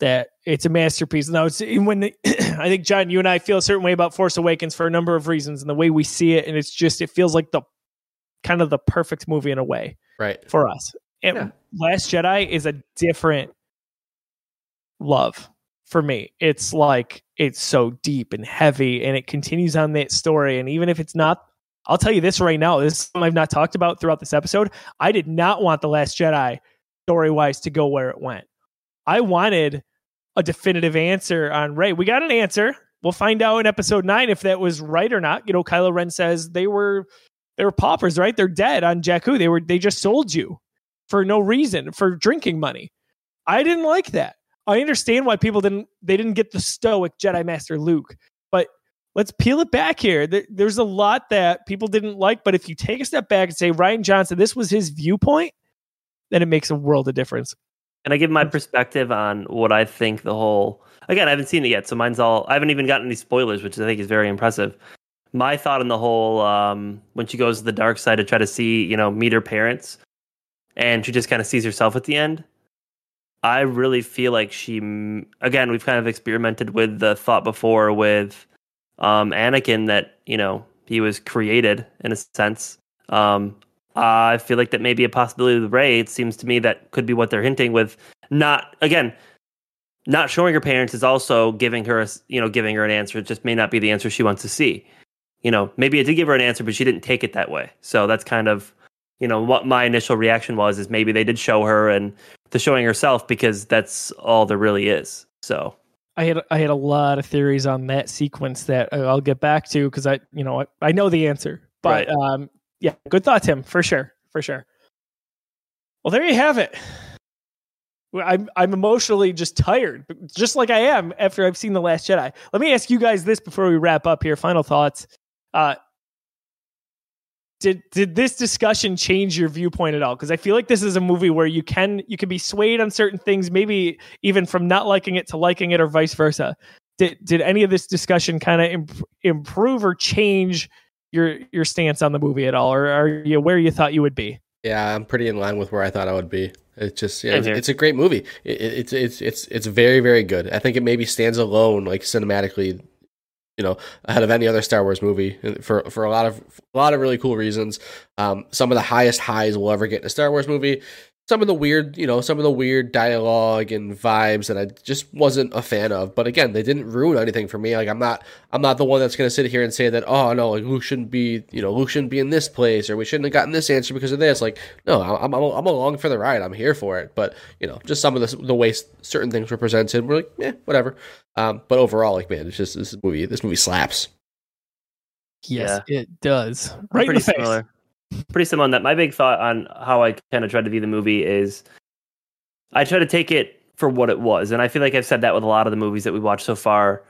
that it's a masterpiece. Now, it's when I think John, you and I feel a certain way about Force Awakens for a number of reasons, and the way we see it, and it's just it feels like the kind of the perfect movie in a way Right. for us. And Yeah. Last Jedi is a different love for me. It's like it's so deep and heavy and it continues on that story. And even if it's not, I'll tell you this right now, this is something I've not talked about throughout this episode. I did not want The Last Jedi story wise to go where it went. I wanted a definitive answer on Rey. We got an answer. We'll find out in episode nine if that was right or not. You know, Kylo Ren says they were they were paupers, right? They're dead on Jakku. They were they just sold you for no reason for drinking money. I didn't like that. I understand why people didn't they didn't get the stoic Jedi Master Luke, but let's peel it back here. There's a lot that people didn't like, but if you take a step back and say Rian Johnson, this was his viewpoint, then it makes a world of difference. And I give my perspective on what I think the whole? Again, I haven't seen it yet, so mine's all. I haven't even gotten any spoilers, which I think is very impressive. My thought on the whole, um, when she goes to the dark side to try to see, you know, meet her parents, and she just kind of sees herself at the end. I really feel like she, again, we've kind of experimented with the thought before with um, Anakin that you know he was created in a sense. Um, I feel like that may be a possibility with Rey. It seems to me that could be what they're hinting with. Not again, not showing her parents is also giving her, a you know, giving her an answer. It just may not be the answer she wants to see. You know, maybe it did give her an answer, but she didn't take it that way. So that's kind of, you know, what my initial reaction was is maybe they did show her and the showing herself because that's all there really is. So I had I had a lot of theories on that sequence that I'll get back to because I you know I, I know the answer, but Right. um yeah, good thought, Tim, for sure, for sure. Well, there you have it. I'm I'm emotionally just tired, just like I am after I've seen the Last Jedi. Let me ask you guys this before we wrap up here. Final thoughts. Uh, did did this discussion change your viewpoint at all? Because I feel like this is a movie where you can you can be swayed on certain things, maybe even from not liking it to liking it, or vice versa. Did did any of this discussion kind of imp- improve or change your your stance on the movie at all, or are you where you thought you would be? Yeah, I'm pretty in line with where I thought I would be. It's just yeah, it's, it's a great movie. It, it, it's it's it's it's very very good. I think it maybe stands alone like cinematically, you know, ahead of any other Star Wars movie for for a lot of a lot of really cool reasons. Um, some of the highest highs we'll ever get in a Star Wars movie. Some of the weird, you know, some of the weird dialogue and vibes that I just wasn't a fan of. But again, they didn't ruin anything for me. Like I'm not, I'm not the one that's going to sit here and say that, oh no, like Luke shouldn't be, you know, Luke shouldn't be in this place, or we shouldn't have gotten this answer because of this. Like, no, I'm, I'm, I'm along for the ride. I'm here for it. But you know, just some of the the way certain things were presented, we're like, yeah, whatever. Um, but overall, like, man, it's just this movie. This movie slaps. Yes, Yeah. it does. I'm Right in pretty the face. similar. Pretty similar on that. My big thought on how I kind of tried to view the movie is I try to take it for what it was. And I feel like I've said that with a lot of the movies that we watched so far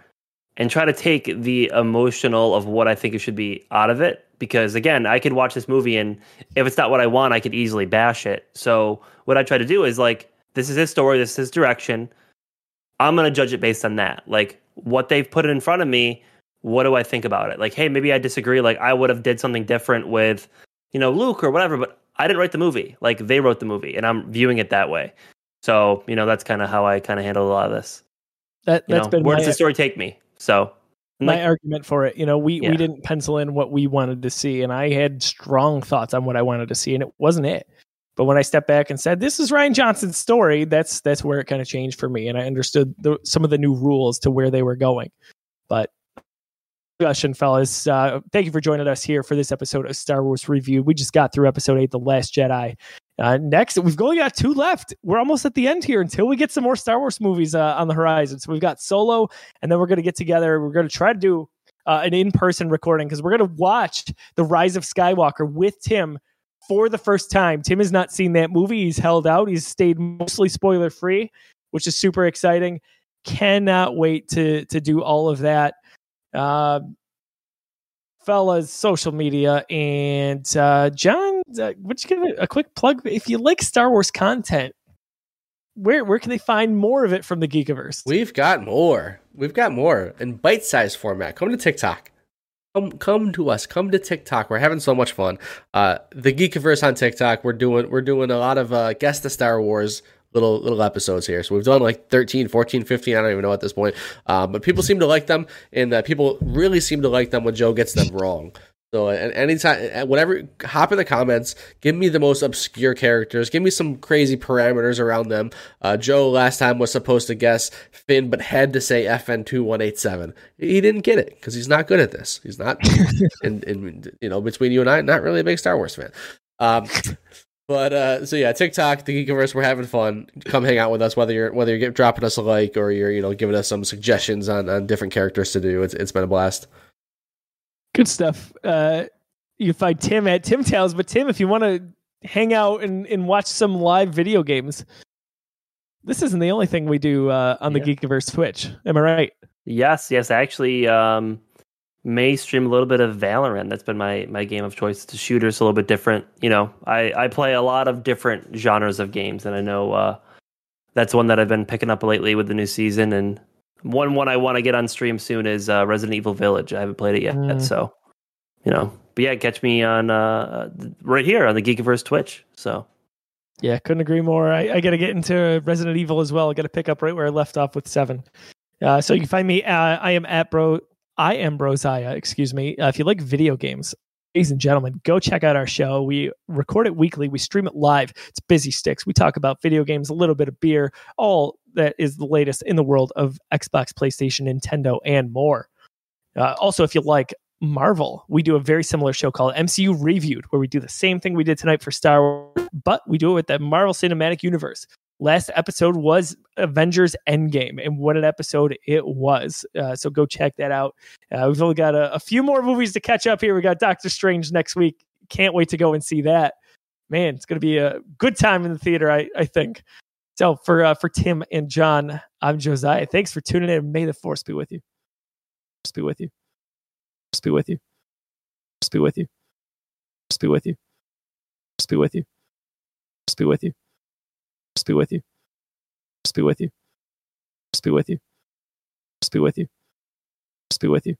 and try to take the emotional of what I think it should be out of it. Because again, I could watch this movie and if it's not what I want, I could easily bash it. So what I try to do is like, this is his story, this is his direction. I'm going to judge it based on that. Like what they've put in front of me, what do I think about it? Like, hey, maybe I disagree. Like I would have did something different with, you know, Luke or whatever, but I didn't write the movie. Like they wrote the movie and I'm viewing it that way. So, you know, that's kind of how I kind of handle a lot of this. That You that's know, been where does the story take me? So, my like, argument for it. You know, we Yeah. we didn't pencil in what we wanted to see, and I had strong thoughts on what I wanted to see, and it wasn't it. But when I stepped back and said, "This is Rian Johnson's story," that's that's where it kind of changed for me, and I understood the, some of the new rules to where they were going. But discussion, fellas, uh, thank you for joining us here for this episode of Star Wars Review. We just got through episode eight, The Last Jedi. Uh, next, we've only got two left. We're almost at the end here until we get some more Star Wars movies uh, on the horizon. So we've got Solo, and then we're going to get together. We're going to try to do uh, an in-person recording because we're going to watch The Rise of Skywalker with Tim for the first time. Tim has not seen that movie. He's held out. He's stayed mostly spoiler free, which is super exciting. Cannot wait to to do all of that. Uh, fellas, social media, and uh, John, uh, would you give it a quick plug? If you like Star Wars content, where where can they find more of it from the Geekiverse? We've got more. We've got more in bite-sized format. Come to TikTok. come come to us. Come to TikTok. We're having so much fun. Uh, the Geekiverse on TikTok. We're doing we're doing a lot of uh, guest the Star Wars little little episodes here. So we've done like 13, 14, 15, I don't even know at this point. Um, but people seem to like them, and uh, people really seem to like them when Joe gets them wrong. So and anytime, whatever, hop in the comments. Give me the most obscure characters. Give me some crazy parameters around them. Uh, Joe last time was supposed to guess Finn, but had to say FN two one eight seven. He didn't get it because he's not good at this. He's not, and in you know between you and I, not really a big Star Wars fan. Um, but uh, so yeah, TikTok, the Geekiverse, we're having fun. Come hang out with us, whether you're whether you're dropping us a like or you're you know giving us some suggestions on, on different characters to do. It's it's been a blast. Good stuff. Uh, you find Tim at Tim Tales, but Tim, if you want to hang out and, and watch some live video games, this isn't the only thing we do uh, on the Yeah. Geekiverse Twitch. Am I right? Yes, yes. Actually um, may stream a little bit of Valorant. That's been my my game of choice. The shooter's a little bit different. You know, I I play a lot of different genres of games, and I know uh, that's one that I've been picking up lately with the new season. And one one I want to get on stream soon is uh, Resident Evil Village. I haven't played it yet, Mm. so you know. But yeah, catch me on uh, right here on the Geekiverse Twitch. So Yeah, couldn't agree more. I, I got to get into Resident Evil as well. I got to pick up right where I left off with seven. Uh, so you can find me. Uh, I am at bro. I am Brosiah. Excuse me. Uh, if you like video games, ladies and gentlemen, go check out our show. We record it weekly. We stream it live. It's Busy Sticks. We talk about video games, a little bit of beer, all that is the latest in the world of Xbox, PlayStation, Nintendo, and more. Uh, also, if you like Marvel, we do a very similar show called MCU Reviewed, where we do the same thing we did tonight for Star Wars, but we do it with the Marvel Cinematic Universe. Last episode was Avengers Endgame, and what an episode it was. Uh, so go check that out. Uh, we've only got a, a few more movies to catch up here. We got Doctor Strange next week. Can't wait to go and see that. Man, it's going to be a good time in the theater, I, I think. So for uh, for Tim and John, I'm Josiah. Thanks for tuning in. May the force be with you. Force be with you. Force be with you. Force be with you. Force be with you. Force be with you. Force be with you. Force be with you. Force be with you. Force be with you. Force be with you. Force be with you.